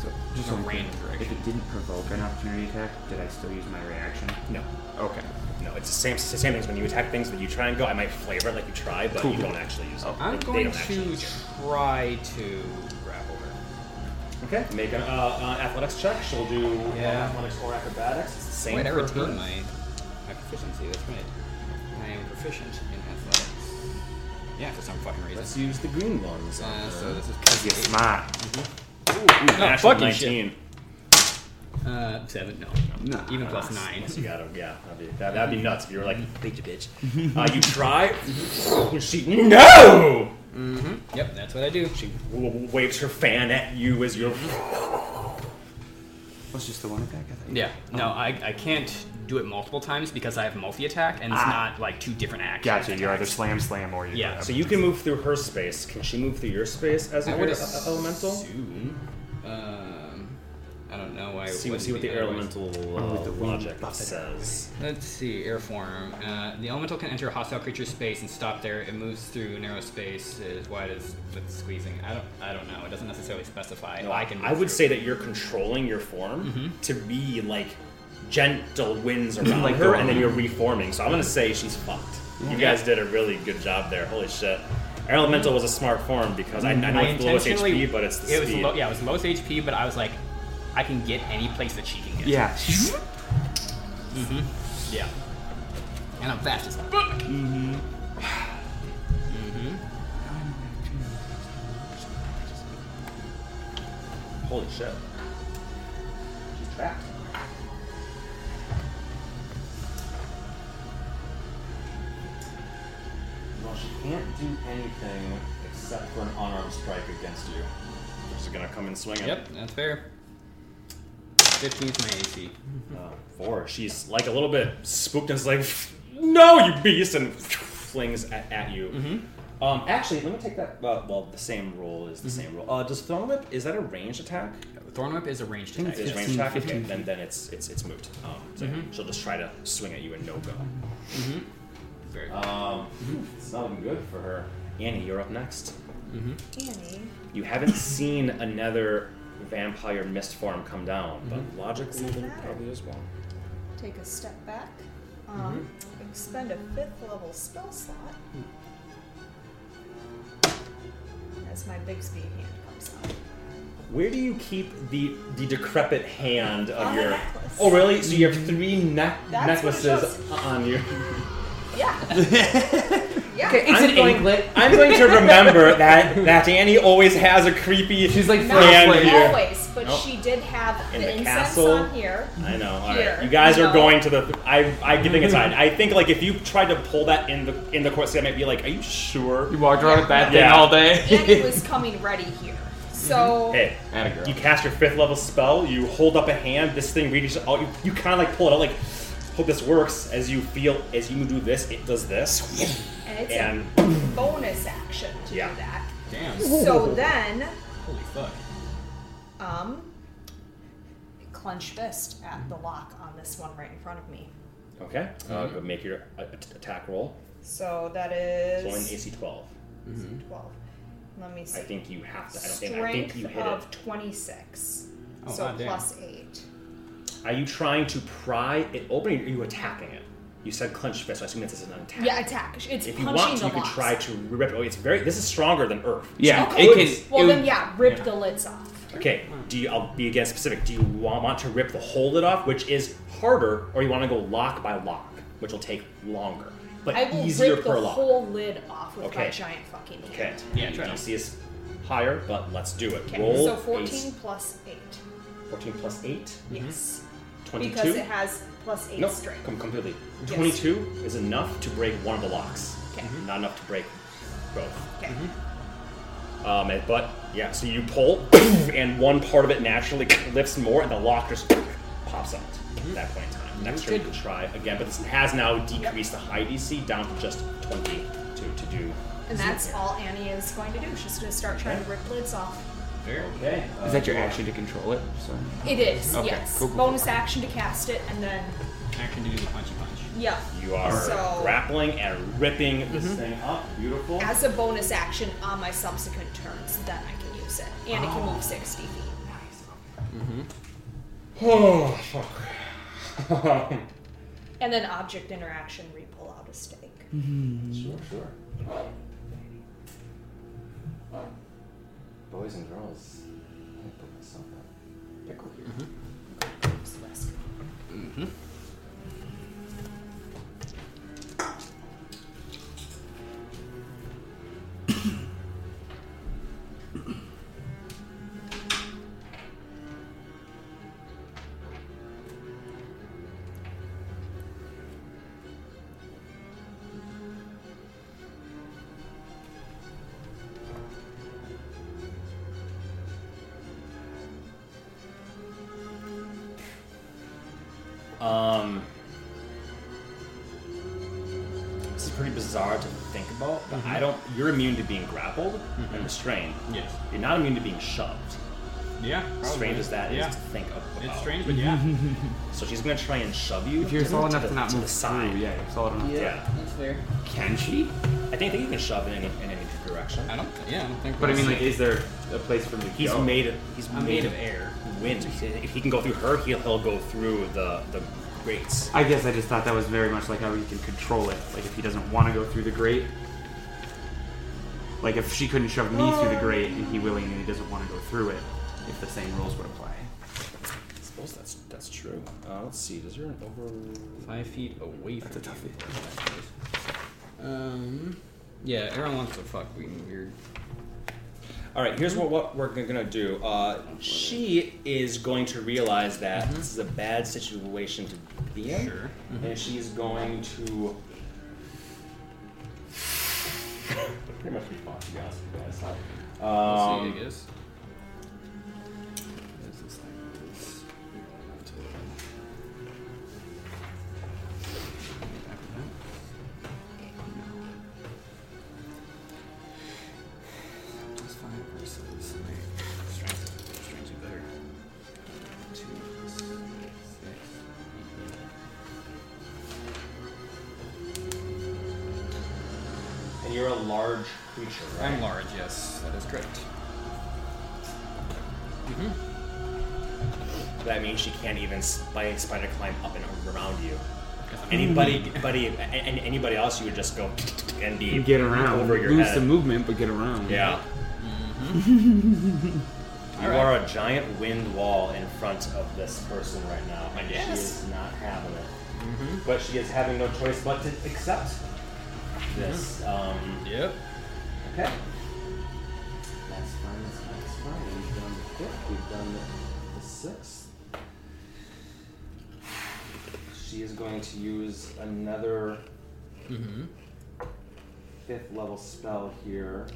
So just A random direction. If it didn't provoke an opportunity attack, did I still use my reaction? No. Okay. No, it's the same, it's the same things when you attack things that you try and go. I might flavor it like you try, but Cool. you don't actually use it. I'm Like, going to try to grapple her. Okay, make an uh, uh, athletics check. She'll do Yeah. athletics or acrobatics. It's the same Wait, I retain my, my proficiency. That's right. I am proficient in athletics. Yeah, for some fucking reason. Let's use the green ones. Uh, so this is Because you're smart. Ooh, natural fucking 19. Uh, seven. No, No. even plus nine. So you gotta, yeah, that'd be, that, that'd be nuts if you were like, beat bitch, bitch. Uh, you try. she, no! Mm-hmm. Yep, that's what I do. She w- w- waves her fan at you as you're. Was just the one attack? I think. Yeah. No, I, I can't do it multiple times because I have multi attack and it's Ah. not like two different actions. Gotcha. You're either slam, slam, or you. Yeah, grab. So you can move through her space. Can she move through your space as I an would air- assume. Elemental? I don't know why. it See, what- see what the elemental uh, the logic says. Let's see, air form. Uh, the elemental can enter a hostile creature's space and stop there. It moves through narrow space as wide as with squeezing. I don't, I don't know. It doesn't necessarily specify. No, I can. I would through. say that you're controlling your form to be like gentle winds around Like her, and then you're reforming. So I'm gonna say she's fucked. You guys did a really good job there. Holy shit. Elemental was a smart form because I, I know I it's the lowest HP, but it's the it was speed. low, yeah, it was lowest HP, but I was like, I can get any place that she can get. Yeah. Mm-hmm. Yeah. And I'm fast as fuck. Mm-hmm. mm-hmm. Holy shit. She's trapped. Well, she can't do anything except for an unarmed strike against you. She's gonna come and swing it. Yep, that's fair. 15 is my AC. Uh, four. She's like a little bit spooked and is like, "No, you beast!" and flings at, at you. Mm-hmm. Um, actually, let me take that. Uh, well, the same rule is the Mm-hmm. same rule. Uh, does Thorn Whip is that a ranged attack? Thorn Whip is a ranged attack. It is yes. ranged attack. Okay, then then it's it's it's moot. Um, so Mm-hmm. she'll just try to swing at you and no go. Very good. Um, it's not looking good for her. Annie, you're up next. Annie. You haven't seen another vampire mist form come down, but logically Doesn't there matter. probably is one. Take a step back. Um, expend a fifth level spell slot. As my Bigby's hand comes out. Where do you keep the the decrepit hand of On the your? necklace. Oh, really? So you have three neck That's what it necklaces on you. Yeah. yeah. I'm going, I'm going to remember that that Annie always has a creepy. She's like Not hand Flash here. always, but Nope. she did have In the, the incense castle. on here. I know. All Here, right, you guys you are going to the. I I think it's fine. I think like if you tried to pull that in the in the court, I might be like, "Are you sure?" You walked around with that thing all day. Annie was coming ready here. Mm-hmm. So Hey, Atta girl. you cast your fifth level spell. You hold up a hand. This thing reaches out. You, you kind of like pull it out. Like, hope this works. As you feel, as you do this, it does this. And it's And a bonus action to Yeah. do that. Damn. So then, Holy fuck. um, clench fist at the lock on this one right in front of me. okay, uh, go make your uh, at- attack roll. So that is. So in is AC twelve. twelve. Let me see. I think you have to. I don't think. Strength I think you hit of it. twenty-six. Oh, so god damn. plus eight. Are you trying to pry it open? Or are you attacking it? You said clenched fist. So I assume this is an attack. Yeah, attack. It's If you punching want to, the you can locks. try to rip. Oh, it's very. This is stronger than Earth. Yeah, Okay. it can. Well it then, would- yeah, rip Yeah. the lids off. Okay. Do you? I'll be again specific. Do you want, want to rip the whole lid off, which is harder, or you want to go lock by lock, which will take longer, but I will easier rip per the lock? whole lid off with my Okay. giant fucking hand. Okay. Yeah, try it. DC is higher, but let's do it. Okay, Roll so a 14 plus 8. 14 plus 8, Yes. Mm-hmm. 22. Because it has plus 8 no, strength. com- completely. Yes. 22 is enough to break one of the locks. Okay. Mm-hmm. Not enough to break both. Okay. Mm-hmm. Um, and- but yeah, so you pull, and one part of it naturally lifts more, and the lock just pops out mm-hmm. at that point in time. Next turn you can try again, but this has now decreased the high DC down to just 20 to, to do. And that's all Annie is going to do. She's going to start trying to rip lids off. Fair. Okay. Is that your action to control it? So. It is, Okay, yes. cool, cool, Bonus cool. action to cast it, and then, Action to do the punchy punch. yeah. You are So- grappling and ripping this mm-hmm. thing up. Beautiful. As a bonus action on my subsequent turns, then I can use it. And it can move ah. 60 feet. Nice. Oh, fuck. And then object interaction, re-pull out a stake. Mm-hmm. Sure, sure. Boys and girls. Let me put myself up. Pickle here. Use the rest. Um, immune to being grappled and mm-hmm. restrained. Yes. You're not immune to being shoved. Yeah. Strange as that is yeah. to think of. It. It's strange, but yeah. So she's gonna try and shove you. If you're to, solid to enough the, to not to move the side. through, yeah, you're solid enough. Yeah. That's fair. Can she? I think, I think you can shove in any, in any direction. I don't. Yeah, I don't think. But I mean, like, is there a place for him to He's go? made it. He's I'm made of air. wind. If he can go through her, he'll, he'll go through the the grates. I guess I just thought that was very much like how he can control it. Like if he doesn't want to go through the grate. Like if she couldn't shove me through the grate and he willingly doesn't want to go through it, if the same rules would apply. I suppose that's that's true. Uh, let's see. Is there an over? Five feet away That's from a you. toughie. Um. Yeah, Aaron wants to fuck being weird. All right. Here's what what we're gonna do. Uh, she is going to realize that this is a bad situation to be in, Sure. and she's going to. Pretty much be fun, to be honest with you guys. We'll Um, see, I guess. You're a large creature, right? I'm large, yes, that is correct. That means she can't even spy, spider climb up and around you. Anybody, anybody, a- a- anybody else, you would just go and be You get around, over your lose head. some movement, but get around. Yeah. Mm-hmm. you are a giant wind wall in front of this person right now, and she Yes. is not having it. Mm-hmm. But she is having no choice but to accept this. Um, Yep. okay. That's fine. That's fine. That's fine. We've done the fifth. We've done the, the sixth. She is going to use another Mm-hmm. fifth level spell here.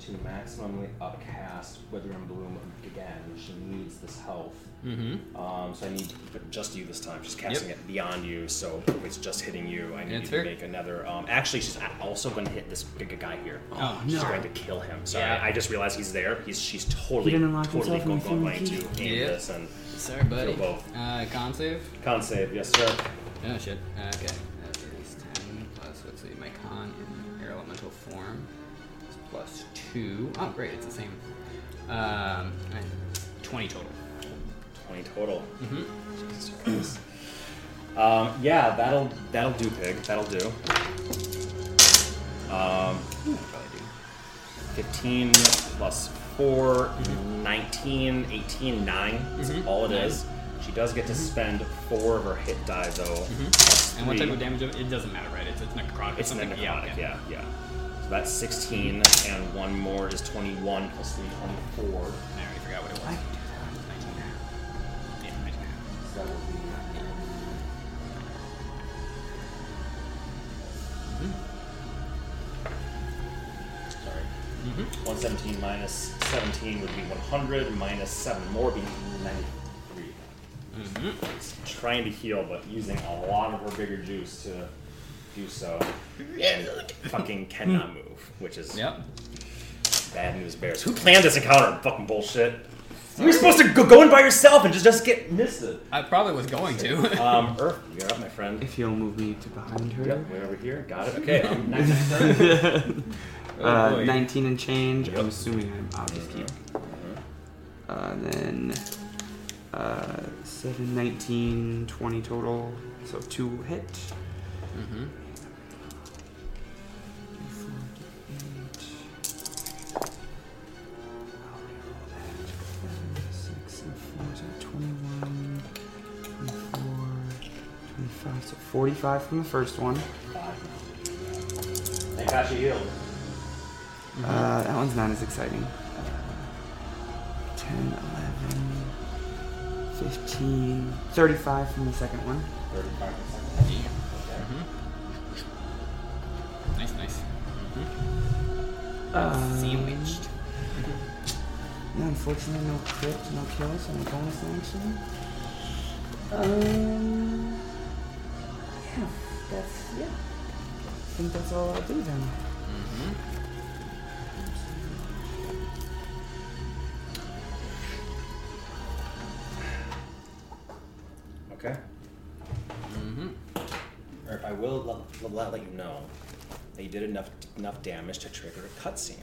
To maximally upcast Wither and Bloom again. She needs this health. Mm-hmm. Um, so I need but just you this time. She's casting it beyond you, so if it's just hitting you, I need That's you fair. to make another. Um, actually, she's also going to hit this big guy here. Oh, she's no. going to kill him. So Yeah. I just realized he's there. He's she's totally didn't unlock totally himself going, going to film aim Yeah. this and Sorry, buddy. Kill both. Uh, con save. con save. Yes, sir. Oh shit. Okay. That is 10 plus, let's see, my con in air elemental form is plus 2. Oh, great, it's the same. Um, and 20 total. Twenty total. Mm-hmm. Jesus Christ. Um, yeah, that'll that'll do, pig. That'll do. Um, Probably do. 15 plus 4, 19, 18, 9. That's Mhm. all it is. She does get to spend 4 of her hit die, though. Mm-hmm. And what type of damage? It it doesn't matter, right? It's, it's necrotic. It's something. necrotic, okay. yeah, yeah. So that's 16, and one more is 21 plus 3, 24. I already forgot what it was. 19 and a half. Yeah, 19 and. So that will be. Sorry. Mm-hmm. 117 minus 17 would be 100, minus 7 more would be 93. Mm-hmm. She's trying to heal, but using a lot of her bigger juice to do so. And fucking cannot move, which is Yep. bad news bears. Who planned this encounter? Fucking bullshit. You were supposed to go, go in by yourself and just, just get misted. I probably was going to. Um, Earth, you're up, my friend. If you'll move me to behind her. Yep, way over here. Got it. Okay. Um, next, next turn. Uh, boy. 19 and change. Yep. I'm assuming I'm, I'll just keep. Uh, then uh, 7, 19, 20 total. So 2 hit. mm-hmm. So 45 from the first one. Thank God she healed. Uh, that one's not as exciting. 10, 11, 15, 35 from the second one. 35 seconds. Nice, nice. Uh, Sandwiched. Yeah, unfortunately, no crit, no kills, and a bonus action. Um, yeah, that's yeah. I think that's all I'll do then. Mm-hmm. Okay. Mm-hmm. Or I will let, let, let you know that you did enough enough damage to trigger a cutscene,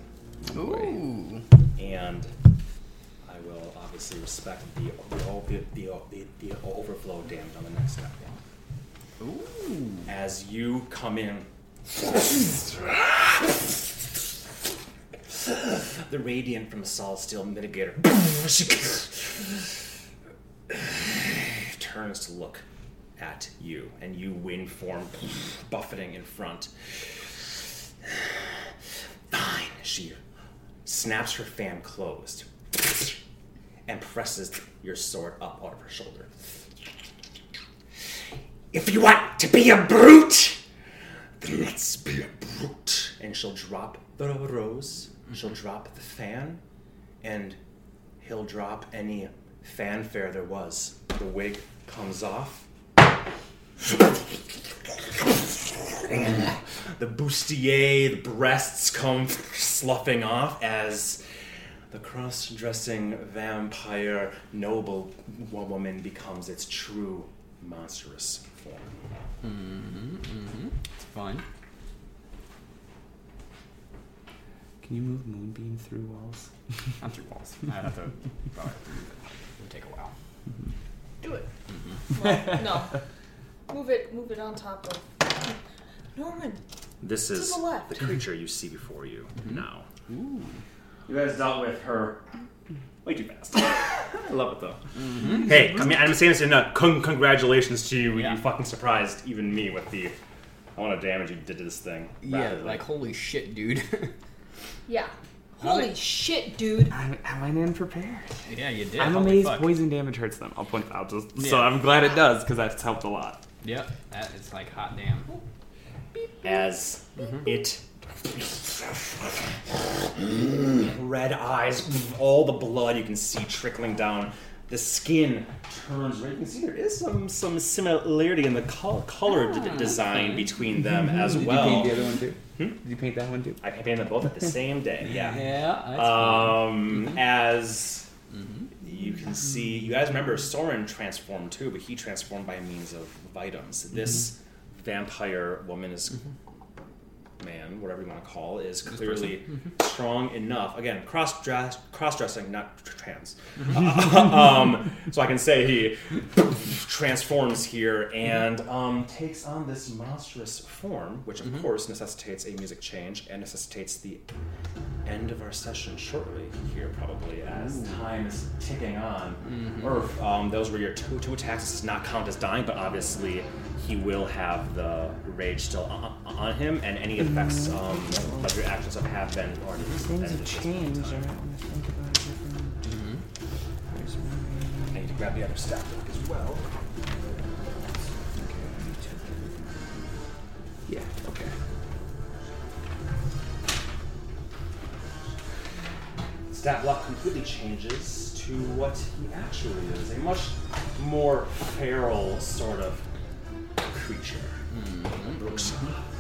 Ooh. and I will obviously respect the the, the, the, the, the overflow damage on the next step. Ooh. As you come in, the radiant from a solid steel mitigator turns to look at you, and you wind form buffeting in front. Fine. She snaps her fan closed and presses your sword up out of her shoulder. If you want to be a brute, then let's be a brute. And she'll drop the rose, she'll drop the fan, and he'll drop any fanfare there was. The wig comes off. the bustier, the breasts come sloughing off as the cross dressing vampire noble woman becomes its true monstrous form. Mm-hmm. Mm-hmm. It's fine. Can you move Moonbeam through walls? Not through walls. I have to. Probably have to move it. It would take a while. Do it. Mm-hmm. Well, no. Move it. Move it on top of. Norwin. This is the left. the creature you see before you now. Ooh. You guys dealt with her way too fast. I love it though. Mm-hmm. Hey, I mean, I'm saying this in a con- congratulations to you. Yeah. You fucking surprised even me with the amount of damage you did to this thing. Yeah, rapidly. like holy shit, dude. Yeah. Holy they- shit, dude. I, I went in prepared. yeah, you did. I'm Holy amazed fuck. poison damage hurts them. I'll point that out. Just, So I'm glad it does because that's helped a lot. Yep, that is like hot damn. as mm-hmm. it red eyes, all the blood you can see trickling down. The skin turns red. You can see there is some some similarity in the col- color d- ah. design between them mm-hmm. as well. Did well. you paint the other one too? Hmm? Did you paint that one too? I painted them both at the same day. Yeah. Yeah, Um, mm-hmm. as mm-hmm. you can see, you guys remember Soren transformed too, but he transformed by means of vitums. This vampire woman is man, whatever you want to call, is clearly strong enough. Again, cross dress, cross dressing, not tr- trans. um, so I can say he transforms here and um, takes on this monstrous form, which of course necessitates a music change and necessitates the end of our session shortly here, probably as time is ticking on. Earth, um, those were your two, two attacks. This does not count as dying, but obviously he will have the rage still on, on him, and any effects um, of your actions have, have been already Things have changed. I might want to think about it different. Where's my- mm-hmm. I need to grab the other stat block as well. Okay, I took everything. Yeah, okay. stat block completely changes to what he actually is a much more feral sort of creature. Mm-hmm. Brooks. Mm-hmm.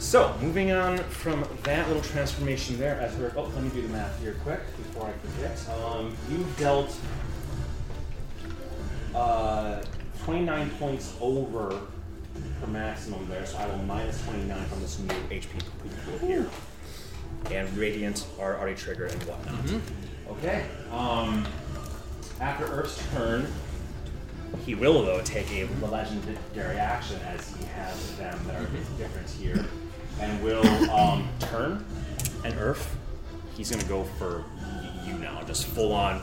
So, moving on from that little transformation there, as we're, oh, let me do the math here quick before I forget. Um, you dealt uh, 29 points over her maximum there, so I will minus 29 from this new HP pool here. And Radiant are already triggered and whatnot. Okay. Um, after Earth's turn, he will, though, take a legendary action as he has them that are different here, and will um, turn and Earth. He's gonna go for you now, just full on,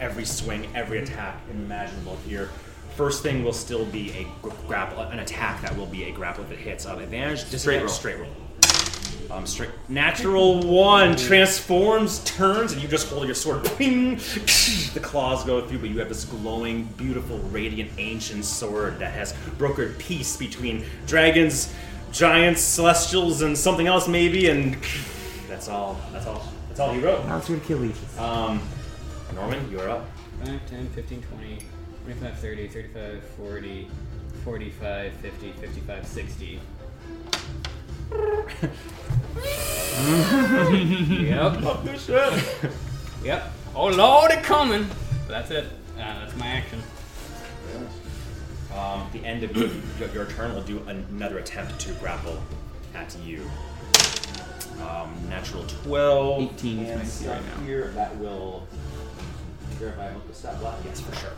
every swing, every attack imaginable here. First thing will still be a gr- grapple, an attack that will be a grapple if it hits. Um, advantage, Straight roll. straight roll. Um, straight natural one transforms, turns, and you just hold your sword. Ping! The claws go through, but you have this glowing, beautiful, radiant, ancient sword that has brokered peace between dragons, giants, celestials, and something else maybe. And that's all. That's all. That's all he wrote. Now it's gonna kill Leeches. Um, Norman, you're up. 5, 10, 15, 20, 25, 30, 35, 40, 45, 50, 55, 60. yep. Yep. Oh lord, it coming. That's it. Uh, that's my action. Um, the end of your, your, your turn will do another attempt to grapple at you. Um, natural 12. 18 is and my AC stuff right now. here. That will verify about the stat block. Yes, for sure.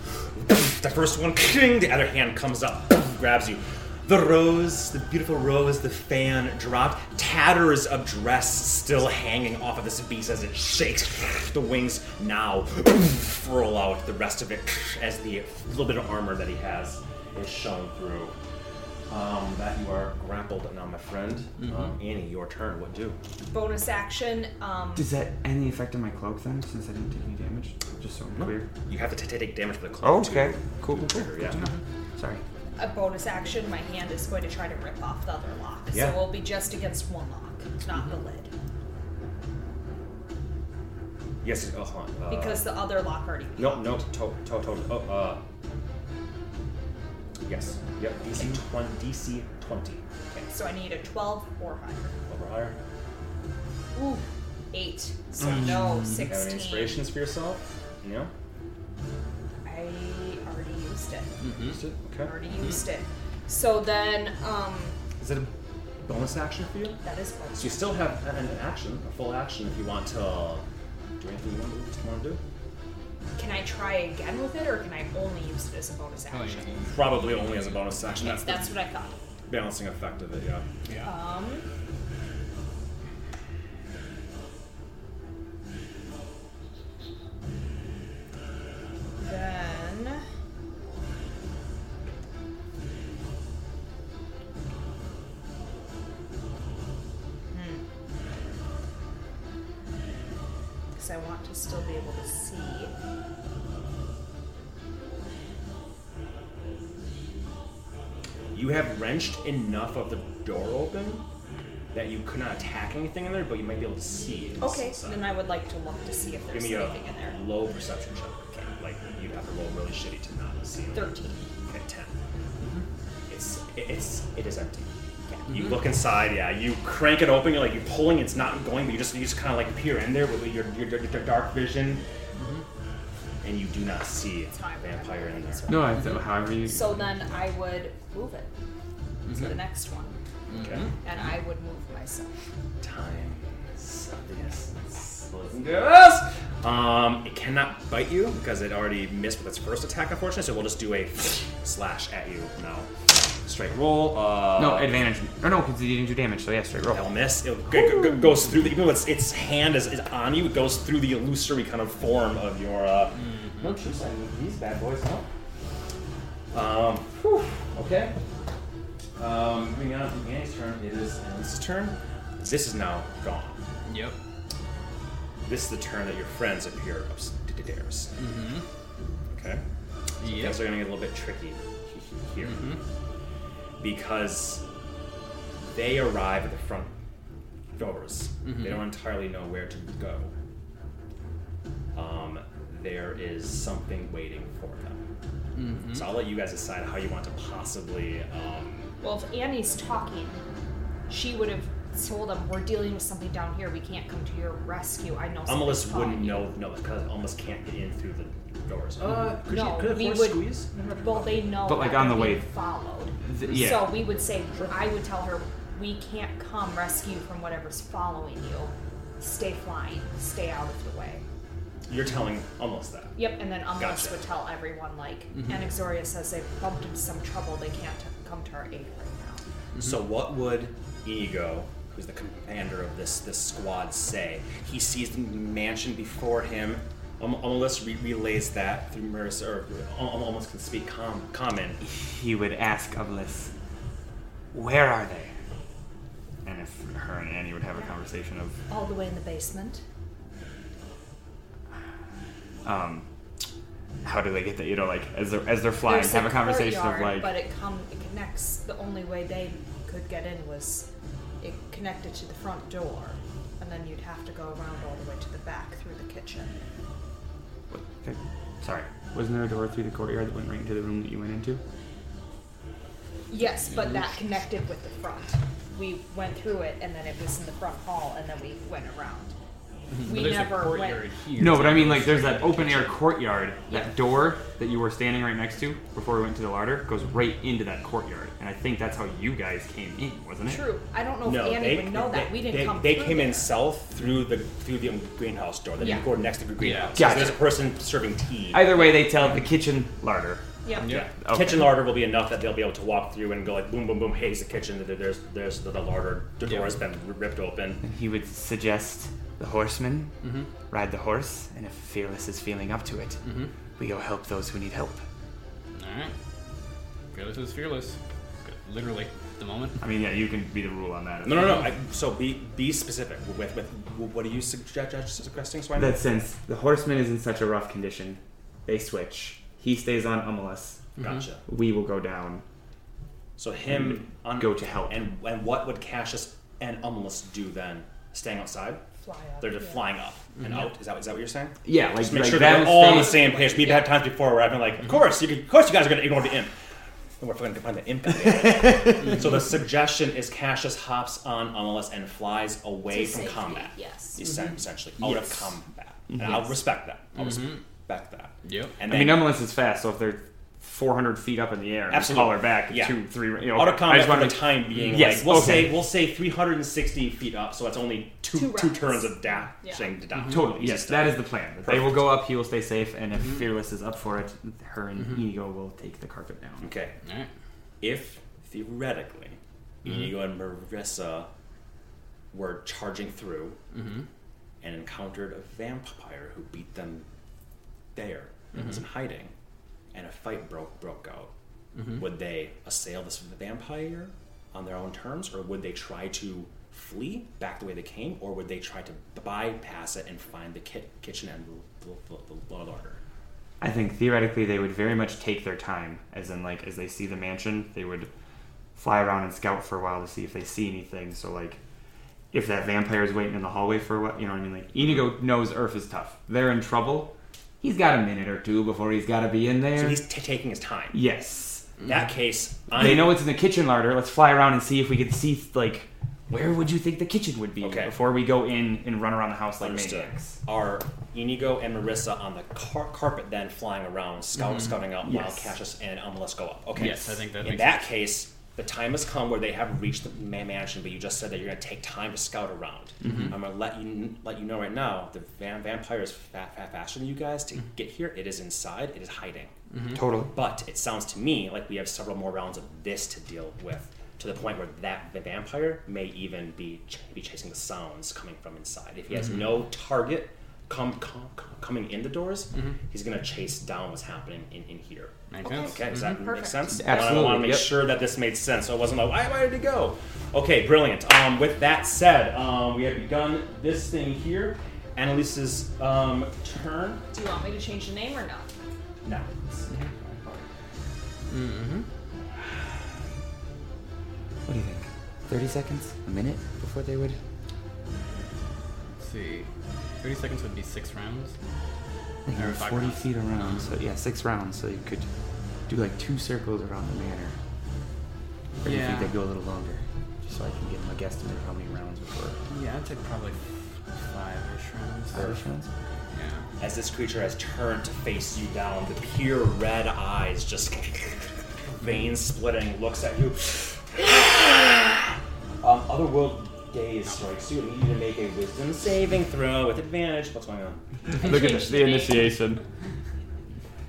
the first one, the other hand comes up, grabs you. The rose, the beautiful rose, the fan dropped. Tatters of dress still hanging off of this beast as it shakes. The wings now furl out. The rest of it, as the little bit of armor that he has, is shown through. Um, that you are grappled And now, my friend. Um, Annie, your turn. What do? Bonus action. Um, Does that any effect on my cloak then, since I didn't take any damage? Just so I'm clear. You have to t- take damage for the cloak. Oh, too. okay. Cool, cool, cool. Trigger, yeah. to know. Sorry. a bonus action. My hand is going to try to rip off the other lock, Yeah. so it'll be just against one lock, not the lid, Yes. Hold on. Uh, because the other lock already. No, no, to, to, to, to, oh, uh. Yes. Yep. DC twenty. DC twenty. Okay, so I need a 12 or higher. Over higher. Ooh, eight. So Do no, you have any 16. inspirations for yourself? No. I already used it. Used it. I Okay. already used it. So then, um, Is it a bonus action for you? that is So bonus. you still have an, an action, a full action, if you want to do anything you want to do. Can I try again with it, or can I only use it as a bonus action? Probably only as a bonus action. Yes, That's, that's what I thought. balancing effect of it. Yeah. Yeah. Um. Then. Because I want to still be able to see. You have wrenched enough of the door open that you could not attack anything in there, but you might be able to see. Okay, inside. then I would like to look to see if Give there's me anything in there. a low perception check. Okay. Like you'd have to roll really shitty to not see. it. 13. Okay, 10 mm-hmm. It's it's it is empty. Okay. You look inside, yeah. You crank it open. You're like you're pulling. It's not going, but you just you just kind of like peer in there with your your, your, your dark vision, and you do not see It's fine. a vampire in there. No, I thought however you. So then I would move it to Mm-hmm. the next one, Okay. and I would move myself. Time. Yes. Listen to us. Um, it cannot bite you because it already missed with its first attack, unfortunately. So we'll just do a slash at you now. Straight roll. Uh, no advantage. Or no, because you didn't do damage. So yeah, straight roll. That'll miss. It go- go- goes through the, even though its, its hand is, is on you, it goes through the illusory kind of form of your. Uh, No truce, I need these bad boys out. Um, whew, okay. Um, moving on to Annie's turn, it is Annie's turn. This is now gone. Yep. This is the turn that your friends appear upstairs. Mm-hmm. Okay? Yep. Things are going to get a little bit tricky here. Because they arrive at the front doors. They don't entirely know where to go. um, there is something waiting for them. So I'll let you guys decide how you want to possibly. Um, Well, if Annie's talking, she would have told them, "We're dealing with something down here. We can't come to your rescue." I know. Amalus something's wouldn't you." know, no, because Amalus can't get in through the doors. Uh, could No, you could a we would- squeeze? Well, they know. But, like, that on the way- followed. Th- yeah. So we would say, I would tell her, we can't come rescue from whatever's following you. Stay flying. Stay out of the way. You're telling Amalus that. Yep, and then Umbrus Gotcha. would tell everyone, like, Mm-hmm. Anaxoria says they've bumped into some trouble. They can't t- come to our aid right now. So what would Inigo, who's the commander of this this squad, say? He sees the mansion before him. Um, Amalus re- relays that through Marissa, or Al- almost can speak com- common. He would ask Oblis, "Where are they?" And if her and Annie would have a conversation of, All the way in the basement. um, how do they get there? You know, like as they're as they're flying, There's have a conversation of like, But it come it connects. The only way they could get in was it connected to the front door, and then you'd have to go around all the way to the back through the kitchen. what, okay, sorry, wasn't there a door through the courtyard that went right into the room that you went into? Yes, but that connected with the front. We went through it, and then it was in the front hall, and then we went around. Mm-hmm. But We there's never a courtyard went. here. No, but I mean, like, there's that open air courtyard. Yeah. That door that you were standing right next to before we went to the larder goes right into that courtyard, and I think that's how you guys came in, wasn't it? True. I don't know No, if Annie they, would know that. they- we didn't they, come. They through came in south through the through the greenhouse door. Then Yeah. you go next to the greenhouse. Yeah. So there's a person serving tea. Either way, they tell the kitchen larder. Yep. Yeah. Okay. Kitchen larder will be enough that they'll be able to walk through and go like boom, boom, boom. Hey, it's the kitchen. There's there's the, the larder. The door Yeah. has been ripped open. And he would suggest the horseman Mm-hmm. ride the horse, and if Fearless is feeling up to it, Mm-hmm. we go help those who need help. All right. Fearless is fearless. Literally, at the moment. I mean, yeah, you can be the rule on that. No, no, no. I, so be be specific with with what are you suggest, suggesting, Swine? That since the horseman is in such a rough condition, they switch. He stays on Umulus. Gotcha. We will go down. So him on Go to help. And and what would Cassius and Umulus do then? Staying outside? Fly up. They're just yeah. flying up and mm-hmm. out. Is that is that what you're saying? Yeah, like, Just make like sure they're all on the same page. We've had times before where I've been like, of mm-hmm. course, you can, of course, you guys are going to ignore the imp. And we're going to find the imp. again. Mm-hmm. so the suggestion is Cassius hops on Umulus and flies away To from safety, combat. yes. Essen- essentially out Yes. of combat. And I'll respect that. I'll respect that. Yep. And I then mean, Umulus is fast, so if they're 400 feet up in the air, and Absolutely. call her back Yeah. two, three. You know, out of I combat just for wanna the time being. Yes, like, we'll okay. say we'll say 360 feet up, so that's only two Two two, rounds. turns of dashing Yeah. down. Mm-hmm. Totally, yes, that is the plan. They will go up, he will stay safe, and if mm-hmm. Fearless is up for it, her and mm-hmm. Inigo will take the carpet down. Okay. All right. if theoretically Inigo and Marissa were charging through Mm-hmm. and encountered a vampire who beat them there and was in hiding, and a fight broke broke out, mm-hmm. would they assail this vampire on their own terms, or would they try to flee back the way they came, or would they try to bypass it and find the kit, kitchen and the, the, larder? I think theoretically they would very much take their time, as in like as they see the mansion, they would fly around and scout for a while to see if they see anything. So like, if that vampire is waiting in the hallway for what you know what I mean? Like Inigo knows Earth is tough. They're in trouble. He's got a minute or two before he's got to be in there. So he's t- taking his time. yes. In that case, I'm, They know it's in the kitchen larder. Let's fly around and see if we can see like where would you think the kitchen would be Okay. before we go in and run around the house like Understood. maniacs. Are Inigo and Marissa on the car- carpet then flying around, scout- mm-hmm. scouting out while Cassius and Umulus go up? Okay. Yes, I think that In makes that case, the time has come where they have reached the mansion, but you just said that you're going to take time to scout around. Mm-hmm. I'm going to let you let you know right now. The va- vampire is fat, fat faster than you guys Mm-hmm. to get here. It is inside. It is hiding. Totally. But it sounds to me like we have several more rounds of this to deal with, to the point where that the vampire may even be ch- be chasing the sounds coming from inside. If he has no target come, come, coming in the doors, he's gonna chase down what's happening in, in here. Makes Okay. sense. Okay, does that make Perfect. sense? Absolutely, I want to make yep. sure that this made sense, so it wasn't like, why, why did it go? Okay, brilliant. Um, with that said, um, we have begun this thing here. Annalise's um, turn. Do you want me to change the name or not? No. Mm-hmm. What do you think? Thirty seconds? A minute before they would? Let's see. 30 seconds would be six rounds. I think Or 40 rounds. feet around. So yeah, six rounds. So you could do like two circles around the manor. Or do you think they'd go a little longer? Just so I can give them a guesstimate of how many rounds before. Yeah, I'd say probably five-ish rounds. Five-ish rounds? Yeah. As this creature has turned to face you down, the pure red eyes just veins splitting, looks at you. um, otherworld gaze strikes you. I need you to make a wisdom saving throw with advantage. What's going on? Look at changed the, the the name. initiation.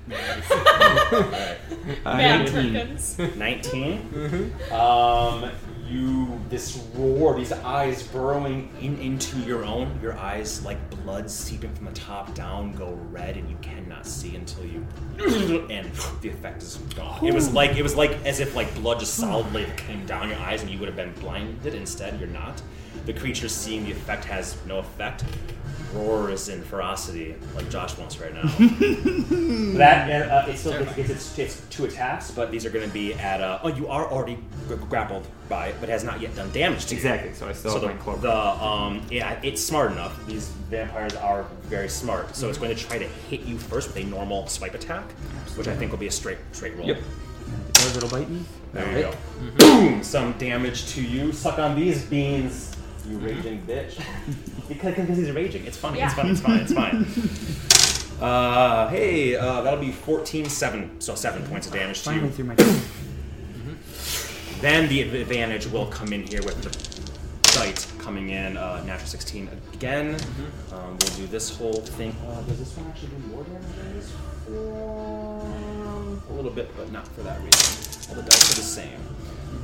Alright. Man 19. Perkins. 19. Um, you this roar, these eyes burrowing in into your own. Your eyes, like blood seeping from the top down, go red, and you cannot see until you. and the effect is gone. It was like it was like as if like blood just solidly came down your eyes, and you would have been blinded. Instead, you're not. The creature seeing the effect has no effect. Roars in ferocity, like Josh wants right now. That uh, it still gets, gets its, its two attacks, but these are going to be at uh, oh you are already g- grappled by it, but has not yet done damage to you. Exactly. So I still So have the, my cloak. the um yeah it's smart enough. These vampires are very smart, so it's going to try to hit you first with a normal swipe attack, which I think will be a straight straight roll. Yep. Does it'll bite me? There That'll you hit. go. Boom! Some damage to you. Suck on these beans, you raging bitch. because, because he's raging. It's funny. It's Yeah. fun. It's fine. It's fine. Uh, hey, uh, that'll be 14, 7. So 7 points of damage to Finally you. through my turn. Then the advantage will come in here with the sight coming in, uh, natural 16 again. Um, we'll do this whole thing. Uh, does this one actually do more damage than this one? A little bit, but not for that reason. All the dice are the same.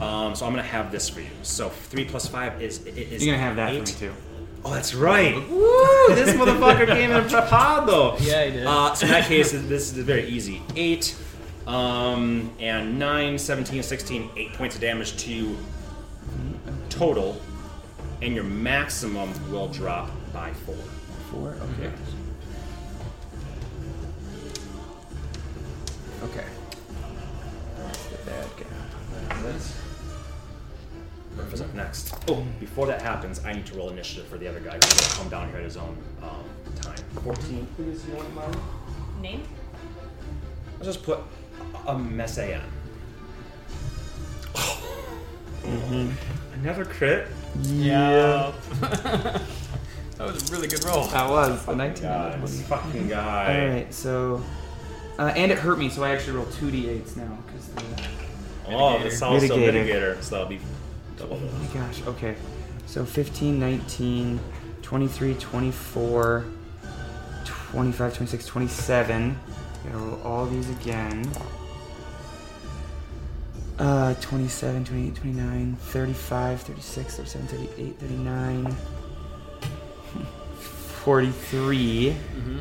Um, so I'm gonna have this for you. So three plus five is i- is. You're gonna have that eight. for me too. Oh, that's right. Woo! This motherfucker came in a pod though. Yeah, he did. Uh, so in that case, this is very easy. 8, um, and 9, 17, 16, 8 points of damage to you total, and your maximum will drop by 4. Four. Okay. Okay. That's the bad guy. Whoever's up next. Oh, before that happens, I need to roll initiative for the other guy who's going to come down here at his own um, time. 14, please, you want mine? Name? Let's just put a mess in. Another crit? Yeah. that was a really good roll. That was the 19. God, this fucking guy. Alright, so. Uh, and it hurt me, so I actually roll 2d8s now. Because the. Oh, this is also Mitigator. mitigator, so that'll be double. Oh my gosh, okay. So 15, 19, 23, 24, 25, 26, 27. Gotta roll all these again. Uh, 27, 28, 29, 35, 36, 37, 38, 39, 43. Mm-hmm.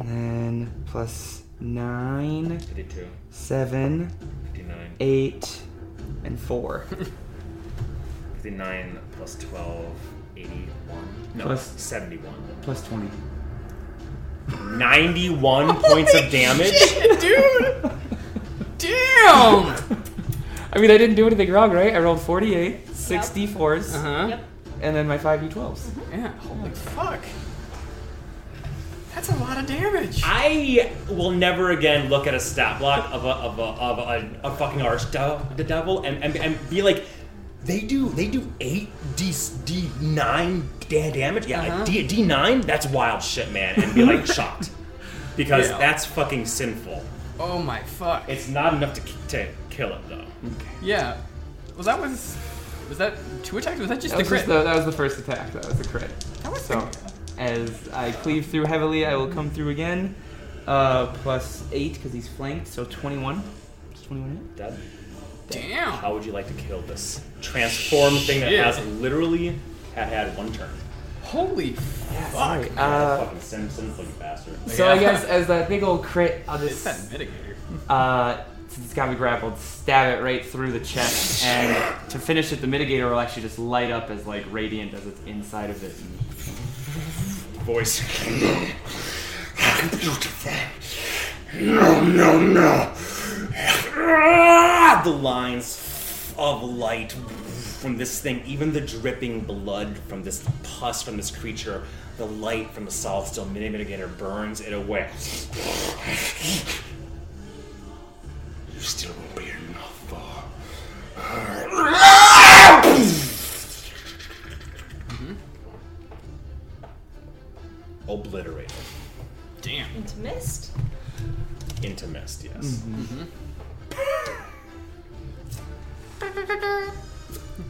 And then plus 9, 52, 7, 59, 8, and 4. 59 plus 12, 81. No, Plus- 71. plus 20. 91 points of damage? Dude! Damn! I mean, I didn't do anything wrong, right? I rolled 48, 6 d4s, Uh huh. Yep. and then my 5d12s. Yeah. Holy fuck. That's a lot of damage. I will never again look at a stat block of a of a of a, a fucking arch devil and, and and be like, they do they do eight d d nine da- damage. Yeah, Uh-huh. like d d nine. That's wild shit, man. And be like shocked because Yeah. that's fucking sinful. Oh my fuck. It's not enough to k- to kill it though. Yeah. Well, that was. Was that two attacks? Was that just That the was, crit? just the, that was the first attack. That was the crit. that was So, as I cleave through heavily, I will come through again. Uh, plus 8 because he's flanked, so 21. Is 21 hit? Dead. Damn. How would you like to kill this transformed thing that Shit. has literally had had one turn? Holy fuck. Sorry. Yeah, Uh, fucking sin, sinful, bastard. so I guess as that big old crit, I'll It's just that mitigator. uh, since it's got me grappled, stab it right through the chest, and to finish it, the mitigator will actually just light up as like radiant as it's inside of it. And voice. Beautiful. No, no, no. The lines of light from this thing, even the dripping blood from this pus from this creature, the light from the solid steel mini mitigator burns it away. You still won't be enough for. Mm-hmm. Obliterated Damn. Into mist? into mist. Yes. Mm-hmm. Mm-hmm.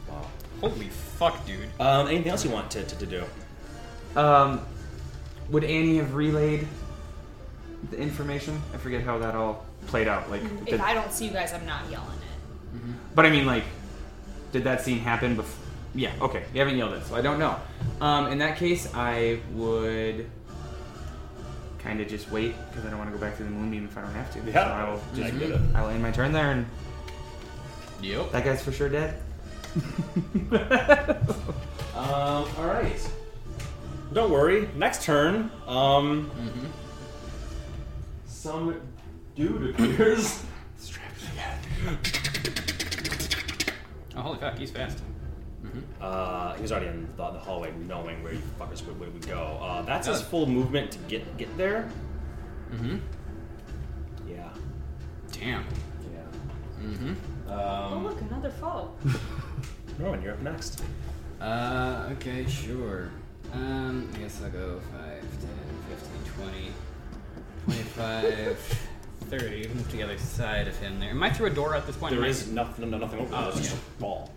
Wow. Holy fuck, dude. Um, anything else you want to, to, to do? Um, would Annie have relayed the information? I forget how that all played out. Like, If did- I don't see you guys, I'm not yelling it. but I mean, like, did that scene happen before? Yeah. Okay. You haven't yelled it, so I don't know. Um, in that case, I would kind of just wait because I don't want to go back to the moonbeam if I don't have to. Yeah, So I will I just get it. I will end my turn there, and Yep. that guy's for sure dead. Um, all right. Don't worry. Next turn, um, some dude appears. Strapped again. Oh, holy fuck, he's fast. Uh, he was already in the, the hallway, knowing where you fuckers would, would go. Uh, that's his full movement to get get there. Mm-hmm. Yeah. Damn. Yeah. Mm-hmm. oh, Um, look, another fall. Norman, you're up next. Uh, okay, sure. Um, I guess I'll go 5, 10, 15, 20, 25, 30. Move to the other side of him there. Am I through a door at this point? There Am I- nothing, no, nothing over there. Oh, There's just okay. a wall.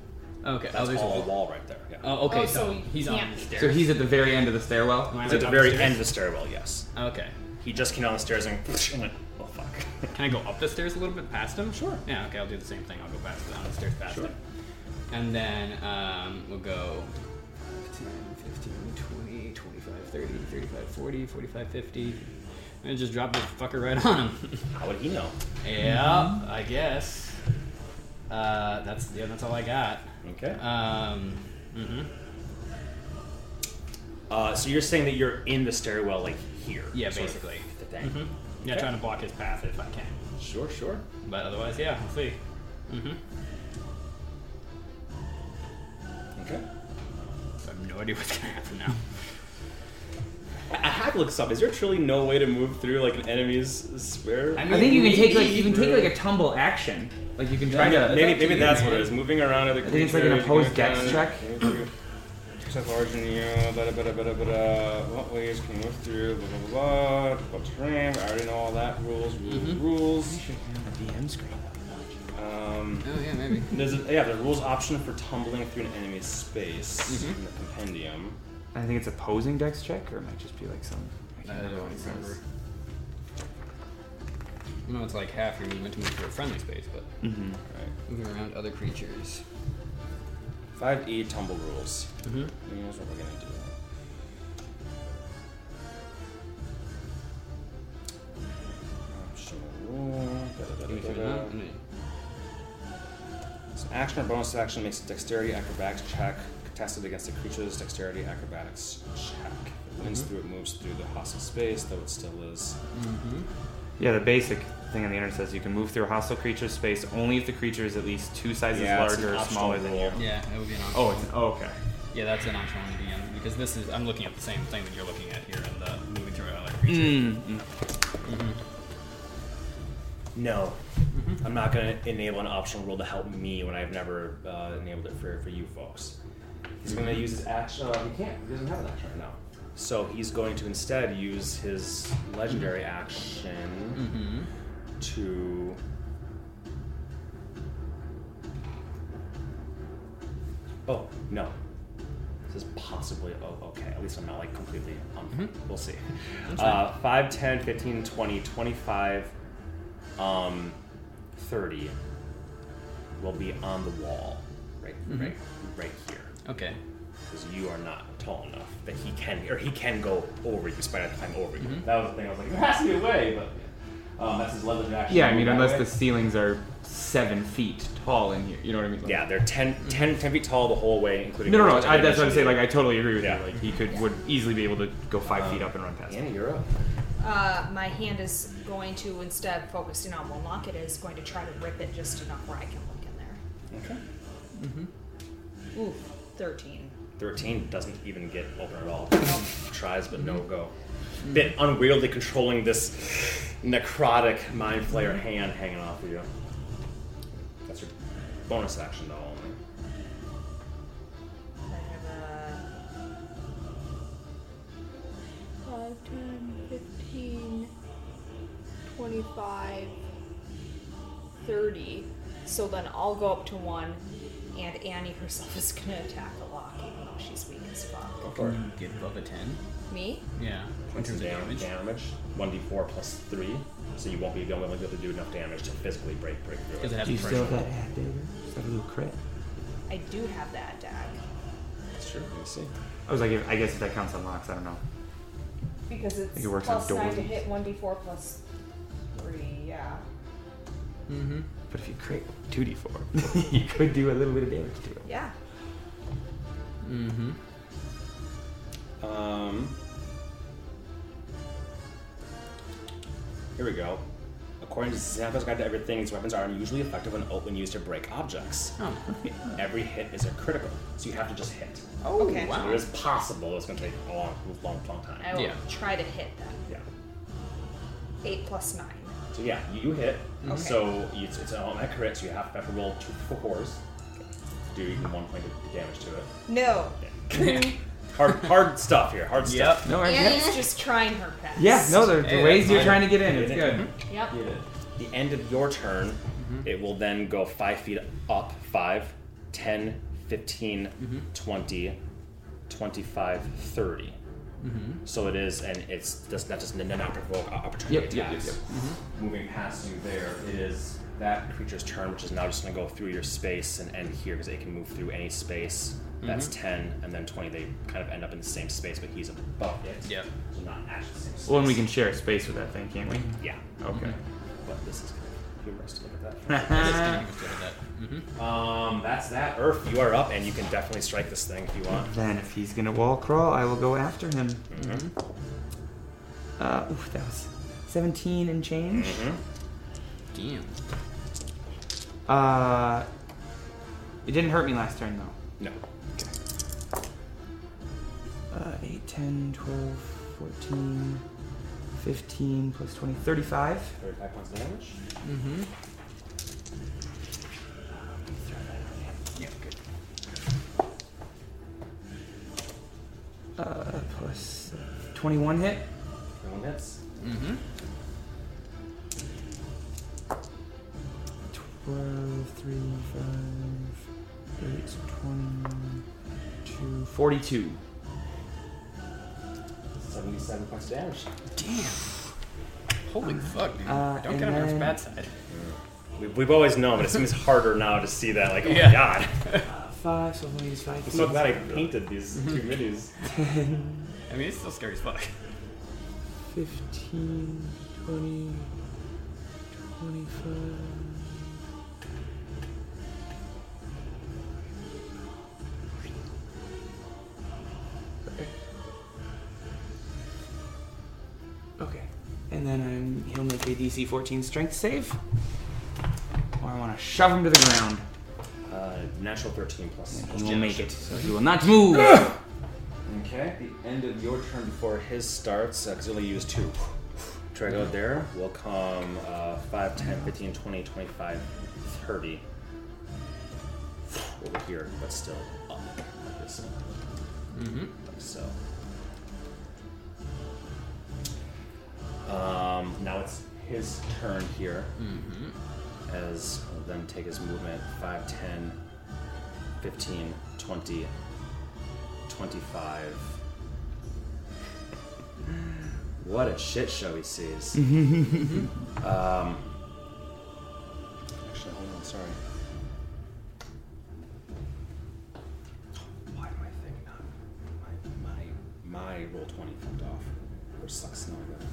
Okay, That's oh, there's all a a wall right there. Yeah. Oh, okay, Oh, so, so he he's on the stairs. So he's at the very end of the stairwell. He's at the very stairs? end of the stairwell. Yes. Okay. He just came down the stairs and went, oh fuck. Can I go up the stairs a little bit past him? Sure. Yeah, okay, I'll do the same thing. I'll go past down the stairs past Sure. him. And then um, we'll go 10, 15, 20, 25, 30, 35, 40, 45, 50. And just drop the fucker right on him. How would he know? yeah, I guess. Uh, that's yeah, that's all I got. Okay. Um, mm-hmm. Uh, so you're saying that you're in the stairwell, like here? Yeah, basically. the thing. hmm Yeah, Okay. trying to block his path if I can. Sure, sure. But otherwise, yeah, we'll see. Mm-hmm. Okay. I have no idea what's gonna happen now. I I have to look this up. Is there truly no way to move through like an enemy's sphere? I I think you can take like you can take like a tumble action. Like you can try to. maybe maybe that's what it is. Moving around other I think it's like an opposed dex can- check. Except large in you, blah, blah, blah, blah, blah, blah. What ways can you move through? Blah, blah, blah, blah. Difficult terrain. I already know all that. Rules, rules, Mhm. rules. the DM screen. Um, Oh yeah, maybe. there's a, yeah, the rules option for tumbling through an enemy's space Mhm. in the compendium. I think it's opposing dex check, or it might just be like some. I I don't remember what says. Remember. No, it's like half your movement to move to a friendly space, but Mm-hmm. Right. moving around other creatures. 5e tumble rules. Mm-hmm. Here's what we're gonna do. Da. So action or bonus action makes a dexterity acrobatics check contested against the creature's dexterity acrobatics check. If it wins through, it moves through the hostile space, though it still is. Mm-hmm. Yeah, the basic thing on the internet says you can move through a hostile creature's space only if the creature is at least two sizes Yeah, larger or optional smaller than you. Yeah, it would be an option. Oh, it's oh, okay. yeah, that's an option on the DM because this is I'm looking at the same thing that you're looking at here in the moving through other creatures. Mm. Mm-hmm. No. I'm not going to enable an optional rule to help me when I've never uh, enabled it for, for you folks. He's going to use his action. Uh, he can't. He doesn't have an action right now. So he's going to instead use his legendary action Mm-hmm. To. Oh, no. This is possibly. Oh, okay. At least I'm not like completely. Um, Mhm. We'll see. Uh, 5, 10, 15, 20, 25, um, 30 will be on the wall. Right, Mhm. right, right here. Okay. Because you are not tall enough that he can, or he can go over you, despite climb over you. Mhm. That was the thing. I was like, there has to be a way, but um, that's his leverage action. Yeah, I mean, unless way. the ceilings are seven feet tall in here, you know what I mean? Like- Yeah, they're 10, 10, 10 feet tall the whole way, including. No, no, no. I, that's what I'm dimension saying. Like, I totally agree with Yeah. you. Like, he could would easily be able to go five Um, feet up and run past. Annie, you're up. Uh, my hand is going to, instead of focusing on Wolnock, it is going to try to rip it just enough where I can look in there. Okay. Mm-hmm. Ooh, 13. 13 doesn't even get open at all. Tries, but no go. Bit unwieldy controlling this necrotic mind flayer hand hanging off of you. That's your bonus action, though, only. I have a 5, 10, 15, 25, 30. So then I'll go up to 1, and Annie herself is going to attack the lock, even though she's weak as fuck. Go for it. Can you get above a 10? Me? Yeah. In Points terms of of damage. damage. damage. 1d4 plus 3. So you won't be able to do enough damage to physically break break through Does it it. have Do you still have threshold? that half dagger? Is that a little crit? I do have that dag. That's true. Let me see. I was like, if, I guess if that counts on locks, I don't know. Because it's think it works on plus 9 to doors. hit 1d4 plus 3, yeah. Mm-hmm. But if you crit 2d4, you could do a little bit of damage to it. Yeah. Mm-hmm. Um, here we go. According to Xanathar's Guide to Everything, these weapons are unusually effective when open used to break objects. Oh. Every hit is a critical, so you have to just hit. Oh, Okay. So wow. it is possible it's going to take a long, long, long time. I will Yeah. try to hit them. Yeah. 8 plus 9. So yeah, you, you hit. Okay. So it's, it's an automatic crit, so you have, have to roll two fours. Do even one point of damage to it. No. Yeah. hard, hard stuff here. Hard stuff. Yep. No, I Annie's just trying her best. Yeah, no, the, the Hey, ways you're trying to get in, it's Yeah. good. Mm-hmm. Yep. the end of your turn, mm-hmm. it will then go 5 feet up 5, 10, 15, mm-hmm. 20, 25, 30. So it is, and it's just not just n- not provoke opportunity Yep, yep, yep, attacks. yep. Moving past you there, it is that creature's turn, which is now just going to go through your space and end here because it can move through any space. That's 10, and then 20, they kind of end up in the same space, but he's above it. Yep. So not actually the same space. Well, and we can share space with that thing, can't we? Yeah. Okay. But this is kind of humorous to look at that. That is kind of good at that. Mm-hmm. Um, that's that. Earth, you are up, and you can definitely strike this thing if you want. Then, if he's gonna wall crawl, I will go after him. Uh, oof, that was 17 and change. Damn. Uh, it didn't hurt me last turn though. No. Uh, 8, 10, 12, 14, 15 plus 20, 35. 35 points of damage. Mm-hmm. Yeah, good. Uh, plus uh, 21 hit. No one hits. Mm-hmm. 12, 3, 5, 8, 22, 42. 77 points of damage. Damn. Holy fuck, dude. Uh, Don't and get on Earth's then- bad side. We, we've always known, but it seems harder now to see that. Like, oh Yeah. my god. 5, so I'll use 5 I'm so glad I painted these two minis. 10, I mean, it's still scary as fuck. 15, 20, 25. DC 14 strength save. Or I want to shove him to the ground. Uh, natural 13 plus. And he will make it, so he will not move. Okay, the end of your turn before his starts, because he'll only use two. Try to go there. Will come uh, 5, 10, 15, 20, 25, 30. Over here, but still up like this. Mm-hmm. Like so. Um, now it's his turn here. Mm-hmm. As he'll then take his movement 5, 10, 15, 20, 25. What a shit show he sees. um, actually, hold on, sorry. Why do I think not? My, my, my Roll20 fucked off. Which sucks knowing that.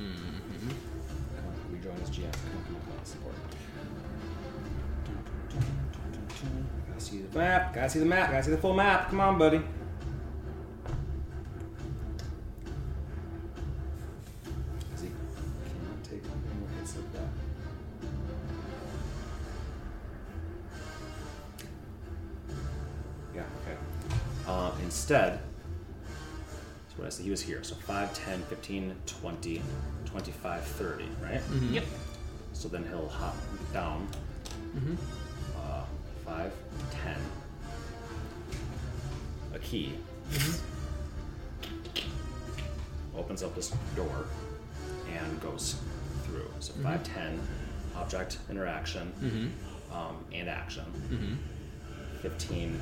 Mm-hmm. Rejoin as GM. Support. Gotta see the map. Gotta see the map. Gotta see the full map. Come on, buddy. So what I said, he was here. So 5, 10, 15, 20, 25, 30, right? Mm-hmm. Yep. So then he'll hop down. Mm-hmm. Uh, 5, 10. A key. Mm-hmm. Opens up this door and goes through. So 5, 10, object interaction, um, and action. 15,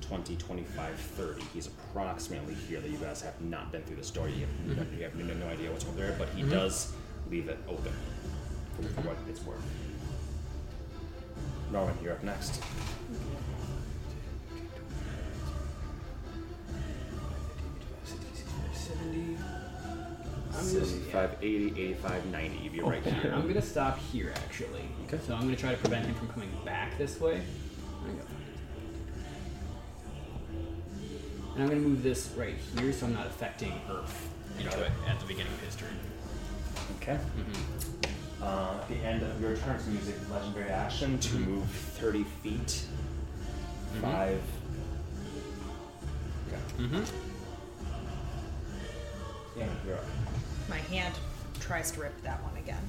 20, 25, 30. He's approximately here that you guys have not been through this door. You mm-hmm. have, no, you have no, no idea what's over there, but he mm-hmm. does leave it open for, for what mm-hmm. it's worth. Norman, you're up next. 70. I'm 75, 80, 85, 90. You'd be right here. I'm gonna stop here actually. Okay. So I'm gonna try to prevent him from coming back this way. And I'm gonna move this right here so I'm not affecting Earth into it at the beginning of his turn. Okay. Uh, at the end of your turn, so use a legendary action to move 30 feet. 5. Okay. Mm-hmm. Yeah, you're up. My hand tries to rip that one again.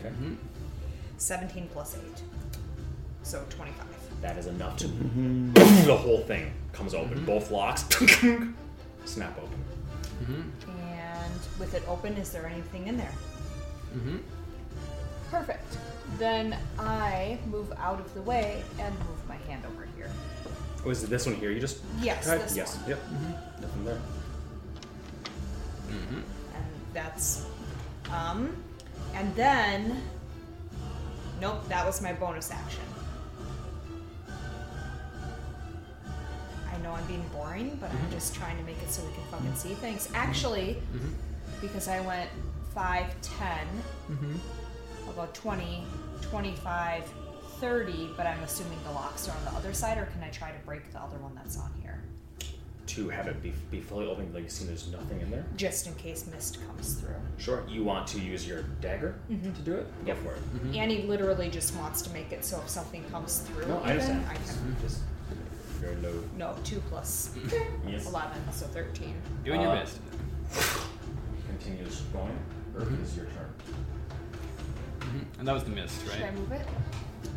Okay. 17 plus 8. So 25. That is enough to. Mm-hmm. the whole thing comes open. Mm-hmm. Both locks snap open. Mm-hmm. And with it open, is there anything in there? Mm-hmm. Perfect. Then I move out of the way and move my hand over here. Oh, was it this one here? You just. Yes, tried? this yes. one. Yep. Nothing there. And that's um and then Nope, that was my bonus action. I know I'm being boring, but I'm mm-hmm. just trying to make it so we can fucking mm-hmm. see things. Actually, mm-hmm. because I went 5, 10, I'll go 20, 25, 30, but I'm assuming the locks are on the other side, or can I try to break the other one that's on here? To have it be, be fully open, like you see there's nothing in there. Just in case mist comes through. Sure. You want to use your dagger to do it? Go for it. Annie literally just wants to make it so if something comes through, No, I even, understand. I can. Just very low. No, 2 plus Yes. 11, so 13. Doing your Uh, best. Continues going. Earth is your turn. Mhm. And that was the mist, right? Should I right? move it?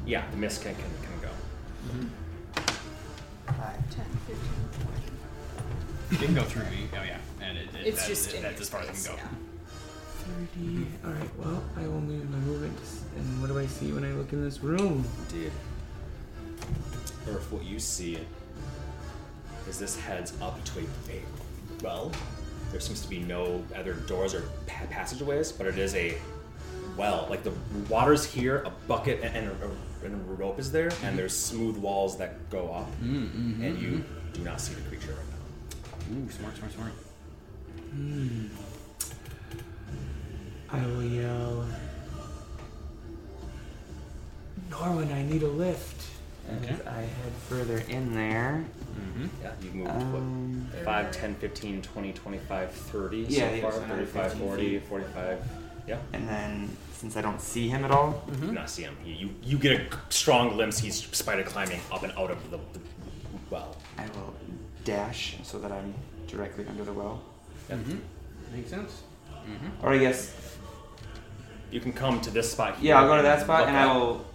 Yeah, the mist can, can, can go. 5, 10, 15, It can go through me. Oh yeah, and it, it It's that- just it- in that's your as far as it can go. yeah. 30. Alright, well, I will move my movement. And what do I see when I look in this room? Indeed. Earth, what you see is this heads up to a, a well. There seems to be no other doors or pa- passageways, but it is a well. Like the water's here, a bucket and, and, a, and a rope is there, and mm-hmm. there's smooth walls that go up, mm, mm-hmm, and you mm-hmm. do not see the creature right now. Ooh, smart, smart, smart. Hmm. I will yell. Norwin, I need a lift. As I head further in there. Mm-hmm. Yeah, you've moved Um, what, 5, 10, 15, 20, 25, 30 Yeah, so yeah, far. so another 35, 15 40, 45. Yeah. and then, since I don't see him at all, do not see him. You, you, you get a strong glimpse. He's spider climbing up and out of the, the well. I will dash so that I'm directly under the well. Mm-hmm. Makes sense. Mm-hmm. Or I guess, You can come to this spot here. yeah, I'll go to that spot look and I up. will.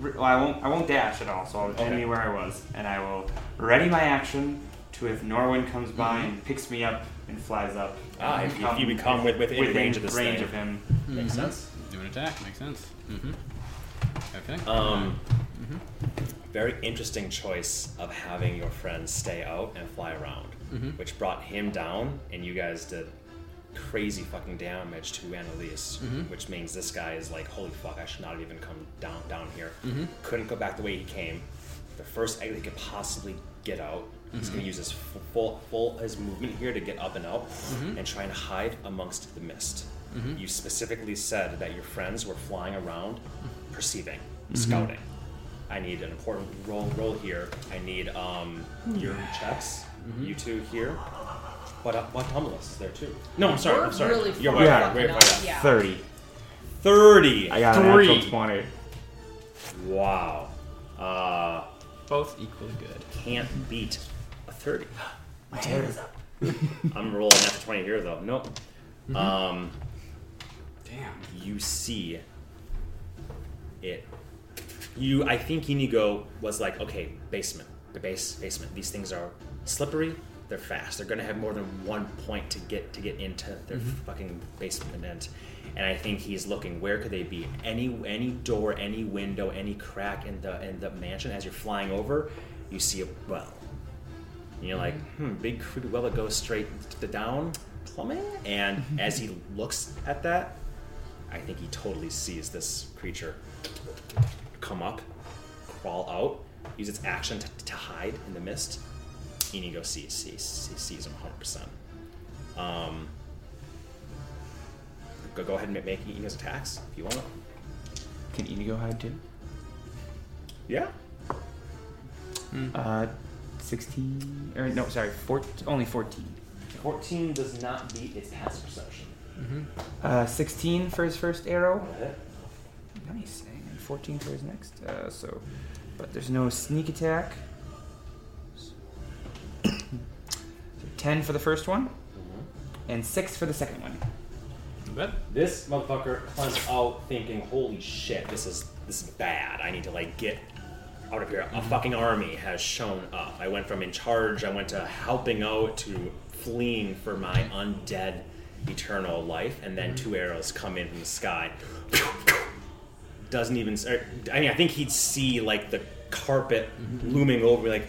Re- Well, I won't. I won't dash at all. So I'll Okay. end me where I was, and I will ready my action to if Norwin comes by and picks me up and flies up. Ah, if you- if you become with- within range of this range thing. of him. Makes sense. Do an attack. Makes sense. Mm-hmm. Okay. Um, very interesting choice of having your friends stay out and fly around, which brought him down, and you guys did crazy fucking damage to Annalise, mm-hmm. which means this guy is like, holy fuck, I should not have even come down down here. Mm-hmm. Couldn't go back the way he came. The first exit he could possibly get out. He's gonna mm-hmm. use his f- full full his movement here to get up and out and try and hide amongst the mist. You specifically said that your friends were flying around, perceiving, scouting. I need an important roll roll here. I need um your checks. You two here. But uh, but Tumulus is there too. No, I'm sorry. We're I'm sorry. really You're right. fucking Wait, up, wait, wait. yeah. Thirty. Thirty. I got Three. a natural twenty. Wow. Uh, Both equally good. can't beat a thirty. My hair is up. I'm rolling after 20 here though. Nope. Um, Damn. you see it. You, I think Inigo was like, okay, basement, the base basement. These things are slippery. They're fast. They're gonna have more than one point to get to get into their mm-hmm. fucking basement. And I think he's looking. Where could they be? Any any door, any window, any crack in the in the mansion. As you're flying over, you see a well. And you're like, mm-hmm. hmm, big creepy well that goes straight to the down plumbing. And mm-hmm. as he looks at that, I think he totally sees this creature come up, crawl out, use its action to, to hide in the mist. Inigo sees sees, sees, sees him 100%. Um, go, go ahead and make Inigo's attacks if you want to. Can Inigo hide too? Yeah. Uh, 16. Or no, sorry, four, only 14. 14 does not beat its passive perception. Uh, 16 for his first arrow. Nice. And 14 for his next. Uh, so, but there's no sneak attack. So 10 for the first one, mm-hmm. and 6 for the second one. But This motherfucker climbs out thinking, "Holy shit, this is this is bad. I need to like get out of here." A mm-hmm. fucking army has shown up. I went from in charge, I went to helping out to fleeing for my undead eternal life, and then mm-hmm. two arrows come in from the sky. Doesn't even. or- I mean, I think he'd see like the carpet looming over, me, like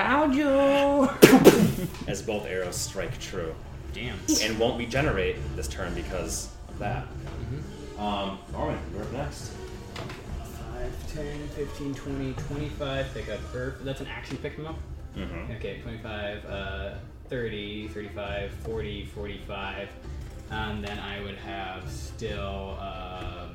Found you! as both arrows strike true. damn. and won't regenerate this turn because of that. Um, Norman, you're up next. 5, 10, 15, 20, 25. Pick up Earth. That's an action pick them up? Mm-hmm. Okay, 25, uh, 30, 35, 40, 45. And then I would have still, um,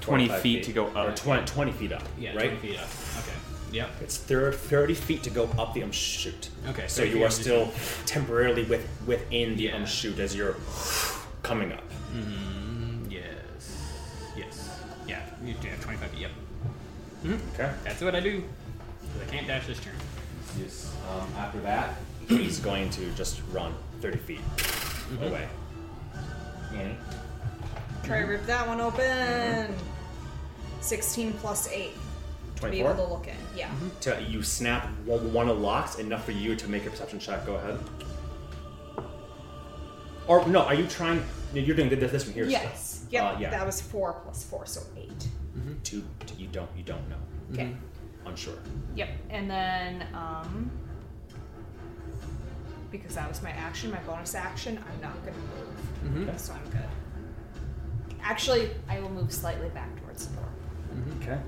20 feet to go Or up. 20, 20 feet up, yeah, right? 20 feet up. Okay. Yep. It's thir- 30 feet to go up the um chute. Okay, So you are up is- still temporarily with, within the Yeah. um chute as you're coming up. Mm, yes. Yes. Yeah, you do have 25 feet. Yep. Okay. That's what I do. 'Cause I can't dash this turn. Yes. Um, after that, he's going to just run 30 feet Mm-hmm. away. Annie? Try to rip that one open. 16 plus 8 to be 24? able to look in. Yeah. Mm-hmm. To, you snap one, one of the locks, enough for you to make a perception check. Go ahead. Or no, are you trying? no, You're doing this, this one here. Yes. Still. Yep. Uh, yeah. That was 4 plus 4, so 8. Mm-hmm. Two, two. You don't. You don't know. Okay. Mm-hmm. Unsure. Yep. And then, um, because that was my action, my bonus action, I'm not going to move. So I'm good. Actually, I will move slightly back towards the door. Okay.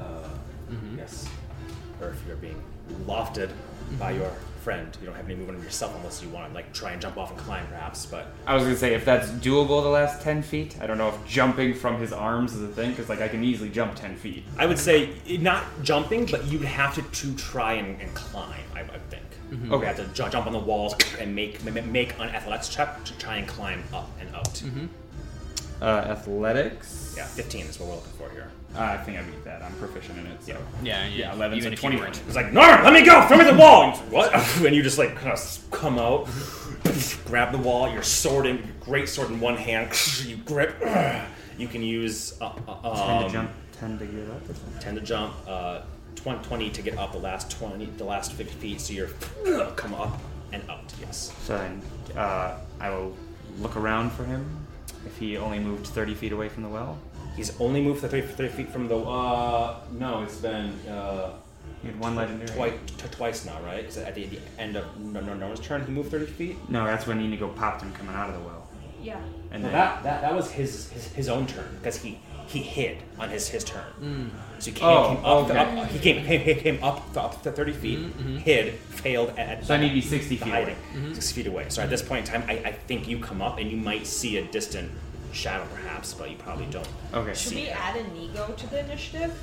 Uh, Yes. Or if you're being lofted by mm-hmm. your friend, you don't have any movement of yourself unless you want to like try and jump off and climb, perhaps. But I was gonna say if that's doable the last 10 feet. I don't know if jumping from his arms is a thing, because like I can easily jump 10 feet. I would say not jumping, but you'd have to, to try and, and climb. I, I think. Mm-hmm. Okay. You have to ju- jump on the walls and make make an athletics check to try and climb up and out. Uh, athletics. Yeah, 15 is what we're looking for here. Uh, I think I beat that. I'm proficient in it. So. Yeah, Yeah, 11, Even so if you 21. It's like, Norm, let me go! Throw me the wall! And what? and you just like kind of come out, grab the wall, your sword in, your great sword in one hand, you grip. You can use uh, uh, 10 um, to jump, 10 to get up or something. 10 to jump, uh, 20, 20 to get up the last 20, the last 50 feet, so you're come up and out, yes. So then uh, I will look around for him if he only moved 30 feet away from the well. He's only moved 30, 30 feet from the, uh, no, it's been, uh, He had one legendary. twice, t- twice now, right? Because at the, the end of no, no, Norman's turn, he moved 30 feet. No, that's when Inigo popped him coming out of the well. Yeah. And Well, then that, that that was his his, his own turn because he he hid on his his turn. Mm. So he came, Oh, came up, okay. up he came came, came- came up to, up to thirty feet, mm-hmm, mm-hmm. hid, failed at, at So I need to be 60 feet hiding, away. Mm-hmm. six feet away. So at this point in time, I, I think you come up and you might see a distant shadow, perhaps, but you probably don't. Okay. Should we add Inigo to the initiative?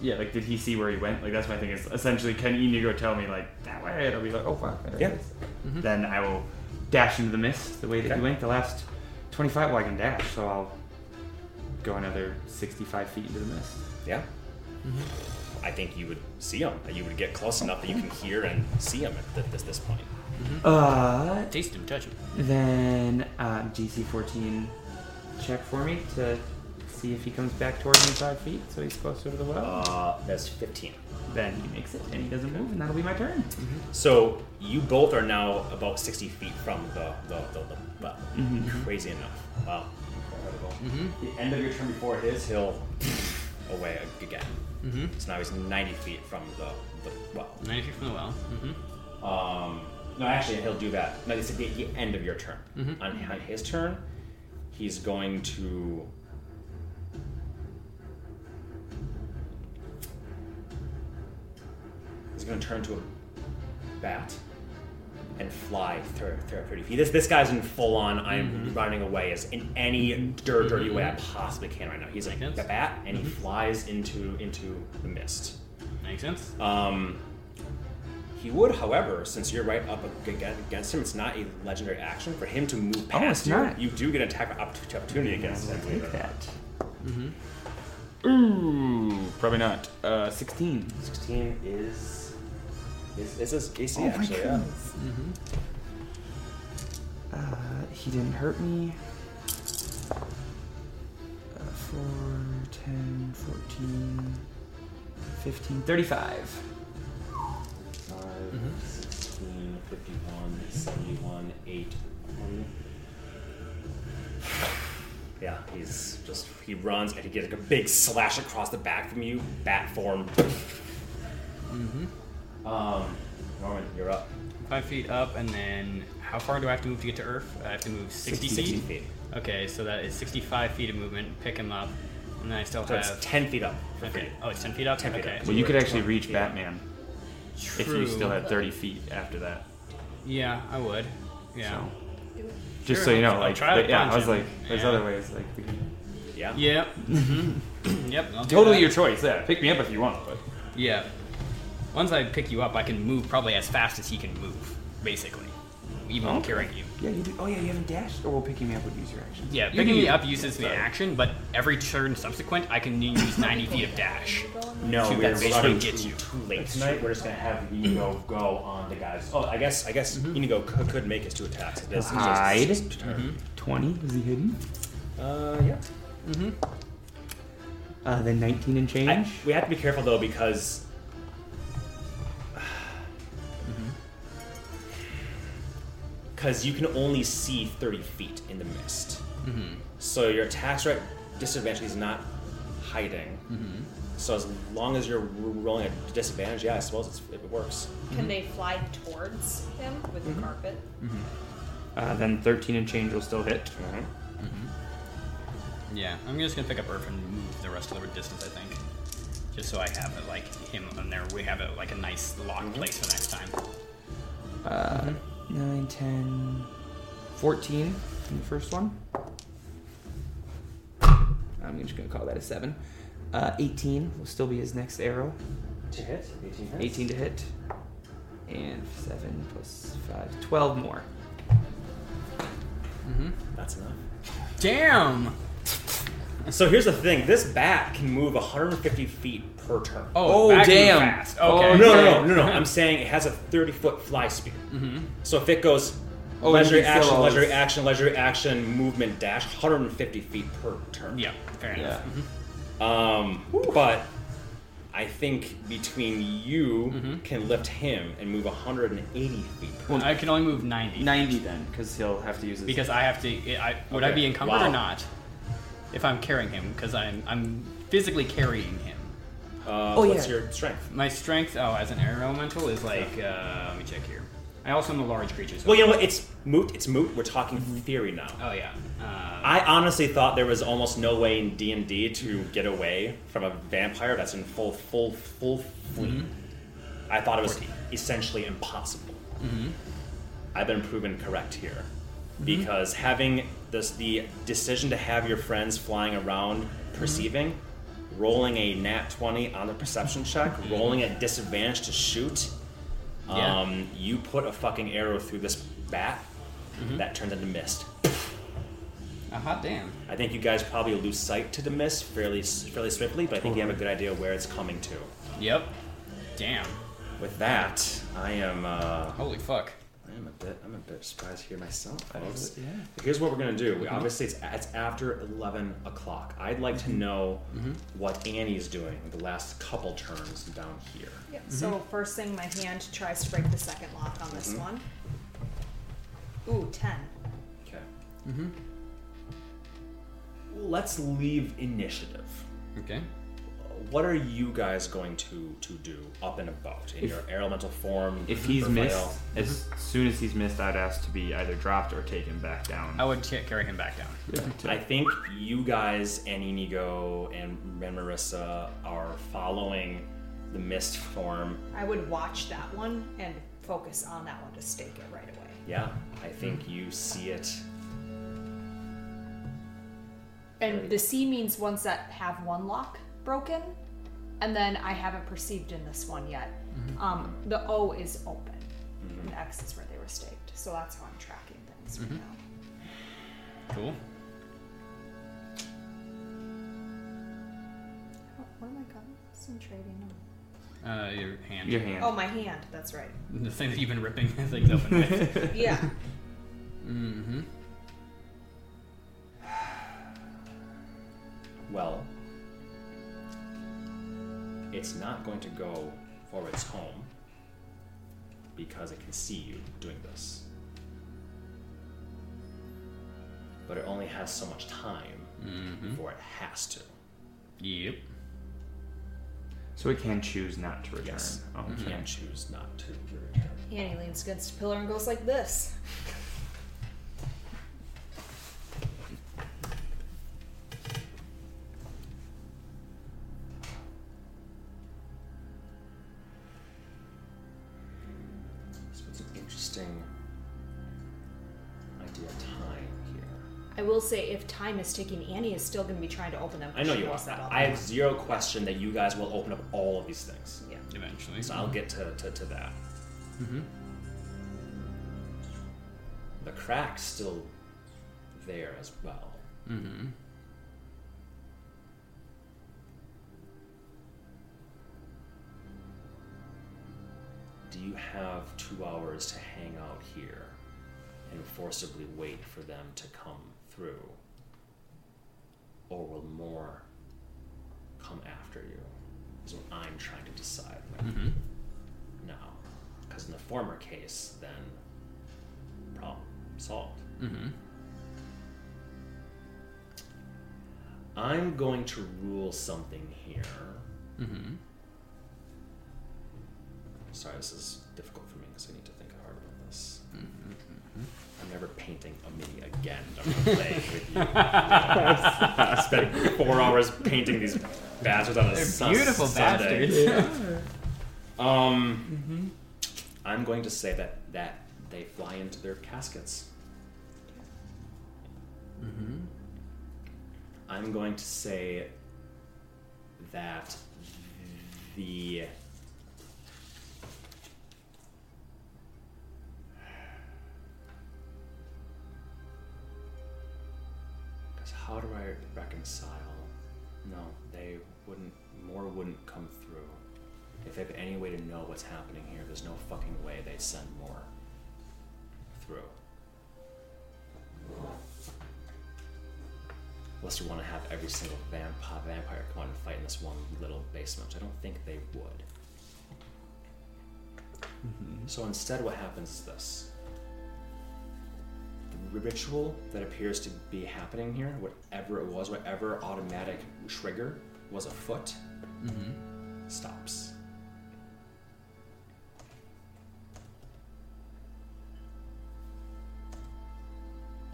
Yeah, like did he see where he went? Like that's my thing. Is essentially can Inigo tell me like that way? And I'll be like, oh fuck. there it Yeah. is. Then I will dash into the mist the way that Okay. he went. The last 25. Well, I can dash, so I'll go another 65 feet into the mist. Yeah. I think you would see him. You would get close enough that you can hear and see him at th- this this point. Uh, Taste him, touch him. then um, DC 14 check for me to see if he comes back towards me five feet, so he's closer to the well. Uh, that's 15. then he makes it, and he doesn't move, and that'll be my turn. So you both are now about 60 feet from the the, the, the well. Mm-hmm. Crazy enough. Wow. Incredible. The end of your turn before his, he'll away again. Mm-hmm. So now he's 90 feet from the, the well. 90 feet from the well. Mm-hmm. Um, no, actually, he'll do that. No, it's at the, the end of your turn. Mhm. On, on his turn, he's going to. He's going to turn to a bat and fly through, thir- 30 feet. This, this guy's in full on, I'm running away as in any dirt, dirty way I possibly can right now. He's like Makes a bat and he flies into into the mist. Makes sense. Um, he would, however, since you're right up against him, it's not a legendary action for him to move Oh, past it's you. not. You do get an attack opp- opportunity against him. I'll believe take it or not. that. Ooh, probably not. Uh, 16. 16 is is is his AC Oh my actually? Yeah. goodness. Uh, he didn't hurt me. Uh, 4, 10, 14, 15, 35. 5, 16, 51, 71, 8, 20. Yeah, he's just he runs and he gets like a big slash across the back from you, bat form. Um, Norman, you're up. Five feet up, and then how far do I have to move to get to Earth? I have to move 60, 60 feet? feet. Okay, so that is 65 feet of movement. Pick him up, and then I still So have. it's 10 feet up for okay. free. Oh, it's 10 feet up? 10 feet okay. up. Well, you could actually reach feet. Batman if you still had 30 feet after that. Yeah, I would. Yeah. So, just Sure, so you know, I'll like, try but yeah, I was like, there's Yeah. other ways, like, we can. Yeah? Yep. Mm-hmm. yep. I'll Totally your choice. Yeah, pick me up if you want, but. Yeah. Once I pick you up, I can move probably as fast as he can move, basically. Even Okay. carrying you. Yeah, you do. Oh yeah, you haven't dashed, or will picking me up would use your action. Yeah, You picking can me up uses the action, but every turn subsequent, I can use 90 feet of dash. No, Two, we're that's basically running too, you. too late tonight. We're just gonna have Inigo go on the guys. Oh, I guess I guess Inigo could, could make his two attacks. It is- it's just Hide. his turn. 20. Is he hidden? Uh, yeah. Mm-hmm. Uh, then 19 and change. I, we have to be careful though because because you can only see 30 feet in the mist. Mm-hmm. So your attacks are at disadvantage. He's not hiding. Mm-hmm. So as long as you're rolling a disadvantage, yeah, I suppose it's, it works. Can mm-hmm. they fly towards him with the carpet? Uh, then 13 and change will still hit. Yeah, I'm just gonna pick up Earth and move the rest of the distance, I think. Just so I have it like him on there. We have it like a nice locked place for next time. Uh, 9, 10, 14 in the first one. I'm just going to call that a 7. Uh, 18 will still be his next arrow. To hit, 18 hits. 18 to hit. And 7 plus 5. 12 more. That's enough. Damn! So here's the thing: this bat can move 150 feet per turn. Oh, Oh, damn. Fast. Oh, Okay. No, no, no, no, no. I'm saying it has a 30 foot fly speed. So if it goes Oh, legendary action, still- legendary action, legendary action, movement dash, 150 feet per turn. Yeah, fair Yeah. enough. Um, but I think between you Mm-hmm. can lift him and move 180 feet. Per I can only move 90 90 then, because he'll have to use his. because I have to. I, would I be encumbered Wow. or not? If I'm carrying him, because I'm I'm physically carrying him. Uh, Oh, what's yeah. your strength? My strength, oh, as an air elemental, is like. Uh, let me check here. I also am a large creature. So Well, you know what? It's moot. It's moot. We're talking theory now. Oh yeah. Uh, I honestly thought there was almost no way in D and D to get away from a vampire that's in full, full, full fleet. I thought it was essentially impossible. I've been proven correct here because having this the decision to have your friends flying around perceiving, rolling a nat twenty on the perception check, rolling at disadvantage to shoot. Yeah. Um, you put a fucking arrow through this bat mm-hmm. that turns into mist. A hot damn. I think you guys probably lose sight to the mist fairly fairly swiftly, but I think you have a good idea where it's coming to. Yep. Damn. With that, I am uh, Holy fuck. I am a bit I'm a bit surprised here myself, folks. Yeah. Here's what we're gonna do. We, mm-hmm. obviously, it's, it's after 11 o'clock. I'd like to mm-hmm. know mm-hmm. what Annie's doing the last couple turns down here. Yeah. So first thing, my hand tries to break the second lock on this one. Ooh, ten. Okay. Mm-hmm. Let's leave initiative. Okay. What are you guys going to to do up and about in If- your elemental form? If he's Raphael? mist, as soon as he's mist, I'd ask to be either dropped or taken back down. I would ca- carry him back down. Yeah, I think you guys and Inigo and and Marissa are following the mist form. I would watch that one and focus on that one to stake it right away. Yeah, I think you see it. And the C means ones that have one lock broken, and then I haven't perceived in this one yet. Um, the O is open, and the X is where they were staked. So that's how I'm tracking things right now. Cool. Oh, what am I concentrating on? Uh, your hand. Your hand. Oh, my hand. That's right. The thing that you've been ripping things open with. Yeah. mm-hmm. Well, it's not going to go for its home because it can see you doing this. But it only has so much time Mm-hmm. before it has to. Yep. So it can choose not to return. Yes, Oh, you okay. can choose not to return. Annie leans against a pillar and goes like this. say, if time is ticking, Annie is still going to be trying to open them. I know you knows are. about I have zero question that you guys will open up all of these things. Yeah. Eventually. So I'll get to, to, to that. Mm-hmm. The crack's still there as well. Mm-hmm. Do you have two hours to hang out here and forcibly wait for them to come through? Or will more come after you? Is what I'm trying to decide right Mm-hmm. now. Because in the former case, then problem solved. Mm-hmm. I'm going to rule something here. Mm-hmm. Sorry, this is never painting a mini again. I'm gonna play with you. I spent four hours painting these bastards on a They're sun- beautiful Sunday. bastards. Um, I'm going to say that that they fly into their caskets. Mm-hmm. I'm going to say that the how do I reconcile? No, they wouldn't. More wouldn't come through. If they have any way to know what's happening here, there's no fucking way they'd send more through. Unless you want to have every single vampire, vampire come out and fight in this one little basement, which I don't think they would. Mm-hmm. So instead, what happens is this ritual that appears to be happening here, whatever it was, whatever automatic trigger was afoot, Mm-hmm. stops.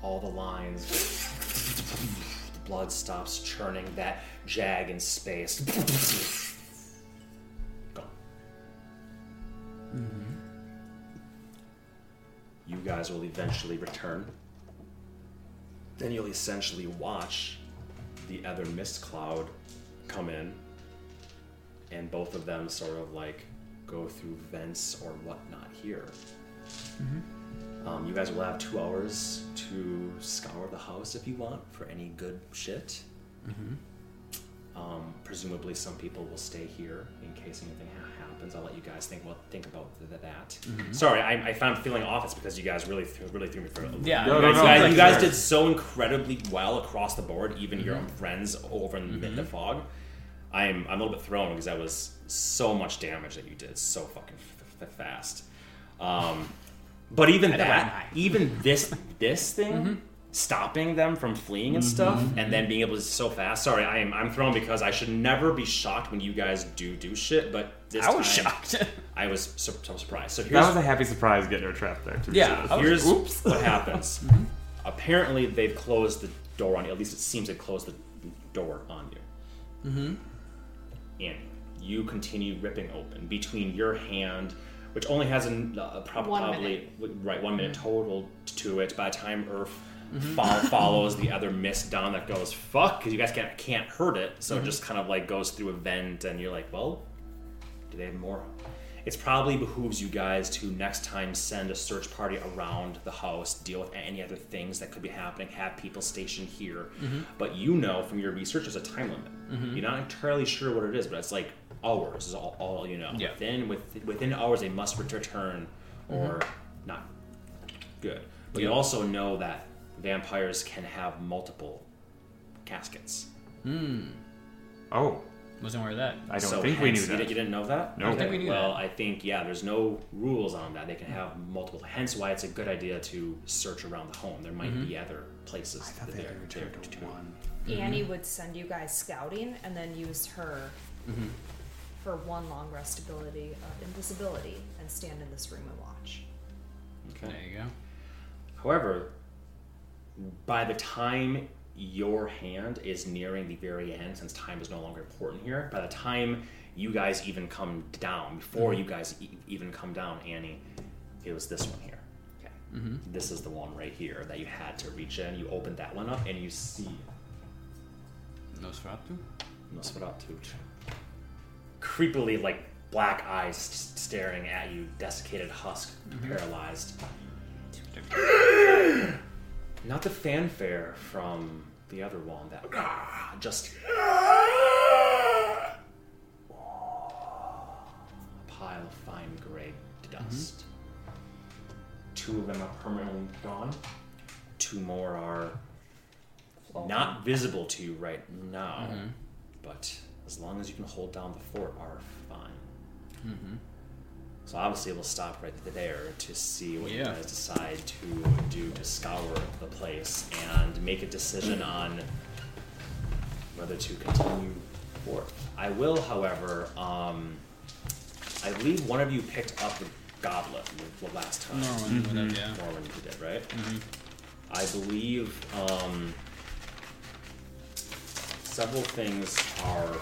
All the lines, the blood stops churning, that jag in space. Gone. You guys will eventually return. Then you'll essentially watch the other mist cloud come in and both of them sort of like go through vents or whatnot here. Um, you guys will have two hours to scour the house if you want for any good shit. Um, presumably, some people will stay here in case anything ha- happens. I'll let you guys think. Well, think about th- that. Mm-hmm. Sorry, I, I found feeling off. It's because you guys really, th- really threw me for a loop. Yeah, you guys, no, you guys, no, you guys did so incredibly well across the board. Even your own friends over in the, the mm-hmm. fog. I'm, I'm a little bit thrown because that was so much damage that you did so fucking f- f- fast. Um, but even that, even this this thing, stopping them from fleeing and stuff, and then being able to so fast. Sorry, I am I'm thrown because I should never be shocked when you guys do do shit. But this I was time, shocked. I was so, so surprised. So here's That was a happy surprise getting her trapped there. To Yeah, honest. I was- here's Oops. what happens. Apparently, they've closed the door on you. At least it seems they closed the door on you. Mm-hmm. And you continue ripping open between your hand, which only has a uh, prob- One probably right one minute total to it. By the time Earth Mm-hmm. fol- follows the other mist down, that goes fuck because you guys can't can't hurt it. So it mm-hmm. just kind of like goes through a vent, and you're like, well, do they have more? It's probably behooves you guys to next time send a search party around the house, deal with any other things that could be happening, have people stationed here. Mm-hmm. But you know from your research there's a time limit. You're not entirely sure what it is, but it's like hours is all, all you know. Yeah. Within with, within hours they must return or not good. But you also know that vampires can have multiple caskets. Hmm. Oh, Wasn't aware of that. I don't So think we hence- knew You that. didn't, you didn't know that? No. I think we knew well, that. I think yeah. There's no rules on that. They can have multiple. Hence, why it's a good idea to search around the home. There might Mm-hmm. be other places. I thought that they they're, had they're returned to to. one. Annie would send you guys scouting and then use her for one long rest ability of invisibility and stand in this room and watch. Okay. There you go. However, by the time your hand is nearing the very end, since time is no longer important here, by the time you guys even come down, before you mm-hmm. guys e- even come down, Annie, it was this one here. Okay. Mm-hmm. This is the one right here that you had to reach in. You opened that one up, and you see Nosferatu? Nosferatu. Creepily, like black eyes st- staring at you, desiccated husk, mm-hmm. paralyzed. Not the fanfare from the other one that ah, just a pile of fine gray mm-hmm. dust. Two of them are permanently gone. Two more are not visible to you right now, mm-hmm. but as long as you can hold down the fort, are fine. Mm-hmm. So obviously, we'll stop right there to see what you guys decide to do to scour the place and make a decision on whether to continue forth. I will, however, um, I believe one of you picked up the goblet the the last time. Norman, whatever, yeah. Norman, you did, right? I believe um, several things are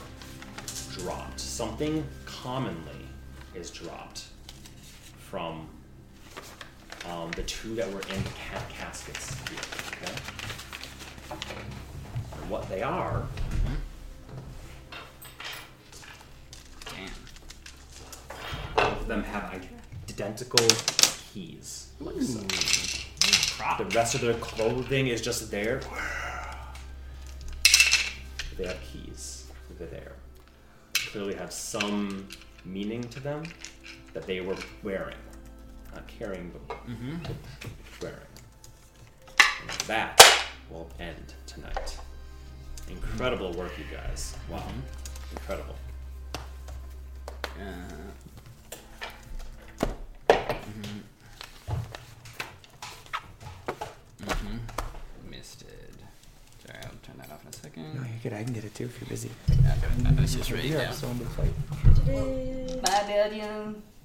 dropped. Something commonly is dropped from um, the two that were in the caskets here. Okay. And what they are Damn. both of them have identical keys. Like so. The rest of their clothing is just there. They have keys. They're there. Clearly have some meaning to them that they were wearing. Not carrying, but wearing. And that will end tonight. Incredible work, you guys. Wow. Incredible. Uh, mm-hmm. Misted. Sorry, I'll turn that off in a second. No, you're good. I can get it too if you're busy. Okay, I was just ready Yeah, down. someone to fight. Bye, Belgium.